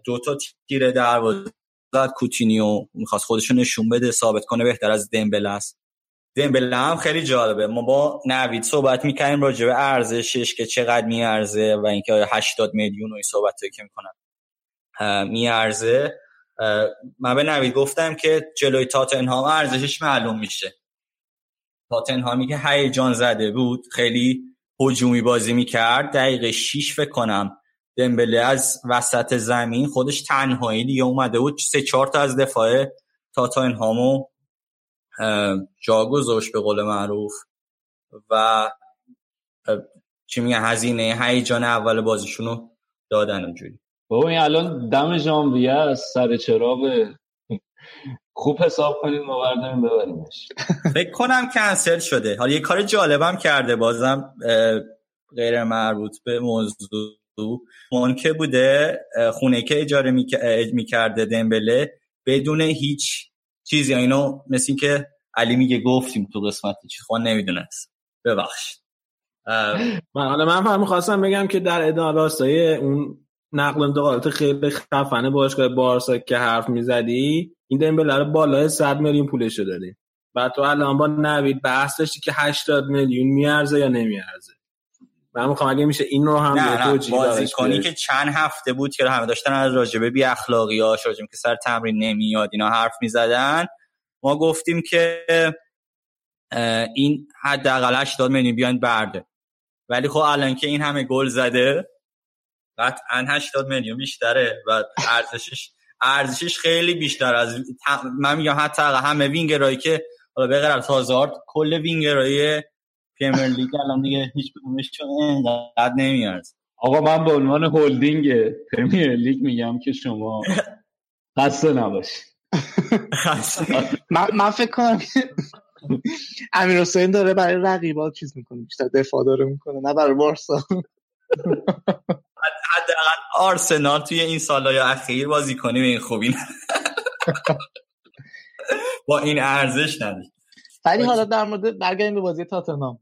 دو تا تیر دروازه کوتینیو می‌خواست خودشو نشون بده ثابت کنه بهتر از دمبل است. دمبله هم خیلی جالبه. ما با نوید صحبت می‌کنیم راجع به ارزشش که چقدر میارزه و اینکه 80 میلیون و این صحبت که می‌کنن میارزه. من به نوید گفتم که جلوی تاتنهام ارزشش معلوم میشه. تاتنهامی که هیجان زده بود خیلی هجومی بازی می‌کرد. دقیقه 6 فکر کنم دمبله از وسط زمین خودش تنهایی دیگه اومده بود. سه چهار تا از دفاع تاتنهامو جا گذاشت به قول معروف و چی میگن هزینه هیجان اول بازیشونو دادن اونجوری. بابا این الان دم ژانویه از سر چراغ. خوب حساب کنید ما برداریم ببریمش. فکر کنم کنسل شده. حالا یه کار جالبم کرده بازم غیر مربوط به موضوع. اون که بوده خونه که اجاره می‌کرده دمبله بدون هیچ چیزی اینو مثل این که علی میگه گفتیم تو قسمت چیز خود نمی‌دونست ببخشید. من حالا من فهم خواستم بگم که در ادامه راستای اون نقل انتقالات خیلی خفنه باشگاه بارسا که حرف می‌زدی این دمبله رو بالای 100 میلیون پولش دادی بعد تو الان با نوید بحث داشتی که 80 میلیون میارزه یا نمیارزه. من می‌خوام اگه میشه این رو هم نه نه بازیکنی که چند هفته بود که همه داشتن از راجبه بی اخلاقی ها که سر تمرین نمیاد اینا حرف می‌زدن. ما گفتیم که این حداقل 80 میلیون بیان برده. ولی خب الان که این همه گل زده قطعا 80 میلیون بیشتره و ارزشش ارزشش خیلی بیشتر از من میگم حتی همه وینگرایی که حالا به غیر از هازارد کل وینگرای پریمیر لیگ الان دیگه هیچ کدومش چون اینقدر نمیارزه آقا من به عنوان هلدینگ پرمیر لیگ میگم که شما خسته نباشید. من, من فکر کنم امیر حسین داره برای رقیبات چیز می‌کنه بیشتر دفاع داره می‌کنه نه برای بارسا. حداقل آرسنال توی این سالهای اخیر بازی کنی به این. خوبی با این ارزش نداری ولی حالا در مورد برگردیم به بازی تاتنهام.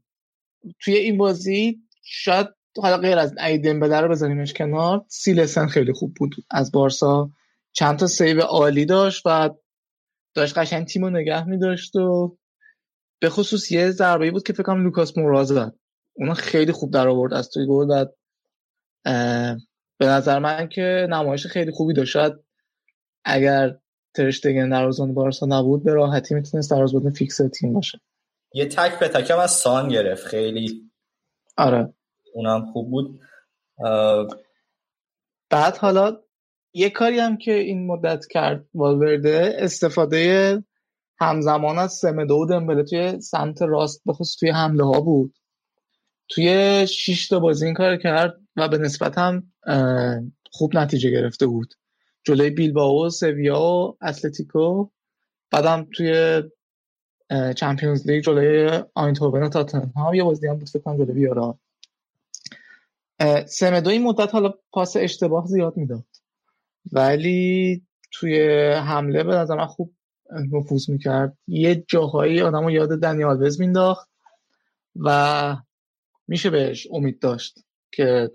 توی این بازی شاید حالا غیر از ایدن به رو بزنیمش کنار سیلسن خیلی خوب بود از بارسا. چند تا save عالی داشت و داشت قشنگ تیم رو نگه می داشت و به خصوص یه ضربه بود که فکر کنم لوکاس مورا زد. اون خیلی خوب در آورد از توی گل و به نظر من که نمایش خیلی خوبی داشت. اگر ترشتگن در بارسا نبود به راحتی می‌تونست در فیکس تیم باشه. یه تک به تکم از سان گرفت. خیلی آره. اونم خوب بود. بعد حالا یه کاری هم که این مدت کرد والورده استفاده همزمان از سمدو و دمبله توی سمت راست بخصوص توی حمله ها بود. توی شش تا بازی این کار کرد و به نسبت هم خوب نتیجه گرفته بود. جلوی بیلباو سویا و اتلتیکو بعدم توی چمپیونز لیگ جلوی آینتوون و تاتنهام. یه بازی هم بود فکر کنم جلوی بیارا سمدو این مدت حالا پاس اشتباه زیاد می‌داد. ولی توی حمله به نظر خوب نفوذ می‌کرد. یه جاهایی آدمو یاد دنی آلوز مینداخت و میشه بهش امید داشت که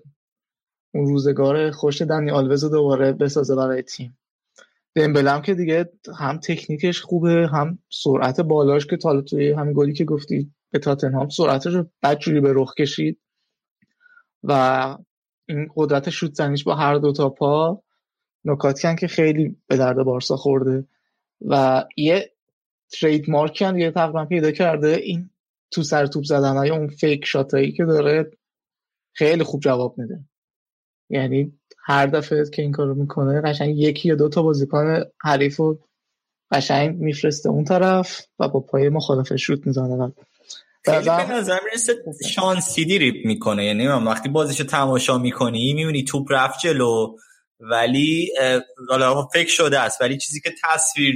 اون روزگار خوش دنی آلوز رو دوباره بسازه برای تیم. دمبلم که دیگه هم تکنیکش خوبه هم سرعت بالاش که تا توی همین گلی که گفتی به تاتنهام سرعتش رو بدجوری به رخ کشید و این قدرت شوت زنیش با هر دو تا پا نکاتی که خیلی به درد بارسا خورده و یه ترید مارک هم یه تقریبا پیدا کرده. این تو سر توپ زدن های اون فیک شاتایی که داره خیلی خوب جواب میده. یعنی هر دفعه که این کارو می‌کنه قشنگ یکی یا دو تا بازیکن حریف رو قشنگ میفرسته اون طرف و با پای مخالف شوت می‌زنه. خیلی به نظر می‌رسه شانسی دیریپ می‌کنه. یعنی وقتی بازیشو تماشا می‌کنی می‌بینی توپ رفت جلو ولی حالا فکر شده است ولی چیزی که تصویر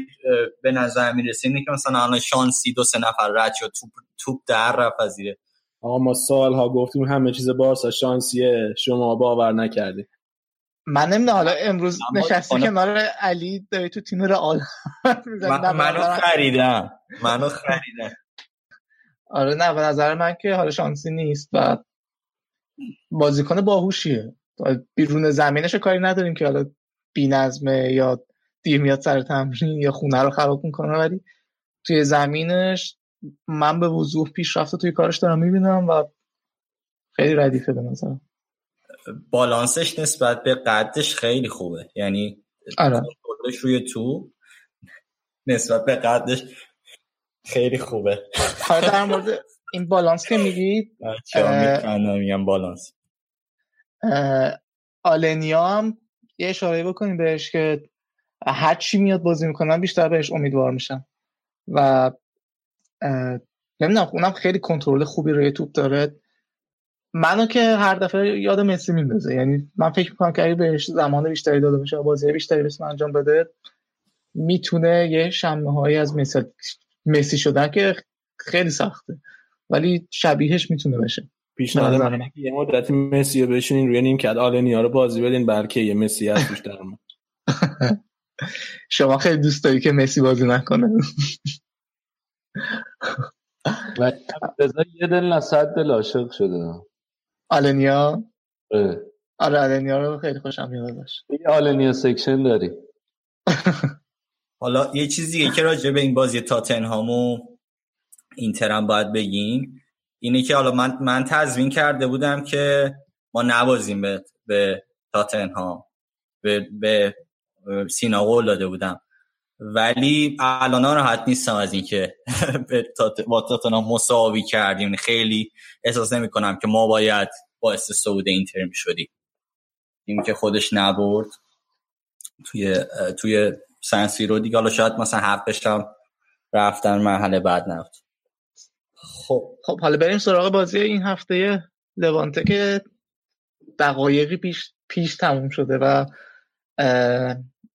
به نظر می‌رسه اینه که مثلا الان شانسی دو سه نفر رد شد توپ توپ در رفت از آقا ما سالها گفتیم همه چیز بارسا شانسیه شما باور نکردی من نمی‌دونم حالا امروز نشستی کنار علی داری تو تیم رئال منو خریدم. منو خریدم. آره نه به نظر من که حالا شانسی نیست و بازیکن باهوشیه. بیرون زمینش کاری نداریم که حالا نظمه یا دیر میاد سر تمرین یا خونه رو خراب می‌کنه ولی توی زمینش من به وضوح پیشرفت توی کارش دارم می‌بینم و خیلی ردیفه به نظرم. بالانسش نسبت به قدش خیلی خوبه. یعنی آره. روی تو نسبت به قدش خیلی خوبه. حالا در مورد این بالانس که میگید میگم بالانس. آلنیا هم یه اشاره بکنیم بهش که هر چی میاد بازی می‌کنن بیشتر بهش امیدوار میشن. و نمی‌دونم اونم خیلی کنترل خوبی روی توپ داره. منو که هر دفعه یاد مسی میندازه. یعنی من فکر می‌کنم که اگه بهش زمان بیشتری داده بشه بازی بیشتری بسیم انجام بده می‌تونه یه شمه هایی از مسی, مسی شدن که خیلی سخته. ولی شبیهش می‌تونه بشه پیشنهاد من یه مدتی مسی رو بشینین روی نیم کد. آلنیا رو بازی بدین بلکه یه مسی هست بیشتر شما خیلی دوست داری که مسی بازی نکنه. و یه دل نه صد دل عاشق شده. آلنیا؟ آره آلنیا رو خیلی خوشم میاد داشت یه آلنیا section داری. حالا یه چیزی که راجع به این بازی تاتنهام و اینتر هم باید بگیم اینه که حالا من من تضمین کرده بودم که ما نبازیم به به تاتنهام. به به سینا قول داده بودم. ولی الان راحت نیستم از اینکه با تاتنهام مساوی کردیم. یعنی خیلی احساس نمی کنم که ما باید باعث صعود اینتر می شدیم این که خودش نبرد توی توی سنسی رو دیگه. حالا شاید مثلا حقش هم رفتن مرحله بعد نفت خب خب حالا بریم سراغ بازی این هفته لوانته که دقایقی پیش پیش تموم شده و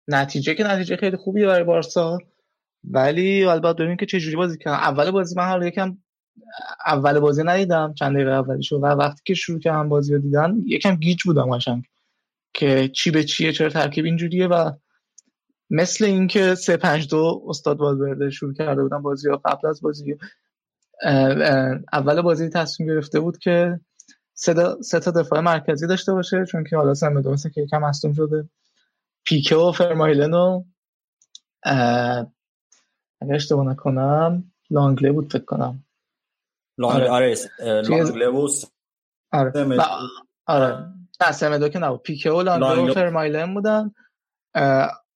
نتیجه که نتیجه خیلی خوبیه برای بارسا. ولی البته ببینیم که چه جوری بازی کردن. اول بازی من حالا یکم اول بازی ندیدم چند دقیقه اولیشو و وقتی که شروع کردم بازی رو دیدن یکم گیج بودم قشنگ که چی به چیه چرا ترکیب اینجوریه و مثل اینکه 3 5 2 استاد والورده شروع کرده بودن بازی ها قبل از بازی اول بازی تصمیم گرفته بود که سه تا دفاع مرکزی داشته باشه چون که حالا سمه دوسته که یکم مصدوم شده. پیکه و فرمایلن و اگر اشتباه نکنم لانگله بود فکر کنم. لانگله آره. لانگله بود آره. آره. نه سمدو که نبود. پیکه و لانگله و فرمایلن بودن.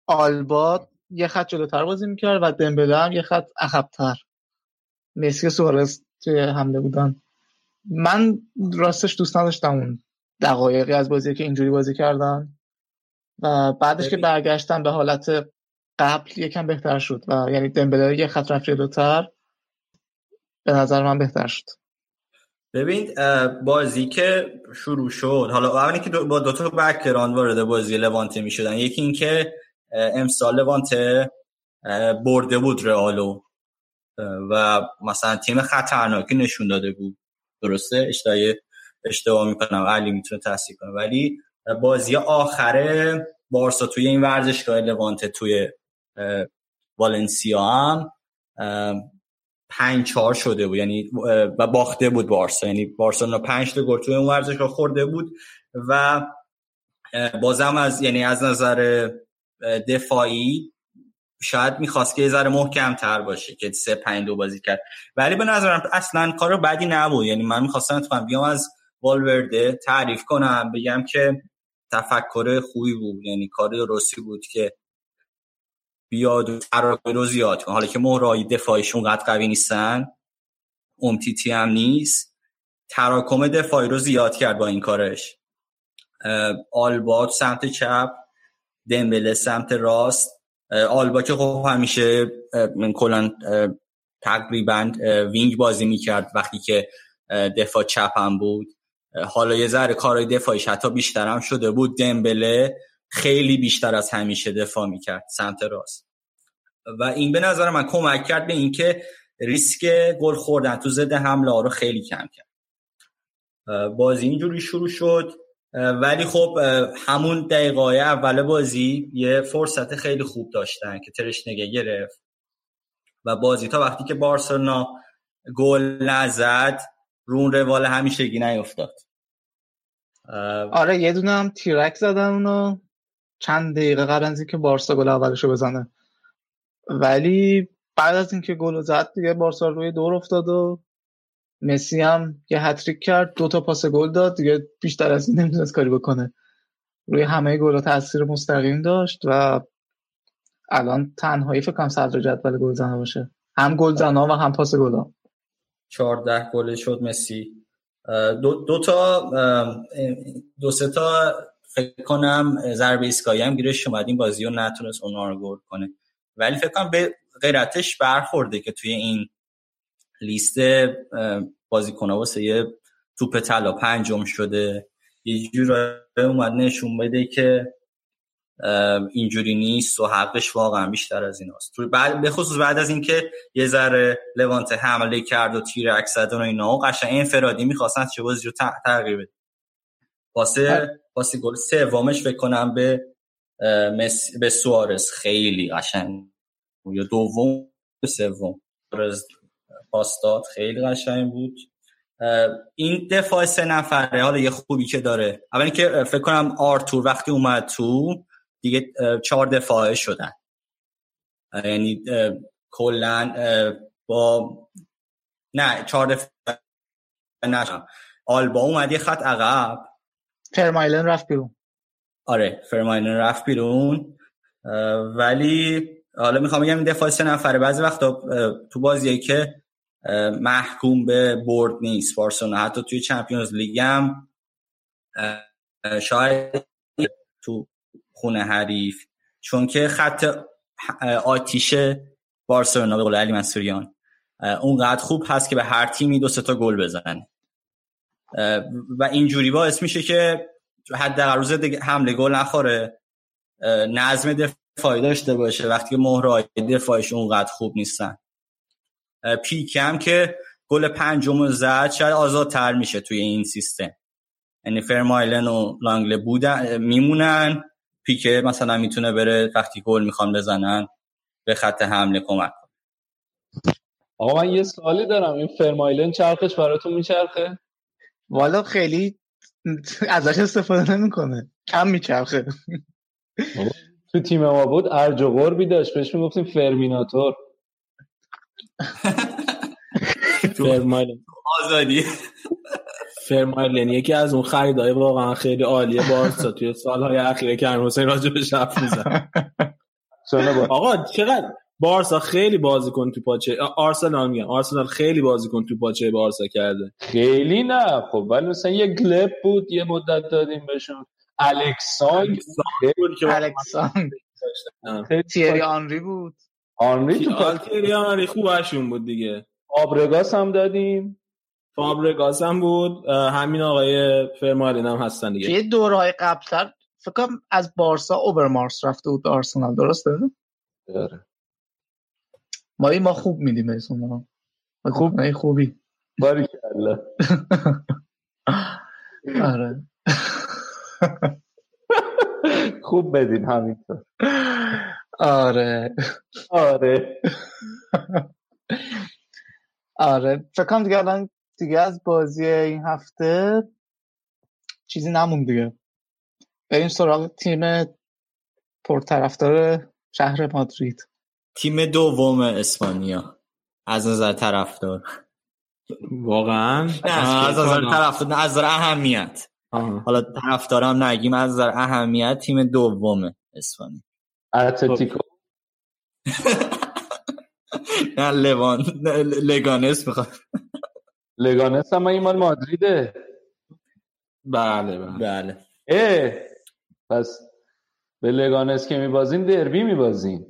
آلبا یه خط جلوتر بازی می‌کرد و دمبله هم یه خط عقبتر. مسی سوارز توی حمله بودن. من راستش دوست نداشتم اون دقایقی از بازی که اینجوری بازی کردن. و بعدش که برگشتن به حالت قبل یکم بهتر شد و یعنی دمبله یه خط رفت جلوتر به نظر من بهتر شد. ببین بازی که شروع شد حالا اولی که با دو تا بکگراند وارد بازی لوانته می‌شدن یکی اینکه امسال لوانته برده بود رئالو. و مثلا تیم خطرناکی نشون داده بود. درسته؟ اشتباه اشتباه می‌کنم. علی می‌تونه تصدیق کنه. ولی بازی آخره بارسا توی این ورزشگاه لوانته توی والنسیا هم پنج چهار شده بود. یعنی و باخته بود بارسا. یعنی بارسلونا پنج تا گل توی اون ورزشگاه خورده بود و بازم از یعنی از نظر دفاعی شاید می‌خواست که یه ذره محکم تر باشه که سه پنج دو بازی کرد. ولی به نظرم اصلا کار بدی نبود. یعنی من می‌خواستم اتفاقا بیام از والورده تعریف کنم بگم که تفکر خوبی بود. یعنی کار درستی بود که بیاد و رو زیاد کنه. حالا که مهرهای دفاعیشون قد قوی نیستن امتیتی هم نیست. تراکم دفاعی رو زیاد کرد با این کارش. آلبات سمت چپ دمبله سمت راست. آلبا که خب همیشه من کلا تقریبا وینگ بازی می‌کرد وقتی که دفاع چپ هم بود. حالا یه ذره کارهای دفاعیش حتی بیشتر هم شده بود. دمبله خیلی بیشتر از همیشه دفاع می‌کرد سمت راست. و این به نظر من کمک کرد به اینکه ریسک گل خوردن تو ضد حمله ها رو خیلی کم کرد. بازی اینجوری شروع شد. ولی خب همون دقیقه اول بازی یه فرصت خیلی خوب داشتن که ترشنگه گرفت. و بازی تا وقتی که بارسلونا گل نزد رون روال همیشگی نیفتاد. آره یه دونه هم تیرک زدن اونو چند دقیقه قبل از اینکه بارسا گل اولشو بزنه. ولی بعد از اینکه گل زد دیگه بارسا روی دور افتاد و مسی هم یه هتریک کرد دو تا پاس گل داد. دیگه بیشتر از این نمی‌تونست کاری بکنه. روی همه گل تاثیر مستقیم داشت و الان تنهایی فکر کنم صدر جدول گلزنا باشه. هم گلزنا و هم پاس گلا 14 گل شد مسی. دو, دو تا دو سه تا فکر کنم ضربه ایستگاهی هم گیرش اومد. این بازی رو نتونست اونا رو گل کنه. ولی فکر کنم به غیرتش برخورده که توی این لیست بازیکن‌ها واسه یه توپ طلا پنجم شده. یه جور اومد نشون بده که اینجوری نیست و حقش واقعا بیشتر از این هست بعد به خصوص بعد از اینکه یه ذره لوانت حمله کرد و تیر اکسدن و اینا و قشنگ انفرادی می‌خواستن چه بازی رو تغییر بده واسه واسه گل سومش فکر کنم به به سوارز. خیلی قشنگ. یا دوم به سوم پاستاد خیلی قشنگ بود. این دفاع سه نفره حالا یه خوبی که داره. اولی که فکر کنم آرتور وقتی اومد تو دیگه چهار دفاعه شدن. یعنی کلا با نه چهار دفاعه نه آلبا اومد یه خط عقب. فرمایلن رفت بیرون. آره فرمایلن رفت بیرون. ولی حالا می‌خوام بگم این دفاع سه نفره. بعضی وقتا تو بازیه که محکوم به برد نیست بارسلونا. حتی توی چمپیونز لیگ هم شاید تو خونه حریف چون که خط آتیش بارسلونا به قول علی منصوریان. اونقدر خوب هست که به هر تیمی دو تا گل بزنه. و اینجوری باعث میشه که حداقل روز حمله گل نخوره. نظم دفاعی داشته باشه. وقتی که مهرهای دفاعش اونقدر خوب نیستن. پیک هم که گل پنجم زد شاید آزادتر میشه توی این سیستم. یعنی فرمایلن و لانگله بودن میمونن. پیکه مثلا می‌تونه بره وقتی گل می‌خوان بزنن به خط حمله کمک کنه. آقا من یه سوالی دارم. این فرمایلن چرخش براتون میچرخه؟ والا خیلی ازش استفاده نمی‌کنه. کم میچرخه. تو تیم ما بود ارج و قربی داشت. بهش می‌گفتیم فرمیناتور. فرمایلن. آزادی. فرمایلن یکی از اون خریدای واقعا خیلی عالیه بارسا. توی سالهای اخیره که حسین راجع به حرف میزن آقا چقدر بارسا خیلی بازیکن تو پاچه آرسنال میگم. آرسنال خیلی بازیکن تو پاچه بارسا کرده. خیلی نه. خب ولی مثلا یه گلب بود یه مدت دادیم بهشون. الکسانگ الکسانگ تیری آنری بود. آنری تو تیری آنری خوبشون بود دیگه. آبرگاس هم دادیم. فابرگاس هم بود. همین آقای فرمالین هم هستن دیگه. یه دورهای قبلتر فکر از بارسا اوبرمارس رفته بود آرسنال درسته؟ داره ما ما خوب میدیم اسم خوب؟ نه خوبی. باری کلا آره. خوب بدین همینطور. آره. آره. آره. فکر کنم دیگه الان دیگه از بازی این هفته چیزی نمون دیگه. بریم سراغ تیم پرطرفدار شهر مادرید. تیم دوم اسپانیا از نظر طرفدار. واقعا؟ نه از نظر طرفدار نه از نظر اهمیت. حالا طرفدارم نگیم از نظر اهمیت تیم دوم اسپانیا. اتلتیکو. نه لوان لگانس می‌خواد. لگانس هم این مال مادریده. بله بله. بله. اه پس به لگانس که میبازین دربی میبازین.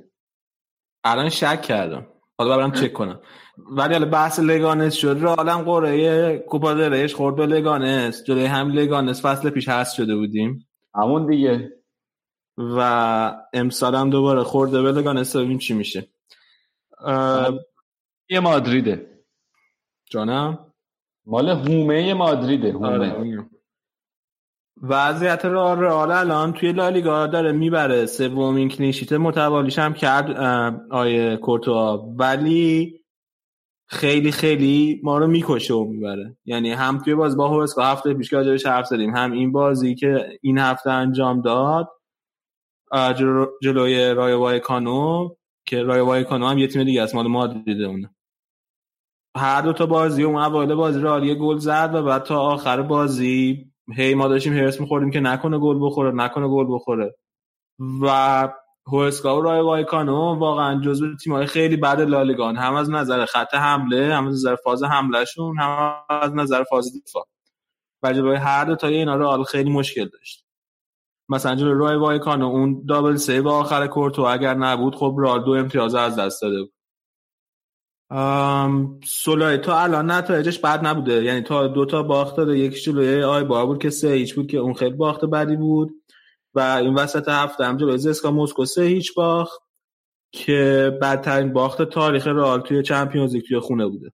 الان شک کردم. حالا برم چک کنم. ولی حالا بحث لگانس شد. را عالم قرعه کوپا درش خورد به لگانس. جلوی هم لگانس فصل پیش هست شده بودیم. همون دیگه. و امسال هم دوباره خورده به لگانس. ببینیم چی میشه. یه مادریده. جانم؟ مال هومه مادریده هومه. آره. وضعیت رئال الان توی لالیگا داره می‌بره. سومین کلینشیت متوالیش هم کرد آیه کورتوا. ولی خیلی خیلی ما رو می‌کشه و می‌بره. یعنی هم توی باز با هوسکا هفته پیش که راجبش حرف زدیم هم این بازی که این هفته انجام داد جلوی رای وای کانو که رای وای کانو هم یه تیم دیگه است مال مادرید اونه. هر دو تا بازی اون اول بازی رئال یه گل زد و بعد تا آخر بازی هی ما داشتیم هرس میخوردیم که نکنه گل بخوره نکنه گل بخوره. و هوئسکا و رای وایکانو واقعا جزو تیم‌های خیلی بد لالیگان. هم از نظر خط حمله هم از نظر فاز حملهشون هم از نظر فاز دفاع. و جلوی هر دو تا اینا رو خیلی مشکل داشت. مثلا جلوی رای وایکانو اون double save آخر کورتو اگر نبود خب رئال دو امتیاز از دست داده بود. سولاری تا الان نتایجش بد نبوده. یعنی تا دو تا باخت داده یکی جلوی ایبار بود که سه هیچ بود که اون خیلی باخت بدی بود. و این وسط هفته هم جلوی زسکا مسکو سه هیچ باخت که بدترین باخت تاریخ رئال توی چمپیونز لیگ توی خونه بوده.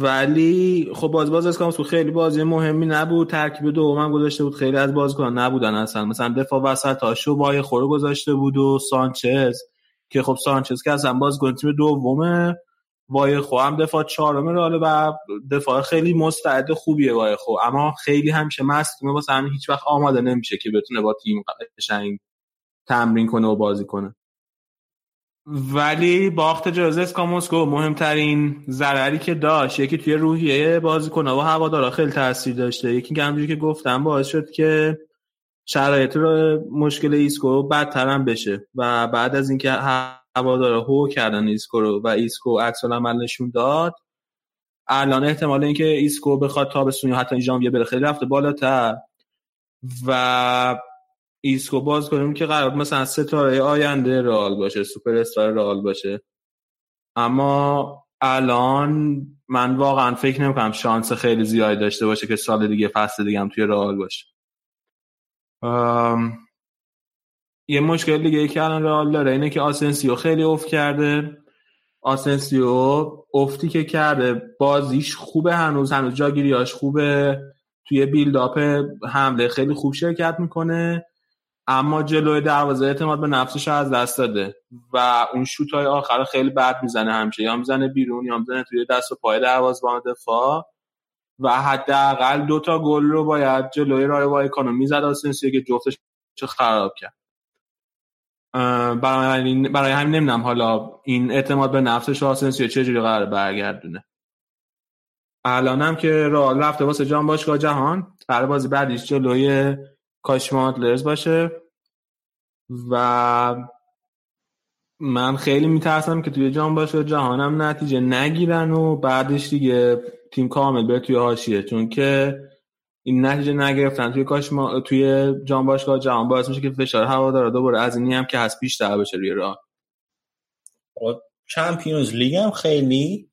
ولی خب باز باز اسکامسکو خیلی بازی مهمی نبود. ترکیب دوم گذاشته بود. خیلی از بازیکن نبودن اصلا. مثلا دفاع وسط ها شوبای خورو گذاشته بود و سانچز. که خب سانچز که اصلا بازیکن تیم دومه وای خو هم دفاع چهارم رئال و دفاع خیلی مستعد خوبیه وای خو. اما خیلی همیشه مصدومه واسه همین هیچ وقت آماده نمیشه که بتونه با تیم قشنگ تمرین کنه و بازی کنه. ولی باخت جلو زسکا مسکو مهمترین ضرری که داشت یکی توی روحیه بازیکن و هوادارا خیلی تاثیر داشته. یکی همونجوری که گفتم باعث شد که شرایط رو مشکل ایسکو بدتر هم بشه و بعد از اینکه هوادارا هو کردن ایسکو رو و ایسکو عکس عمل نشون داد الان احتمال اینکه ایسکو بخواد تابستون یا حتی ژانویه بره خیلی رفته بالاتر و ایسکو باز کنیم که قرار مثلا ستاره آینده رئال باشه سوپر استار رئال باشه. اما الان من واقعا فکر نمی‌کنم شانس خیلی زیادی داشته باشه که سال دیگه فصل دیگه هم توی رئال باشه. یه مشکل دیگه ای که الان رئال داره اینه که آسنسیو خیلی افت کرده. آسنسیو افتی که کرده بازیش خوبه هنوز هنوز جاگیریاش خوبه توی build-up حمله خیلی خوب شرکت می‌کنه اما جلوی دروازه اعتماد به نفسش از دست داده و اون شوت های آخر خیلی بد می‌زنه همیشه یا می‌زنه بیرون یا می‌زنه توی دست و پای دروازه‌بان دفاع. و حداقل دو تا گل رو باید جلوی رایو وایکانو می‌زد آسنسیو که جفتشو خراب کرد. برای برای همین نمی‌دونم حالا این اعتماد به نفسش آسنسیو چجوری قرار برگردونه. الانم که راه رفته واسه جام باشگاه جهان قرار بازی بعدیش جلوی لرز باشه. و من خیلی میترسم که توی جام باشه جهانم نتیجه نگیرن و بعدش دیگه تیم کامل بره توی حاشیه. چون که این نتیجه نگرفتن. توی کاش ما توی جام باشگاه جهان باعث میشه که فشار هوا داره. دوباره از اینی هم که هست بیشتر بشه روی راه. چمپیونز لیگ هم خیلی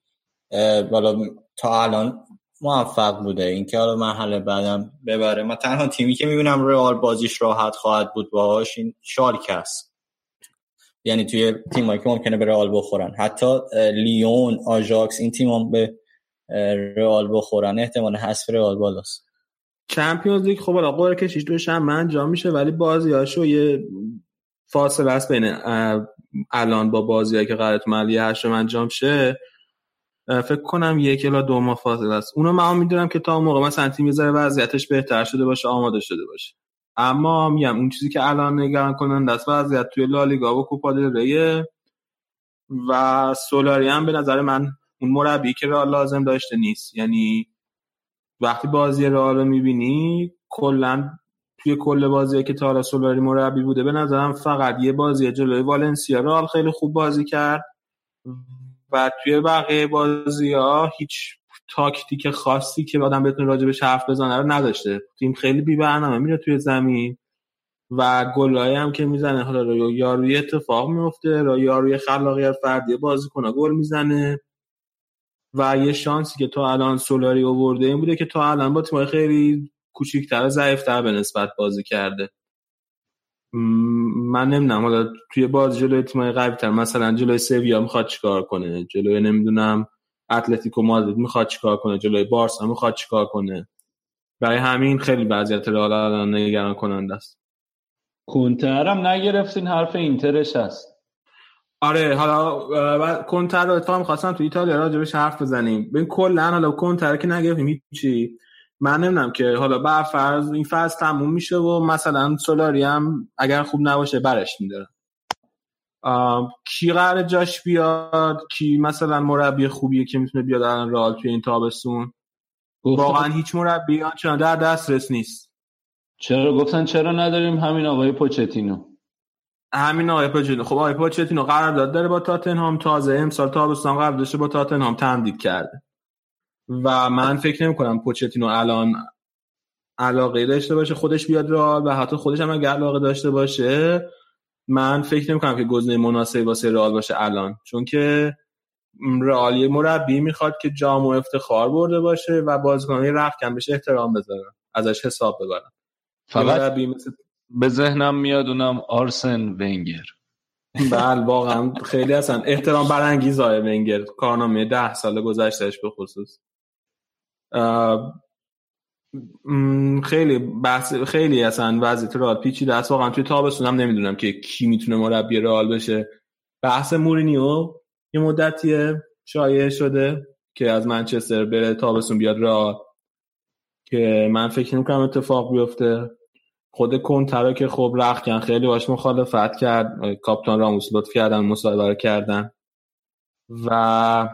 بالا تا الان موفق بوده. اینکه حالا مرحله بعدم ببره. من تنها تیمی که می‌بینم رئال بازیش راحت خواهد بود باهاش این شالکه است. یعنی توی تیمایی که ممکنه به رئال بخورن. حتی لیون آژاکس این تیم به رئال بخورن. احتمال حذف رئال بالاست. چمپیونز لیگ خب حالا قرعه کشیش دوش هم انجام میشه ولی بازیاشو یه فاصله است بین الان با بازیایی که قرار تو ملی هشتم انجام شه. فکر کنم یک الا دو ماه فاصله است. اونو من می‌دونم که تا موقع مثلا تیم می‌ذاره وضعیتش بهتر شده باشه آماده شده باشه. اما میگم اون چیزی که الان نگران کنن دست وضعیت توی لالیگا و کوپا دل و سولاری هم به نظر من اون مربی که رئال لازم داشته نیست. یعنی وقتی بازی رئال رو می‌بینی کلا توی کل بازی که تارا سولاری مربی بوده به نظرم فقط یه بازی جلوی والنسیا. رئال خیلی خوب بازی کرد و توی بقیه بازی ها هیچ تاکتیک خاصی که آدم بتونه راجع به حرف بزنه رو نداشته. تیم خیلی بی برنامه میره توی زمین و گلایی هم که می‌زنه. حالا رو یاروی اتفاق میفته رو یاروی خلاقیت فردی بازیکن گل می‌زنه. و یه شانسی که تا الان سولاری آورده این بوده که تا الان با تیمای خیلی کوچیک‌تر و ضعیف‌تر به نسبت بازی کرده. من نمی‌دونم حالا توی بازی جلوی تیمای قوی تر مثلا جلوی سویا می‌خواد چیکار کنه؟ جلوی نمی‌دونم اتلتیکو مادرید می‌خواد چیکار کنه؟ جلوی بارسا می‌خواد چیکار کنه؟ برای همین خیلی وضعیت رئال الان نگران کننده است. کنتر هم نگرفتین حرف اینترش هست. آره حالا کنتر رو اتفاقا می‌خواستم تو ایتالیا راجبش حرف بزنیم. ببین کلا حالا کنتر که نگرفتیم هیچی. من نمی‌دونم که حالا بر فرض این فصل تموم میشه و مثلا سولاری هم اگر خوب نباشه برش میدارن کی قرار جاش بیاد؟ کی مثلا مربی خوبیه که می‌تونه بیاد الان رئال توی این تابستون؟ واقعا هیچ مربی آنچنان در دسترس نیست. چرا؟ گفتن چرا نداریم؟ همین آقای پوچتینو. همین آقای پوچتینو خب آقای پوچتینو قرارداد داره با تاتنهام تازه امسال تابستان قرار داشته با تاتنهام تمدید کرده. و من فکر نمی کنم پوچتینو الان علاقه داشته باشه خودش بیاد رئال و حتی خودش هم اگر علاقه داشته باشه من فکر نمی کنم که گزینه مناسبی واسه رئال باشه الان. چون که رئال یه مربی می‌خواد که جام و افتخار برده باشه و بازیکنان رخکن بهش احترام بذارن ازش حساب ببرن. فقط مثل... به ذهنم میاد اونم آرسن ونگر. بله واقعا خیلی اصلا احترام برانگیز آقای ونگر. کارنامه ده سال گذشتهش به خصوص. خیلی بحث خیلی اصلا وضعیت رئال. پیچیده است. واقعا توی تابستون هم نمی‌دونم که کی می‌تونه مربی رئال بشه. بحث مورینیو یه مدتیه شایع شده که از منچستر بره تابستون بیاد رئال. که من فکر نمی‌کنم اتفاق بیفته. خود کنترا که خب رخکن خیلی باش مخالفت کرد. کاپتان راموس لطف کردن مصاحبه کردن. و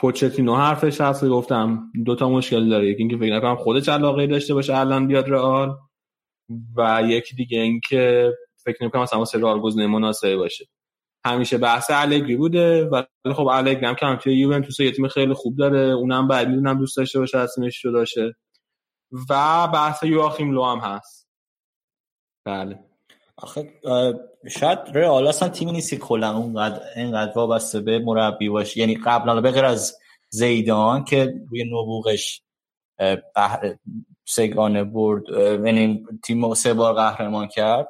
پوچتینو حرفش هست گفتم دو تا مشکل داره. یکی اینکه فکر نکنم خودش علاقه داشته باشه الان بیاد رئال. و یکی دیگه اینکه فکر نمی‌کنم مثلا واسه رئال گزینه مناسبی باشه. همیشه بحث الگری بوده و خب الگری هم که توی یوونتوس یه تیم خیلی خوب داره. اونم بعد می‌دونم دوست داشته باشه اصلا شده باشه و بحث یواخیم لو هم هست. بله. آخه شاید رئال اصلا تیمی نیست که کلا اونقدر اینقدر وابسته به مربی باشه یعنی قبلا به غیر از زیدان که روی نبوغش بحر سگانه برد یعنی تیم سه بار قهرمان کرد.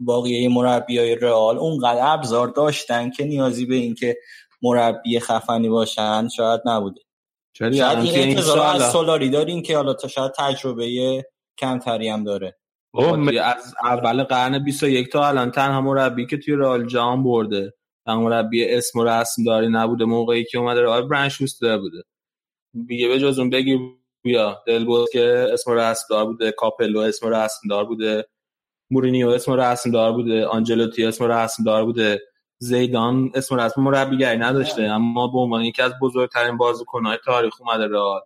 واقعی مربی های رئال اونقدر ابزار داشتن که نیازی به اینکه مربی خفنی باشن شاید نبوده. شاید این انتظار از سولاری دارین که حالا تا شاید تجربه کمتری هم داره. از اول قرن 21 تا الان تنها مربی که توی رئال جام برده. تنها مربی اسم و رسم داری نبوده موقعی که اومده رئال برنشوستر بوده. بیگه به جز اون بگی بیا. دل بود که اسم رسم دار بوده کاپلو اسم رسم دار بوده مورینیو اسم رسم دار بوده آنجلوتی اسم رسم دار بوده. زیدان اسم رسم مربیگری نداشته اما به عنوان یکی از بزرگترین بازیکن‌های تاریخ اومده رئال.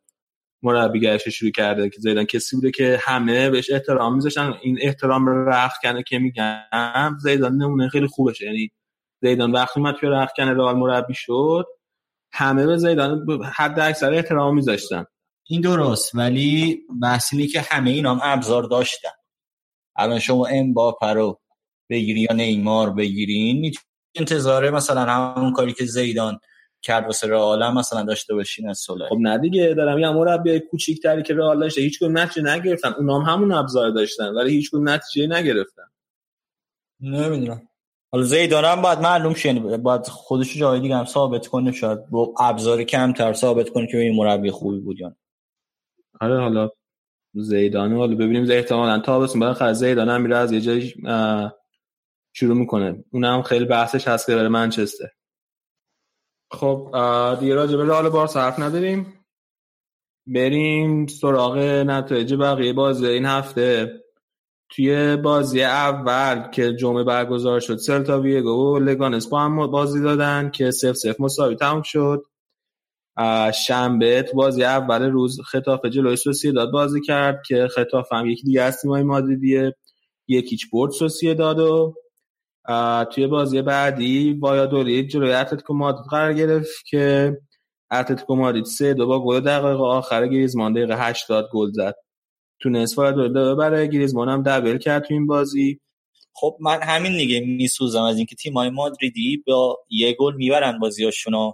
مربیگرش شروع کرده که زیدان کسی بوده که همه بهش احترام میذاشتن. این احترام رخ کنه که میگن زیدان نمونه خیلی خوبشه. یعنی زیدان وقتی اومد توی رخ کنه رئال مربی شد همه به زیدان حد اکثر احترام میذاشتن. این درست ولی بحث که همه اینام ابزار داشتن. الان شما امباپه رو بگیری یا نیمار بگیرین انتظاره مثلا همون کاری که زیدان کرد واسه رئال مثلا داشته باشین از سولاری خب نه دیگه دارم یه مربی کوچیک‌تری که رئال داشته هیچ کدوم نتیجه نگرفتن. اونام همون ابزار داشتن ولی هیچ کدوم نتیجه نگرفتن. نمی‌دونم. حالا زیدان هم باید معلوم شه یعنی باید خودش جای دیگه هم ثابت کنه شاید با ابزار کمتر ثابت کنه که این مربی خوبی بود یا آره حالا زیدان حالا ببینیم. احتمالاً تا بس بعد زیدان هم میره از یه جایی شروع می‌کنه. اونم خیلی بحثش هست که بره منچستر. خب دیگه راجع به رئال بارسا حرف نداریم. بریم سراغ نتایج بقیه بازی. این هفته توی بازی اول که جمعه برگزار شد سلتا ویگو و لگانس با هم بازی دادن که سف سف مساوی تموم شد. شنبه بازی اول روز خطاف جلوی داد بازی کرد که خطاف هم یکی دیگه از تیمای مادریدیه یکیچ برد داد و توی بازی بعدی وایادولید جلوی اتلتیکو مادرید قرار گرفت که اتلتیکو مادرید سه دو با گل دقیقه آخر گریزمان دقیقه 80 گل زد. تونست وایادولید ببره گریزمان هم دبل کرد تو این بازی. خب من همین دیگه میسوزم از اینکه تیمای مادریدی با یه گل می‌برن بازیاشونو.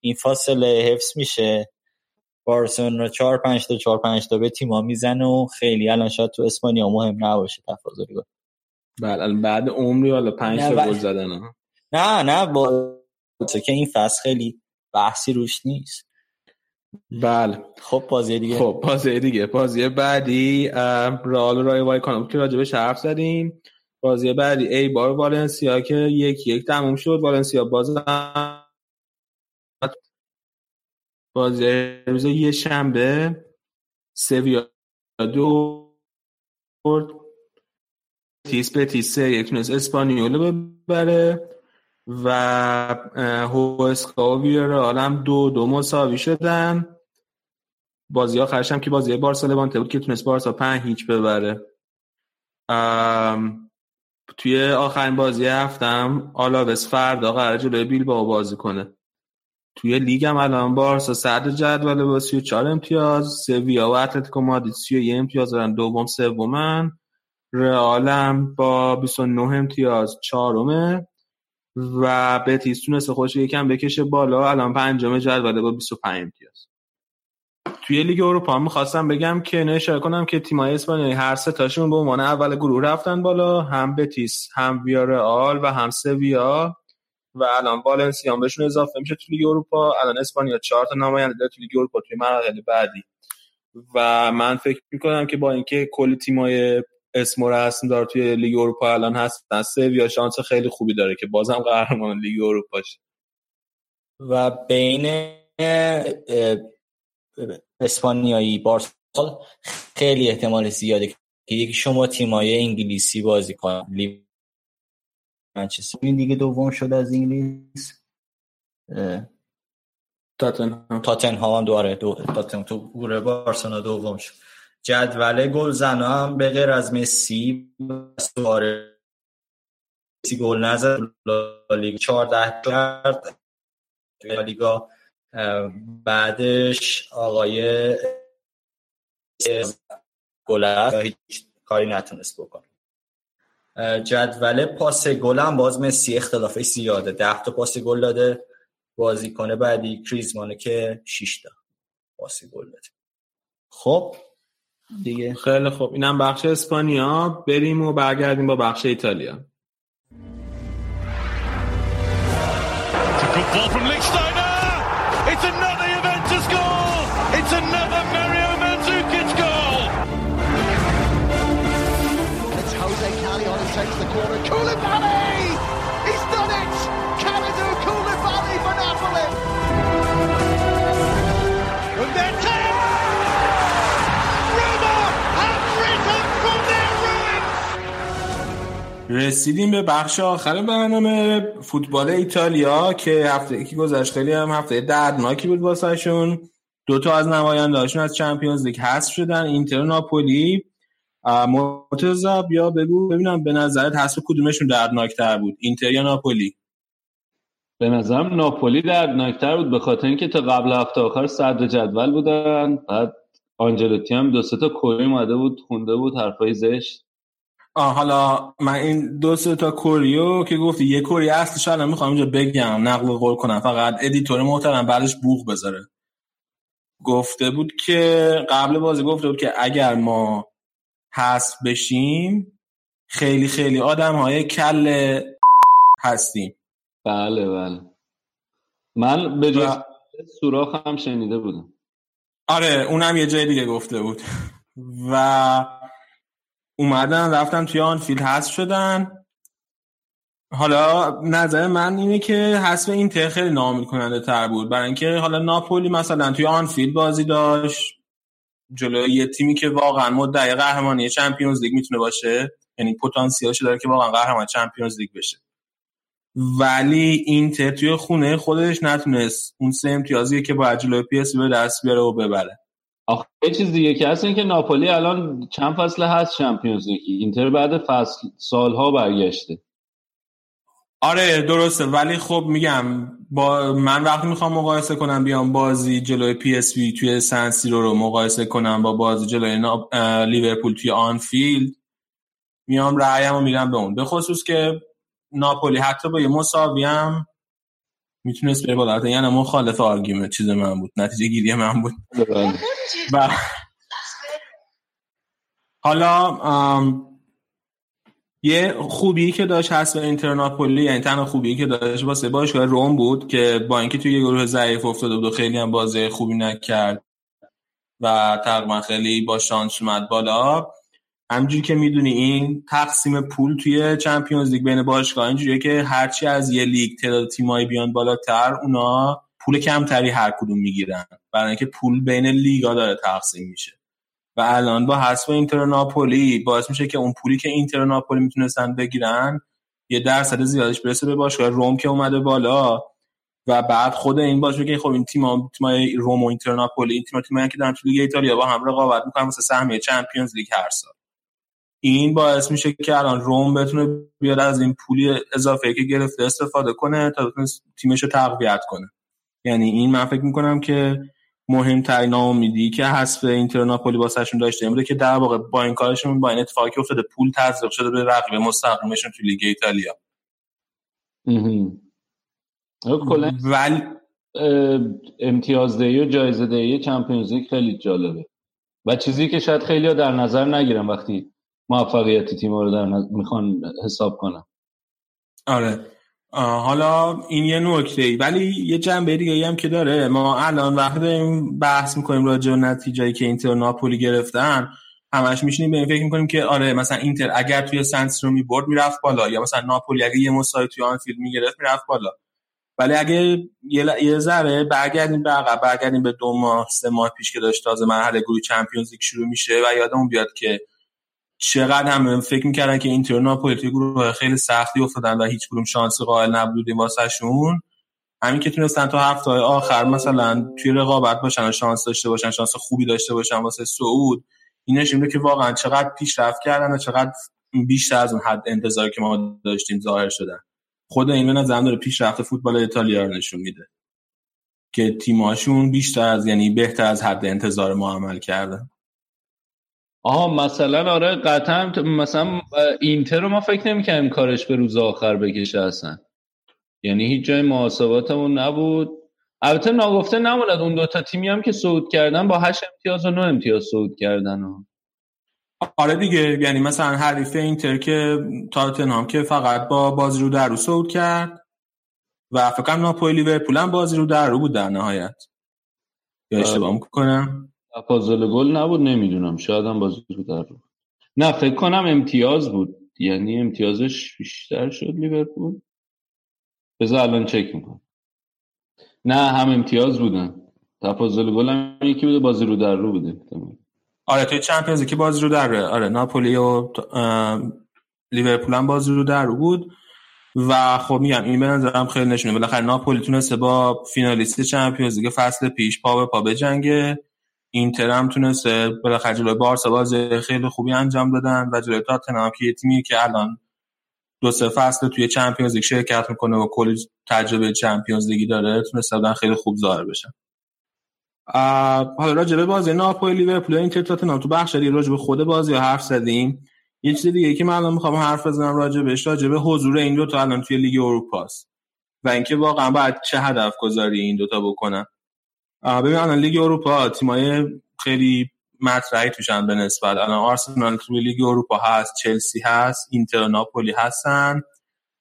این فاصله حفظ میشه. بارسلونا 4 5 تا 4 5 تا به تیم‌ها می‌زنه و خیلی الان شاید تو اسپانیا مهم نباشه تفاضل گل بله بعد عمری حالا 5 تا گل زدن نه نه با که این فصل خیلی بحثی روش نیست. بله. خب بازی دیگه. خب بازی دیگه. بازی بعدی رئال رای وای کانو که راجبش حرف زدیم. بازی بعدی ای بار والنسیا که یک یک تموم شد. والنسیا باز بازی روز یه شنبه سویا دو برد. تیس به تیسه یک تونست اسپانیول ببره و هوسکا و ویرال هم دو دو مساوی شدن. بازی آخرش هم که بازی بارسا لوانته بود که تونست بارسا پنج هیچ ببره. توی آخرین بازی هفتم آلاوس فردا قرار جلوی بیل با بازی کنه. توی لیگ هم الان بارسا صدر جدول با 34 امتیاز سویا و اتلتیکو مادرید 31 امتیاز دارن دوم سومن. رئالم با 29 امتیاز چهارمه و بتیس تونسته خودش یکم بکشه بالا. الان پنجم جدول با 25 امتیاز توی لیگ اروپا می‌خواستم بگم که نشه کنم که تیمای اسپانیایی هر سه تاشون به عنوان اول گروه رفتن بالا. هم بتیس هم ویارئال و هم سویا و الان والنسیا هم بهشون اضافه میشه توی لیگ اروپا. الان اسپانیا چهار تا نماینده داره توی لیگ اروپا توی مراحل بعدی. و من فکر می‌کنم که با اینکه کل تیمای اسم رسم داره توی لیگ اروپا الان هستن سویا شانس خیلی خوبی داره که بازم قهرمان لیگ اروپا شه. و بین اسپانیایی بارسال خیلی احتمال زیاده که یکی شما تیمای انگلیسی بازی کنن. منچستر. این دیگه دوم شد از انگلیس. تاتنهام. تاتنهام دواره دو تاتنهام تو گروه بارسلونا دوم شد. جدول گل زنا هم به غیر از مسی سوارز. مسی گل نزد لالیگا 14 کرد. لالیگا بعدش آقای گل هیچ کاری نتونست بکنه. جدول پاس گل هم باز مسی اختلافش زیاده. ده تا پاس گل داده. بازیکن بعدی کریزمانه که 6 تا پاس گل داده. خب دیگه. خیلی خوب. اینم بخش اسپانیا. بریم و برگردیم با بخش ایتالیا. رسیدیم به بخش آخر برنامه فوتبال ایتالیا که هفته که گذشت. خیلی هم هفته دردناکی بود واسهشون. دو تا از نمایندهاشون از چمپیونز لیگ حذف شدن. اینتر ناپولی. مرتضی بیا بگو. ببینم به نظرت حذف کدومشون دردناکتر بود؟ اینتر یا ناپولی؟ به نظرم ناپولی دردناکتر بود به خاطر اینکه تا قبل هفته آخر صدر جدول بودن. بعد آنجلوتی هم دو سه تا کوری اومده بود خونده بود حرفای زشت. حالا من این دو سه تا کوریو که گفتی یه کوری اصلش الان می‌خوام اینجا بگم نقل قول کنم. فقط ادیتور محترم بعدش بوغ بذاره. گفته بود که قبل بازی گفته بود که اگر ما حذف بشیم خیلی خیلی آدم های کل هستیم. بله بله. من به جز سوراخ هم شنیده بودم. آره اونم یه جای دیگه گفته بود. و اومدن رفتن توی آنفیلد حذف شدن. حالا نظر من اینه که حذف اینتر خیلی ناامید کننده تر بود. برای اینکه حالا ناپولی مثلا توی آنفیلد بازی داشت. جلوی یه تیمی که واقعا مدعی قهرمانی چمپیونز لیگ می‌تونه باشه. یعنی پتانسیلش داره که واقعا قهرمان چمپیونز لیگ بشه. ولی اینتر توی خونه خودش نتونست. اون سه امتیازی که باید جلوی پی اس وی به دست بیاره و ببره. آخه یه چیز دیگه که هست این که ناپولی الان چند فصل هست چمپیونز لیگ اینتر بعد فصل سالها برگشته. آره درسته. ولی خب میگم با من وقتی می‌خوام مقایسه کنم بیام بازی جلوی پی اس وی توی سن سیرو رو مقایسه کنم با بازی جلوی نا- لیورپول توی آنفیلد میام رأیم رو میرم به اون. به خصوص که ناپولی حتی با یه مساوی هم می‌تونست بره بالا یعنی مخالف argument چیز من بود نتیجه گیری من بود. و حالا ام، یه خوبی که داشت هست به اینترناپولی یعنی تنها خوبی که داشت واسه باشگاه رم بود که با اینکه توی یه گروه ضعیف افتاده بود و خیلی هم بازی خوبی نکرد و تقریبا خیلی با شانس اومد بالا همونجوری که می‌دونی این تقسیم پول توی چمپیونز لیگ بین باشگاه اینجوریه که هرچی از یه لیگ تعداد تیمایی بیان بالاتر اونا پول کمتری هر کدوم می‌گیرن. برای اینکه پول بین لیگا داره تقسیم میشه. و الان با حذف اینتر ناپولی باعث میشه که اون پولی که اینتر ناپولی می‌تونستن بگیرن یه درصد زیادش برسه به باشگاه روم که اومده بالا. و بعد خود این باشه که خب این تیم تیمای روم و اینتر ناپولی این تیم تیمایی که دارن تو لیگ ایتالیا با هم رقابت می‌کنن واسه سهمیه چمپیونز لیگ هر سال. این باعث میشه که الان روم بتونه بیاد از این پولی اضافه که گرفته استفاده کنه تا بتونه تیمش رو تقویت کنه. یعنی این من فکر می‌کنم که مهمترین ناامیدی که حذف اینتر ناپولی واسهشون داشته بوده که در واقع با این کارشون با این اتفاقی که افتاده. پول تزریق شده به رقیب مستقیمشون تو لیگ ایتالیا. ولی امتیازدهی و جایزه دهی چمپیونز لیگ خیلی جالبه. و چیزی که شاید خیلی در نظر نگیرم وقتی موفقیت تیم رو در می‌خوان حساب کنم آره. حالا این یه نکته ای ولی یه جنبه دیگه هم که داره. ما الان وقتی داریم بحث می‌کنیم راجع به نتیجه که اینتر ناپولی گرفتن همش میشینیم به این فکر می‌کنیم که آره مثلا اینتر اگر توی سن سیرو می‌برد می‌رفت بالا یا مثلا ناپولی اگه یه مساوی توی آنفیلد می‌گرفت می‌رفت بالا. ولی اگه یه, یه ذره برگردیم به عقب برگردیم به دو ماه سه ماه پیش که داشت تازه مرحله گروهی چمپیونز لیگ شروع میشه و یادمون بیاد که چقدر هم فکر می‌کردن که اینتر ناپولی گروه خیلی سختی افتادن و هیچ کدوم شانسی قائل نبودیم واسهشون. همین که تونستن تا هفته آخر مثلا توی رقابت باشن و شانس داشته باشن شانس خوبی داشته باشن واسه صعود این نشون که واقعا چقدر پیشرفت کردن و چقدر بیشتر از اون حد انتظاری که ما داشتیم ظاهر شدن. خود این به نظرم داره پیشرفت فوتبال ایتالیا رو نشون میده. که تیماشون بیشتر از یعنی بهتر از حد انتظار ما عمل کردن. آها مثلا آره قطعا مثلا اینتر رو ما فکر نمی‌کنیم کارش به روز آخر بکشه اصلا. یعنی هیچ جای محاسباتمون نبود. البته ناگفته نموند اون دوتا تیمی هم که صعود کردن با هشت امتیاز و نه امتیاز صعود کردن و... آره دیگه یعنی مثلا حریف اینتر که تاتنهام که فقط با بازی رو در رو صعود کرد و فکر ناپولی لیورپول هم بازی رو در رو بود در نهایت. یا اشتباه می‌کنم؟ تفاضل گل نبود نمی‌دونم. شاید هم بازی رو در رو. نه فکر کنم امتیاز بود. یعنی امتیازش بیشتر شد لیورپول. بذار الان چک می‌کنم. نه هم امتیاز بودن. تفاضل گل هم یکی بوده بازی رو در رو بوده. آره توی چمپیونز که بازی رو در آره ناپولی و لیورپول هم بازی رو در رو بود. و خب میگم این به نظرم خیلی نشونه. بالاخره ناپولی تونسته با فینالیست چمپیونز لیگ فصل پیش پا به پا بجنگه. اینتر هم تونسته. بالاخره جلوی بارسا بازی خیلی خوبی انجام دادن و جلوی تاتنهام که تیمی که الان دو سه فصل توی چمپیونز لیگ شرکت می‌کنه و کلی تجربه چمپیونز لیگی داره تونسته بودن خیلی خوب ظاهر بشن. حالا راجع به بازی ناپولی لیورپول اینتر تاتنهام. تو بخش دیگه راجع به خود بازی حرف زدیم. یه چیز دیگه که من الان می‌خوام حرف بزنم راجع بهش راجع به حضور این دو تا الان توی لیگ اروپا است و اینکه واقعا باید چه هدف گذاری این دوتا بکنن. ببین الان لیگ اروپا تیمای خیلی مطرحی توشن به نسبت. الان آرسنال توی لیگ اروپا هست چلسی هست اینتر ناپولی هستن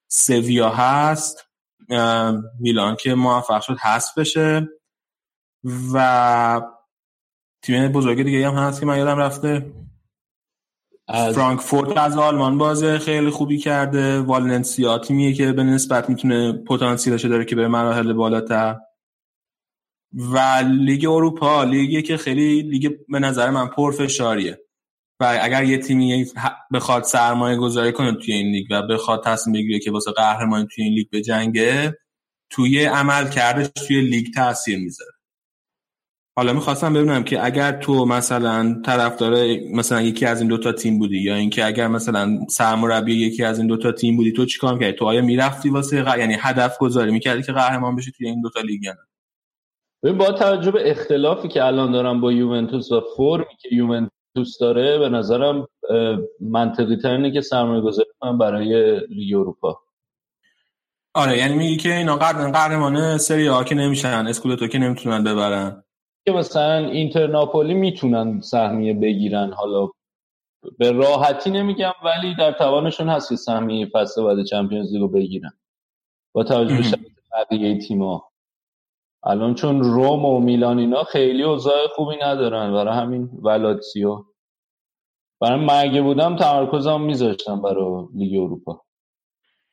سویا هست میلان که موفق شد هست بشه و تیم بزرگ دیگه هم هست که من یادم رفته. از فرانکفورت از آلمان بازه خیلی خوبی کرده. والنسیا تیمیه که به نسبت می‌تونه پتانسیلش داره که به مراحل بالاتر. و لیگ اروپا لیگی که خیلی لیگ به نظر من پرفشاریه و اگر یه تیمی بخواد سرمایه گذاری کنه توی این لیگ و بخواد تصمیم بگیره که واسه قهرمانی توی این لیگ بجنگه توی عملکردش توی لیگ تاثیر می‌ذاره. حالا می‌خواستم ببینم که اگر تو مثلا طرفدار مثلا یکی از این دوتا تیم بودی یا اینکه اگر مثلا سرمربی یکی از این دوتا تیم بودی تو چیکار می‌کردی؟ تو آیا می‌رفتی واسه غ... یعنی هدف گذاری می‌کردی که قهرمان بشی توی این دوتا لیگ یا ببین با توجه به اختلافی که الان دارم با یوونتوس و فرمی که یوونتوس داره به نظرم منطقی ترینه که سرمایه گذاری کنم برای لیگ اروپا. آره یعنی میگی که اینا قهرمان سری آ که نمیشن اسکودتو که نمی‌تونن ببرن. که مثلا اینتر ناپولی می‌تونن سهمیه بگیرن حالا به راحتی نمیگم ولی در توانشون هست که سهمیه فصل بعد چمپیونز لیگو بگیرن. با توجه به بقیه تیم‌ها. الان چون روم و میلان اینا خیلی اوضاع خوبی ندارن. برای همین ولاتسیو برای مرگه بودم تمرکزم میذاشتم برای لیگ اروپا.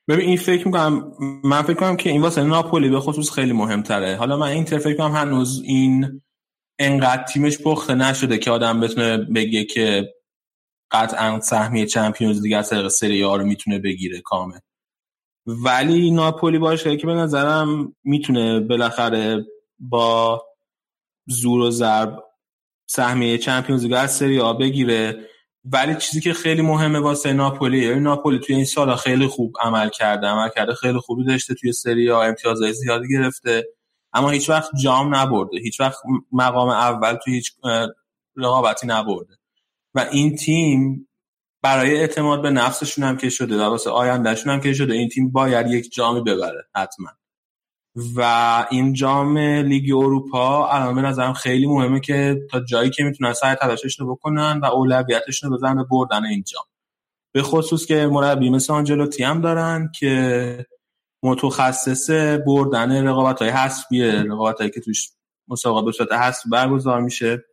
ببین این فکر می‌کنم من فکر کنم که این واسه ناپولی به خصوص خیلی مهمتره. حالا من اینتر فکر کنم هنوز این انقدر تیمش پخته نشده که آدم بتونه بگه که قطعا سهمیه چمپیونز لیگ از طریق سری رو می‌تونه بگیره کامل. ولی ناپولی باشه که به نظرم می‌تونه بالاخره با زور و ضرب سهمیه چمپیونز لیگ از سری آ بگیره. ولی چیزی که خیلی مهمه واسه ناپولی یعنی ناپولی توی این سالا خیلی خوب عمل کرده عمل کرده خیلی خوبی داشته توی سری ها امتیازهای زیادی گرفته. اما هیچ وقت جام نبرده. هیچ وقت مقام اول توی هیچ رقابتی نبرده. و این تیم برای اعتماد به نفسشون هم که شده و واسه آیندهشون هم که شده این تیم باید یک جامی ببره حتما. و این جام لیگ اروپا الان به نظرم خیلی مهمه که تا جایی که می‌تونن سعی تلاششون رو بکنن و اولویتشون رو بزنن به بردن این جام. به خصوص که مربی مثل آنجلوتی هم دارن که متخصص بردن رقابت های حسبیه رقابت هایی که توش مسابقه به صورت حسبی برگزار میشه.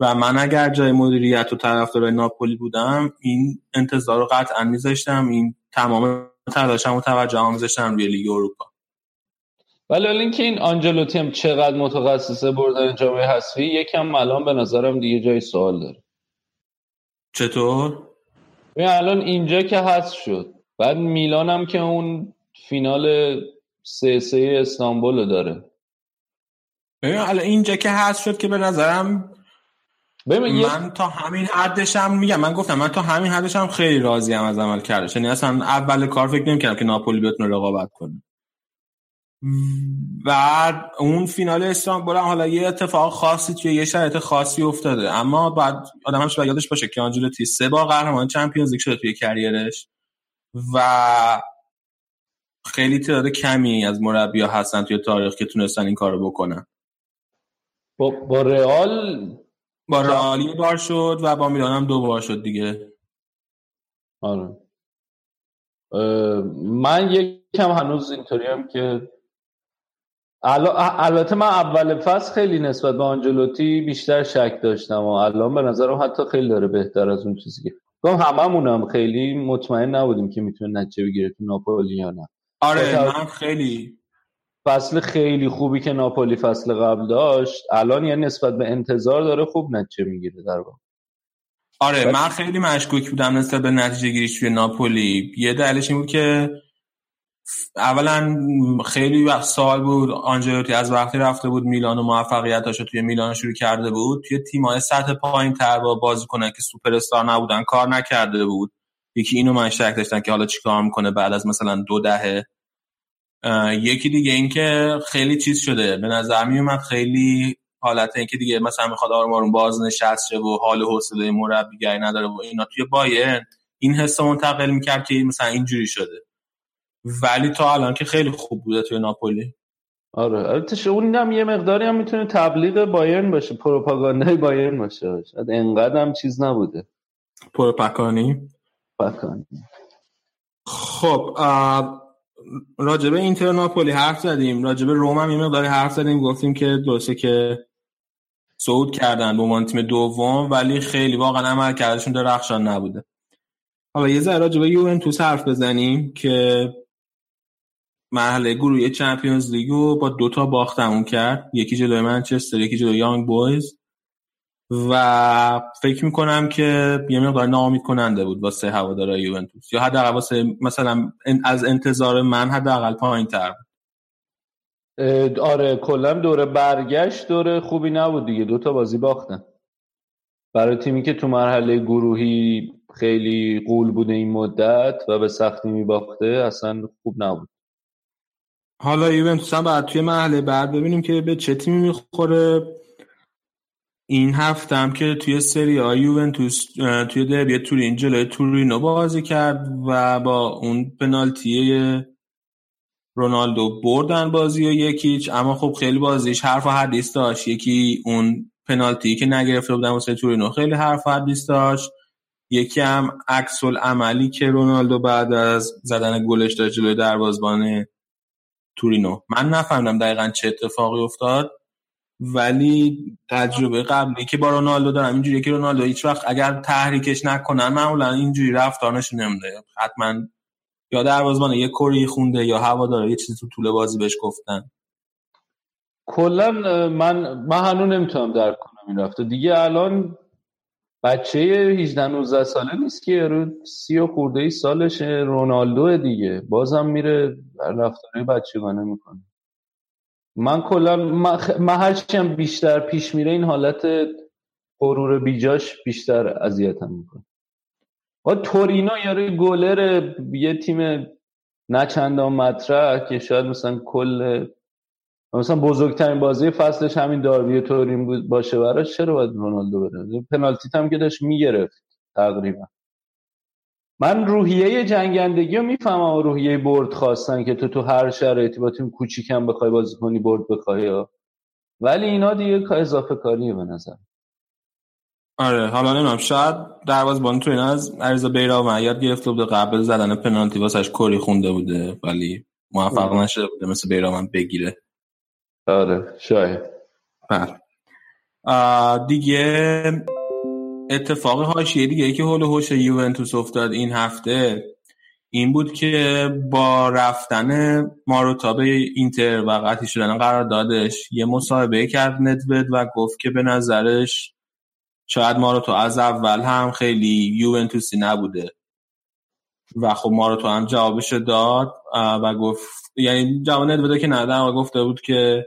و من اگر جای مدیریت و طرفدارای ناپولی بودم این انتظار رو قطعا میذاشتم این تمام تلاشم و توجه میذاشتم روی لیگ اروپا. ولی اینکه این آنجلوتی هم چقدر متخصصه بردن جام حذفی یکم الان به نظرم دیگه جای سوال داره. چطور؟ ببین الان اینجا که حذف شد بعد میلان هم که اون فینال سه سه استانبول رو داره. ببین الان اینجا که حذف شد که به نظرم من تا همین حدشم میگم من گفتم من تا همین حدشم خیلی راضیم از عمل کردش یعنی اصلا اول کار فکر نمی‌کردم که ناپولی بتونه رقابت کنه. بعد اون فینال استانبول هم حالا یه اتفاق خاصی توی یه شرایط خاصی افتاده. اما بعد آدم همش باید یادش باشه که آنجلوتی سه بار قهرمان چمپیونز لیگ شده توی کریرش و خیلی تعداد کمی از مربیا هستن توی تاریخ که تونستن این کارو بکنن. با, با رئال با رئال یه بار شد و با میلان هم دو بار شد دیگه. آره. من یکم هنوز اینطوری هم که البته من اول فصل خیلی نسبت به آنجلوتی بیشتر شک داشتم و الان به نظرم حتی خیلی داره بهتر از اون چیزی که گفتم هممون هم خیلی مطمئن نبودیم که می‌تونه نتیجه بگیره تو ناپولی یا نه. آره من خیلی فصل خیلی خوبی که ناپولی فصل قبل داشت الان یه نسبت به انتظار داره خوب نتیجه می‌گیره در واقع. آره من خیلی مشکوک بودم نسبت به نتیجه گیریش توی ناپولی. یه دلیلش این بود که اولا خیلی وقت سال بود آنجلوتی از وقتی رفته بود میلان و موفقیتاشو توی میلان شروع کرده بود. توی تیمای سطح پایین تر با بازیکنان که سوپر استار نبودن کار نکرده بود. یکی اینو من شک داشتن که حالا چیکار می‌کنه بعد از مثلا دو دهه یکی دیگه اینکه خیلی چیز شده. به نظر می اومد خیلی حالت اینکه دیگه مثلا می‌خواد آروم آروم باز نشسته و حال و حوصله مربیگری نداره و اینا. توی بایرن این حس منتقل می‌کرد که مثلا اینجوری شده. ولی تا الان که خیلی خوب بوده توی ناپولی. آره. البته اون هم یه مقداری هم می‌تونه تبلیغ بایرن باشه پروپاگاندای بایرن باشه. شاید انقدر هم چیز نبوده. پروپاکانی پاکانی خب راجبه اینتر ناپولی حرف زدیم. راجبه روم هم یه مقداری حرف زدیم. گفتیم که درسته که صعود کردن به عنوان تیم دوم ولی خیلی واقعا عمل کردشون درخشان نبوده. حالا یه ذره راجبه یوونتوس حرف بزنیم که مرحله گروهی چمپیونز لیگو با دوتا باخت تموم کرد. یکی جلوی منچستر یکی جلوی یانگ بویز. و فکر می‌کنم که یه مقدار ناامید کننده بود واسه هوادارهای یوونتوس. یا حداقل واسه مثلا از انتظار من حداقل پایین تر بود آره کلا دوره برگشت دوره خوبی نبود دیگه. دوتا بازی باختن. برای تیمی که تو مرحله گروهی خیلی قول بوده این مدت و به سختی میباخته اصلا خوب نبود. حالا یوونتوس هم بعد توی مرحله بعد ببینیم که به چه تیمی می‌خوره. این هفته هم که توی سری های یوونتوس توی دربی تورین جلوی تورینو بازی کرد و با اون پنالتی رونالدو بردن بازی و یکیچ. اما خب خیلی بازیش حرف و حدیث داشت. یکی اون پنالتی که نگرفته بودن واسه تورینو خیلی حرف و حدیث داشت. یکی هم عکس عملی که رونالدو بعد از زدن گلش داشت جلوی دروازه‌بان تورینو. من نفهمیدم دقیقا چه اتفاقی افتاد. ولی تجربه قبلی که با رونالدو دارم اینجوری که رونالدو هیچ وقت اگر تحریکش نکنن معمولا اینجوری رفتار نشون نمیده حتما یا دروازه‌بان یه کری خونده یا هوا داره یه چیزی تو طول بازی بهش گفتن. کلا من من هنوز نمی‌تونم درک کنم این رفته دیگه الان بچه 18 19 ساله نیست که رو سی و خورده ای سالش رونالدو دیگه. بازم میره رفتاری بچگانه می‌کنه. من کلا من هرچی بیشتر پیش میره این حالت غرور بیجاش بیشتر اذیتم می‌کنه. با تورینو یاره گلر یه تیم نه چندان مطرح که شاید مثلا کل مثلا بزرگترین بازی فصلش همین داربی تورین بود باشه براش چرا باید رونالدو بره؟ پنالتی هم که داشت می‌گرفت تقریبا. من روحیه جنگندگی رو می‌فهمم و روحیه برد خواستن که تو تو هر شرایطی با تیم کوچیکم بخوای بازی کنی برد بخوای ولی اینا دیگه اضافه کاریه به نظر. آره حالا نمیم شاید بان تو این از عریضا بیرا یاد گرفته بوده قبل زدن پنالتی واسش کری خونده بوده ولی موفق نشده بوده مثل بیرا بگیره. آره شاید. بله. دیگه اتفاق هاشیه دیگه که هول هوش یوونتوس افتاد این هفته این بود که با رفتن ماروتا به اینتر و قطعی شدن قرار دادش یه مصاحبه کرد ندوید و گفت که به نظرش شاید ماروتا از اول هم خیلی یوونتوسی نبوده. و خب ماروتا هم جوابش داد و گفت یعنی جواب ندویده که ندن و گفته بود که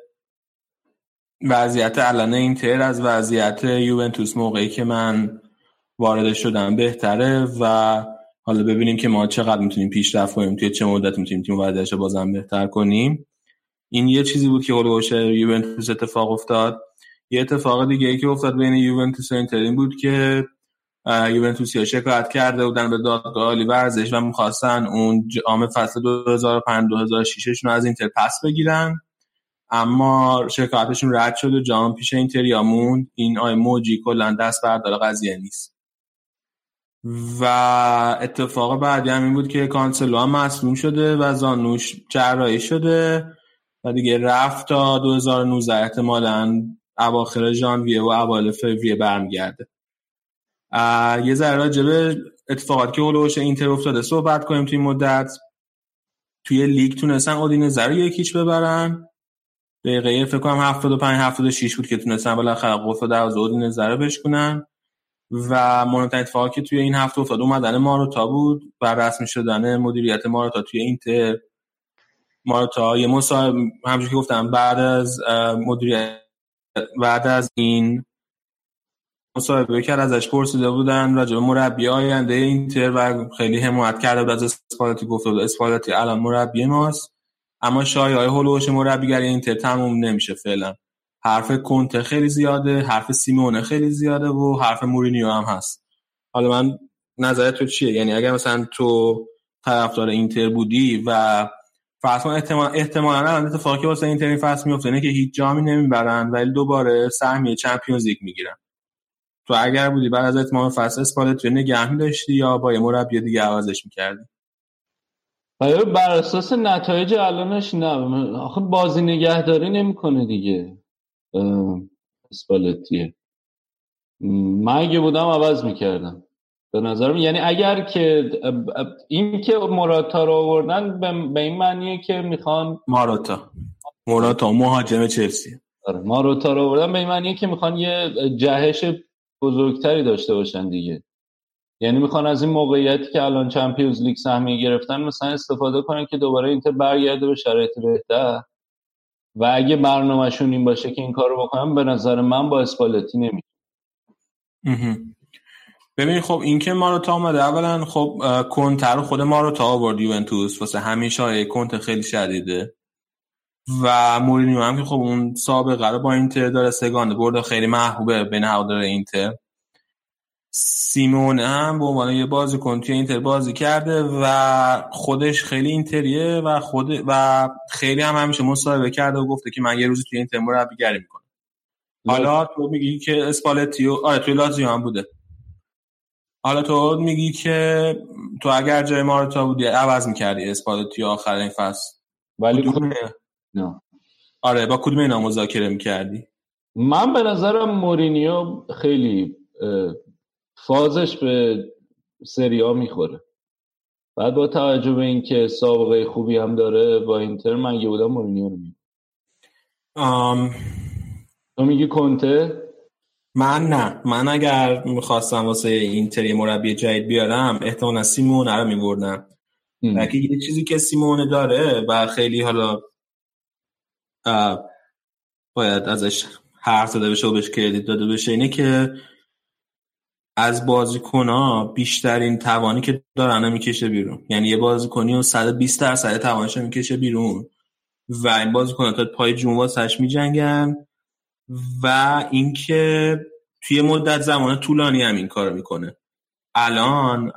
وضعیت الان اینتر از وضعیت یوونتوس موقعی که من وارد شدم بهتره و حالا ببینیم که ما چقدر می‌تونیم پیشرفت کنیم توی چه مدت می‌تونیم تیم وضعیتش بازم بهتر کنیم. این یه چیزی بود که هولوش یوونتوس اتفاق افتاد. یه اتفاق دیگه ای که افتاد بین یوونتوس و اینتر این بود که یوونتوسی ها شکایت کرده بودن به دادگاه عالی ورزش و می‌خواستن اون جام فصل 2005 2006 از اینتر پس بگیرن. اما شکایتشون رد شد و جام پیش اینتریا موند این آی موجی کلا دست بردار قضیه نیست. و اتفاق بعدی هم این بود که کانسلو هم مصموم شده و زانوش جراحی شده و دیگه رفت تا 2019 احتمالا اواخر ژانویه و اوایل فوریه برمیگرده. یه ذره راجع اتفاقاتی که هولوش اینتر افتاده صحبت کنیم توی مدت. توی لیگ تونستن اودینزه رو یکیچ ببرن. دقیقه فکر کنم 75 76 بود که تونستن بالاخره قفل دروازه اودینزه زره بشکنن. و مهمترین اتفاقی که توی این هفته افتاد اومدن ماروتا بود و رسمی شدن مدیریت ماروتا توی اینتر. ماروتا یه مصاحبه همونجوری که گفتم بعد از مدیریت بعد از این مصاحبه کرد ازش پرسیده بودن راجع به مربی آینده اینتر و خیلی حمایت کرده بود از اسپالتی گفته بود اسپالتی الان مربی ماست. اما شایعه های هولوش مربیگری اینتر تموم نمیشه فعلا. حرف کنته خیلی زیاده حرف سیمونه خیلی زیاده و حرف مورینیو هم هست. حالا من نظرت تو چیه؟ یعنی اگر مثلا تو طرفدار اینتر بودی و فرض احتمال احتمالاً الان اتفاقی واسه اینتر این فصل میفته اینه که هیچ جامی نمی‌برن ولی دوباره سهمیه چمپیونز لیگ می‌گیرن. تو اگر بودی بعد از اتمام فصل اسپالت نگه می‌داشتی یا با یه مربی دیگه عوضش می‌کردی؟ آیا بر اساس نتایج الانش نه آخه بازی نگهداری نمی‌کنه دیگه. اسپالتیه من اگه بودم عوض می‌کردم. به نظرم یعنی اگر که این که مراتا رو آوردن به این معنیه که می‌خوان ماراتا ماراتا مهاجم چلسی. آره ماراتا رو آوردن به این معنیه که می‌خوان یه جهش بزرگتری داشته باشن دیگه. یعنی می‌خوان از این موقعیتی که الان چمپیونز لیگ سهمیه گرفتن مثلا استفاده کنن که دوباره اینتر برگرده به شرایط بهتر. و اگه برنامهشون این باشه که این کارو بکنم به نظر من با اسپالتی نمی ببین خب این که ماروتا آمده اولا خب کنتر رو خود ماروتا آورد یوونتوس. واسه همیشه کنت خیلی شدیده. و مورینیو هم که خب اون سابقه رو با اینتر داره سگانه برده. خیلی محبوبه بین هوادار اینتر. سیمون هم به عنوان یه بازیکن توی اینتر بازی کرده و خودش خیلی اینتریه و خود و خیلی هم همیشه مصاحبه کرده و گفته که من یه روزی توی اینتر مربیگری می‌کنم. حالا تو میگی که اسپالتی آره توی لازیو هم بوده. حالا تو میگی که تو اگر جای مارتا بودی عوض می‌کردی اسپالتی آخرین فصل؟ ولی نه. آره با کدوم اینا مذاکره می‌کردی؟ من به نظرم مورینیو خیلی فازش به سریا می‌خوره. بعد با توجه به اینکه سابقه خوبی هم داره با اینتر من یه بودم مورینیو رو آم... تو میگی کنته؟ من نه. من اگر می‌خواستم واسه اینتر یه مربی جدید بیارم احتمالا سیمون رو میبردم. بلکه یه چیزی که سیمونه داره و خیلی حالا باید ازش حرف زده بشه و بهش کردیت داده بشه اینه که از بازیکن بیشترین توانی که دارن می‌کشه بیرون. یعنی یه بازیکنی و 120 درصد توانش می‌کشه بیرون. و این بازیکن تا پای جون واسش میجنگن. و اینکه توی مدت زمان طولانی هم این کار می‌کنه. الان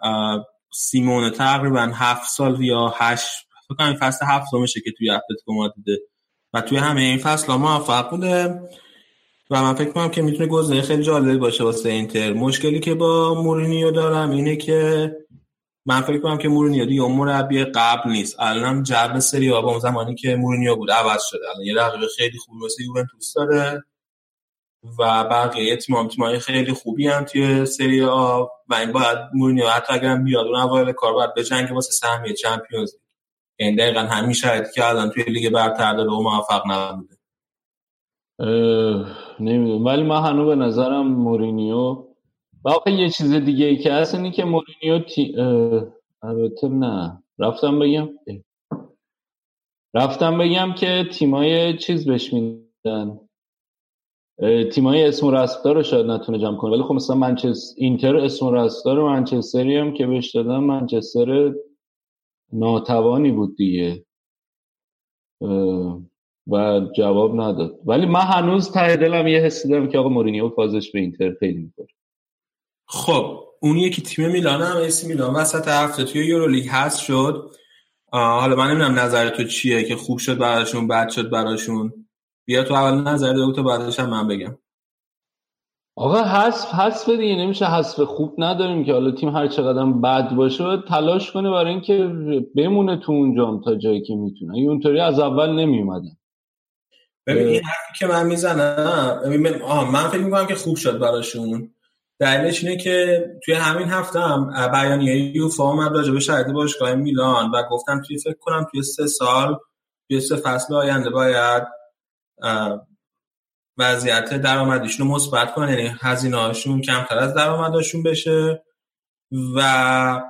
سیمون تقریبا هفت سال یا هشت فکر فصل هفتمیشه که توی اتلتیکو مادرید. و توی همه این فصل ها موفق بوده. و من فکر کنم که می‌تونه گزینه خیلی جالبی باشه واسه اینتر. مشکلی که با مورینیو دارم اینه که من فکر کنم که مورینیو دیگه اون مربی قبل نیست. الان جو سری آ اون زمانی که مورینیو بود عوض شده. الان یه رقیب خیلی خوبی واسه یوونتوس داره و بقیه تیم تیمای خیلی خوبی هم توی سری آ و این باید مورینیو حتی اگر بیاد اون اوایل کار باید بجنگه واسه سهمیه چمپیونز این دقیقا همین شرایطی که الان توی لیگ برتر داره و موفق نبوده. نمی‌دونم. ولی من هنوز به نظرم مورینیو و آخه یه چیز دیگه ای که هست اینی که مورینیو تی... البته نه. رفتم بگم رفتم بگم که تیمای چیز بهش میدن. تیمای اسم رسمدار رو شاید نتونه جمع کنه. ولی خب مثلا منچستر اینتر اسم و رسمدار منچستری هم که بهش دادن منچستر ناتوانی بود دیگه. و جواب نداد. ولی من هنوز ته دلم یه حسی دارم که آقا مورینیو فازش به اینتر خیلی می‌کنه خب اون یکی تیم میلان هم ای سی میلان. وسط هفته توی یورولیگ هست شد. حالا من نمی‌دونم نظر تو چیه که خوب شد براشون بد شد براشون. بیا تو اول نظر دو تا بعدش هم من بگم. آقا حذف حذف دیگه. نمیشه حذف خوب نداریم که حالا تیم هر چقدر بد باشه تلاش کنه برای اینکه بمونه تو اونجام تا جایی که می‌تونه. اونطوری از اول نمیومدن ببین این حرفی که من می‌زنم ببین آها من فکر می‌کنم که خوب شد براشون. دلیلش اینه که توی همین هفته هم بیانیه یوفا اومد راجع به شرایط باشگاه میلان و گفتم توی فکر کنم توی سه سال توی سه فصل آینده باید وضعیت درآمدیشون رو مثبت کنن. یعنی هزینه هاشون کمتر از درآمدشون بشه و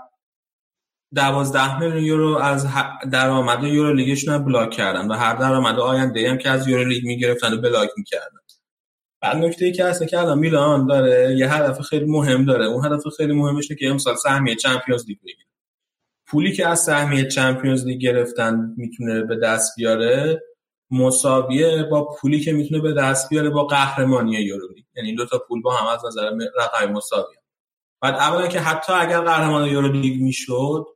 دوازده میلیون یورو از درآمد Euro League شون block کردن و هر درآمد آینده هم که از Euro League می‌گرفتن و block می‌کردن. بعد نکته ای که هست که الان میلان داره یه هدف خیلی مهم داره. اون هدف خیلی مهمش که امسال سهمیه Champions League بگیره. پولی که از سهمیه Champions League گرفتن می‌تونه به دست بیاره مساویه با پولی که می‌تونه به دست بیاره با قهرمانی Euro League. یعنی این دو تا پول با هم از نظر رقم مساوی بعد اولا که حتی اگر قهرمان Euro League می‌شد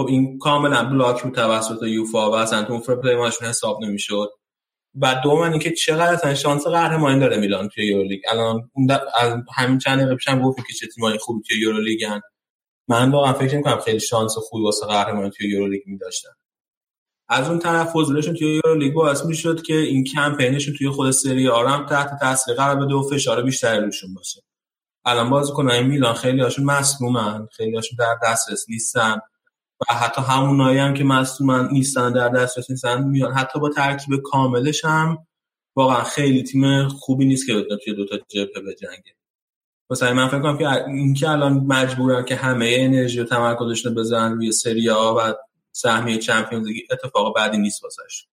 خب این کاملا block بود توسط یوفا و اصلا تو fair play ماشون حساب نمی‌شد. و دوم اینکه چقدر اصلا شانس قهرمانی داره میلان توی Euro League. الان از همین چند دقیقه پیشم گفتیم که چه تیمای خوبی توی Euro League ن من واقعا فکر می‌کنم خیلی شانس خوبی واسه قهرمانی توی Euro League می‌داشتن. از اون طرف حضورشون توی Euro League باعث می‌شد که این کمپینشون توی خود سری آ رم تحت تاثیر قرار بده و فشار بیشتری روشون باشه. الان بازیکنای میلان خیلی هاشون مصدومن خیلی هاشون در دسترس نیستن. و حتی همونایی هم که مصدومن نیستن در دسترس نیستن میان. حتی با ترکیب کاملش هم واقعا خیلی تیم خوبی نیست که بتونه توی دوتا جبهه بجنگه. مثلا من فکر کنم که اینکه الان مجبورن که همه انرژی و تمرکزشون رو بزنن روی سری آ و سهمیه چمپیونز لیگ اتفاق بعدی نیست واسش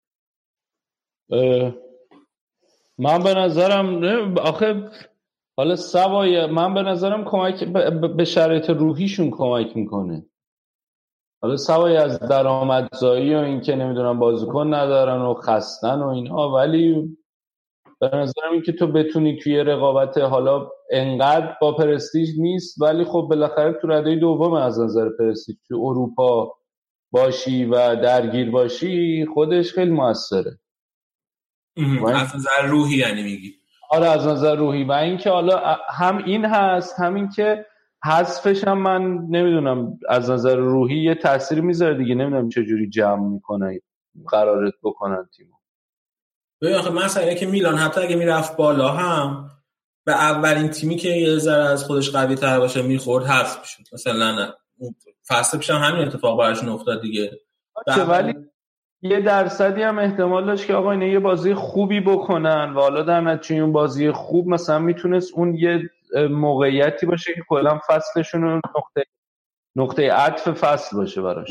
من به نظرم آخه حالا سوای من به نظرم کمک به شرایط روحیشون کمک می‌کنه. حالا سوای از درآمدزایی و اینکه نمی‌دونم بازیکن ندارن و خستن و اینها ولی به نظرم اینکه تو بتونی توی رقابت حالا انقدر با پرستیژ نیست ولی خب بالاخره تو رده دوم از نظر پرستیژ تو اروپا باشی و درگیر باشی خودش خیلی موثره. از نظر روحی یعنی میگی؟ آره از نظر روحی. و اینکه حالا هم این هست همین که حذفش هم من نمی‌دونم از نظر روحی یه تاثیر می‌ذاره دیگه. نمی‌دونم چه جوری جمع می‌کنه قرارت بکنن تیمو. ببین آخه مثلا که میلان حتی اگه می‌رفت بالا هم به اولین تیمی که یه ذره از خودش قوی تر باشه می‌خورد حذف می‌شد. مثلا نه فصل پیش هم همین اتفاق براشون افتاد دیگه. ولی یه درصدی هم احتمال داشت که آقا اینا یه بازی خوبی بکنن و حالا در نتیجه اون بازی خوب مثلا می‌تونست اون یه موقعیتی باشه که کلا فصلشون نقطه نقطه عطف فصل باشه براش.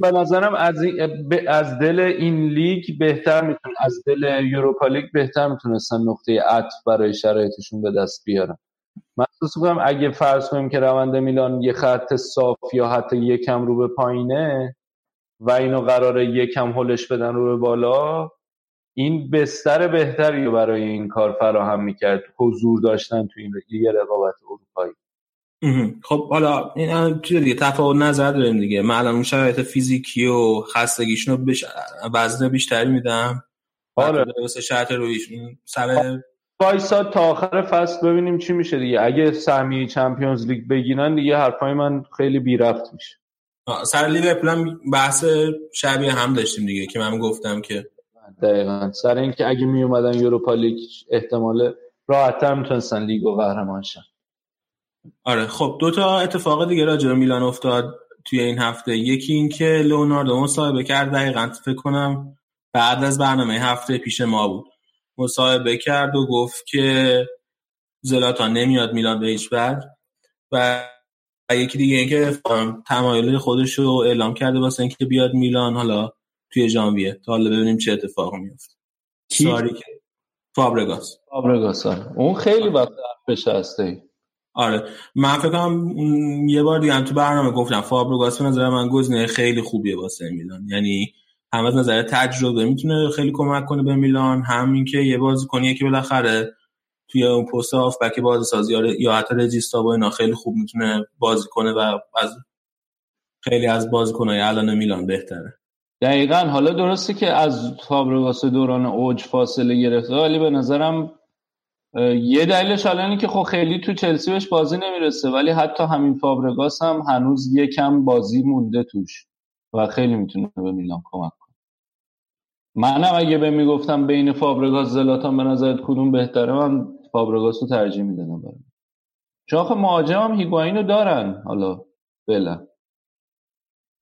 به نظرم از, از دل این لیگ بهتر می‌تونه از دل یوروپا لیگ بهتر می‌تونستن نقطه عطف برای شرایطشون به دست بیارن. من احساس می‌کنم اگه فرض کنیم که روند میلان یه خط صاف یا حتی یکم رو به پایینه و اینو قراره یکم هلش بدن رو به بالا این بستر بهتری رو برای این کار فراهم می‌کرد حضور داشتن تو این یه رقابت اروپایی. خب حالا این چیز دیگه تفاوت نظر داریم دیگه. من الان اون شرایط فیزیکی و خستگیشون رو بش... وزن بیشتری میدم. آره. واسه شرط رویش. سر وایسا تا آخر فصل ببینیم چی میشه دیگه. اگه سهمیه چمپیونز لیگ بگیرن دیگه حرفای من خیلی بی میشه. سر لیورپول هم بحث شبیه هم داشتیم دیگه که من گفتم که دقیقا. سر اینکه اگه می اومدن یوروپا لیگ احتمال راحتتر می‌تونستن لیگ و قهرمان شن. آره خب دو تا اتفاق دیگه راجع به میلان افتاد توی این هفته. یکی این که لئوناردو مصاحبه کرد دقیقا فکر کنم بعد از برنامه هفته پیش ما بود. مصاحبه کرد و گفت که زلاتان نمیاد میلان به هیچ وجه و یکی دیگه اینکه تمایل خودش رو اعلام کرده واسه اینکه بیاد میلان. حالا توی ژانویه تا حالا ببینیم چه اتفاقی میفته؟ ساری که فابرگاس. فابرگاس آره. اون خیلی وقت حرفش هسته آره. من فکر کنم یه بار دیگه هم تو برنامه گفتم فابرگاس به نظر من گزینه خیلی خوبیه واسه میلان. یعنی هم از نظر تجربه می‌تونه خیلی کمک کنه به میلان هم اینکه یه بازیکنیه که بالاخره توی اون پست هافبک بازی سازی یا ر- یا حتی رجیستا با اینا خیلی خوب می‌تونه بازی کنه و از خیلی از بازیکنهای الان میلان بهتره. دقیقا. حالا درسته که از فابرگاس دوران اوج فاصله گرفته ولی به نظرم یه دلیلش حالا اینه که خب خیلی تو چلسی بهش بازی نمی‌رسه ولی حتی همین فابرگاس هم هنوز یکم بازی مونده توش و خیلی می‌تونه به میلان کمک کنه. منم اگه به می‌گفتم بین فابرگاس زلاتان به نظرت کدوم بهتره من فابرگاس رو ترجیح می‌دادم چون آخه مهاجم هم هیگواین رو دارن. حالا فعلا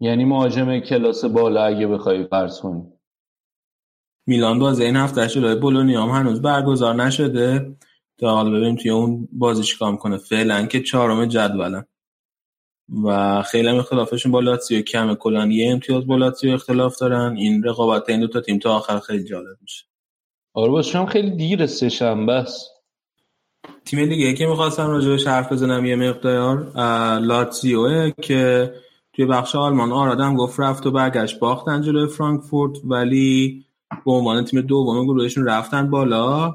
یعنی مهاجم کلاس بالا اگه بخوای فرض کنی. میلان بازی این هفته جلوی بولونیا هم هنوز برگزار نشده. تا حالا ببینیم توی اون بازی چیکار می‌کنه. فعلا که چهارم جدولن. و خیلی هم اختلافشون با لاتزیو. کمه کلا یه امتیاز با لاتزیو اختلاف دارن. این رقابت این دو تا تیم تا آخر خیلی جالب میشه. آره هم خیلی دیر سه شنبه است. تیم دیگه که می‌خواستم راجبش حرف بزنم یه مقدار اه، لاتزیوه که توی بخش آلمان آرادم گفت رفت و برگشت. باختن جلوی فرانکفورت ولی به عنوان تیم دوم گروهشون رفتن بالا.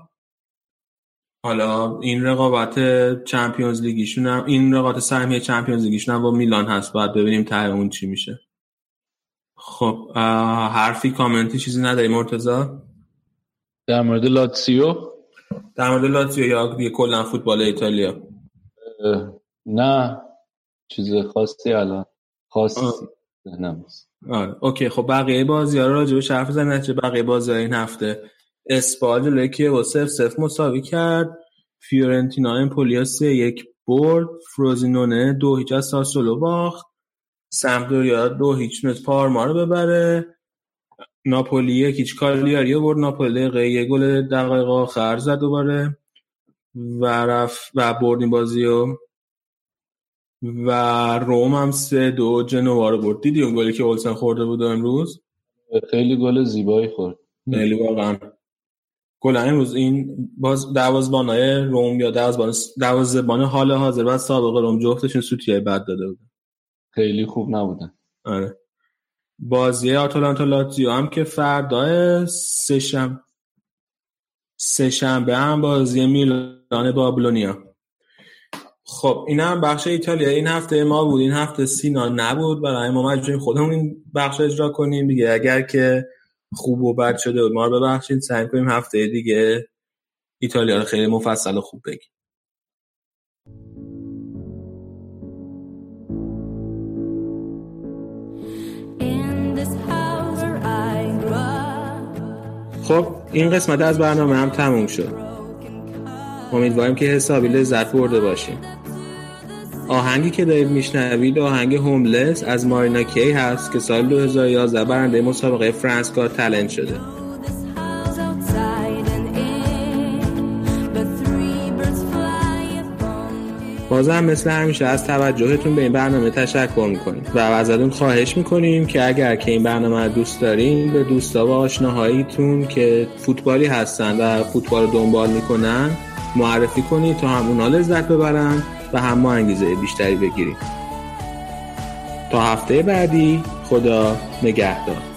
حالا این رقابت چمپیونز لیگیشون هم این رقابت سهمیه چمپیونز لیگیشون هم با میلان هست. باید ببینیم ته اون چی میشه. خب حرفی کامنتی چیزی نداری مرتضی در مورد لاتزیو در مورد لاتزیو یا کلا فوتبال ایتالیا؟ نه. چیز خاصی الان. خاصی. ذهنم. آره. okay. خب بقیه بازی ها به حرف بزنیم. چه بقیه بازی این هفته. اسپال جلوی کیوو صفر صفر مساوی کرد. فیورنتینا امپولی رو سه یک برد. فروزینونه دو هیچ از ساسولو باخت. سمپدوریا دو هیچ تونست پارما رو ببره. ناپولی یک هیچ کالیاری برد. ناپولی دقیقه یه گل دقایق آخر زد دوباره. و رفت و برد این بازی رو. و روم هم سه دو جنوا رو برد دیدی اون گلی که اولسن خورده بود امروز؟ خیلی گل زیبایی خورد. خیلی واقعا. کلا امروز این باز دروازه‌بانای روم یا دروازه‌بان دروازه‌بان حال حاضر و سابق روم جفتشون سوتیه بد داده بود خیلی خوب نبودن. آره. بازی آتالانتا لاتزیو هم که فردا سه شنبه هم بازی میلان با بولونیا خب این هم بخش ایتالیا. این هفته ما بود این هفته سینا نبود برای ما مجبوریم خودمون این بخش اجرا کنیم دیگه. اگر که خوب و بد شده بود ما رو ببخشید سعی کنیم هفته دیگه ایتالیا رو خیلی مفصل و خوب بگیم. خب این قسمت از برنامه هم تموم شد. امیدواریم که حسابی لذت برده باشیم آهنگی که دارید میشنوید آهنگ هوملس از مارینا کی هست که سال 2011 برنده مسابقه فرانس کار تلنت شده. بازم مثل همیشه از توجهتون به این برنامه تشکر می‌کنیم و ازتون خواهش می‌کنیم که اگر که این برنامه دوست دارین به دوستا و آشناهاییتون که فوتبالی هستن و فوتبال دنبال می‌کنن معرفی کنید تا هم اونا لذت ببرن و هم انگیزه بیشتری بگیریم. تا هفته بعدی خدا نگهدار.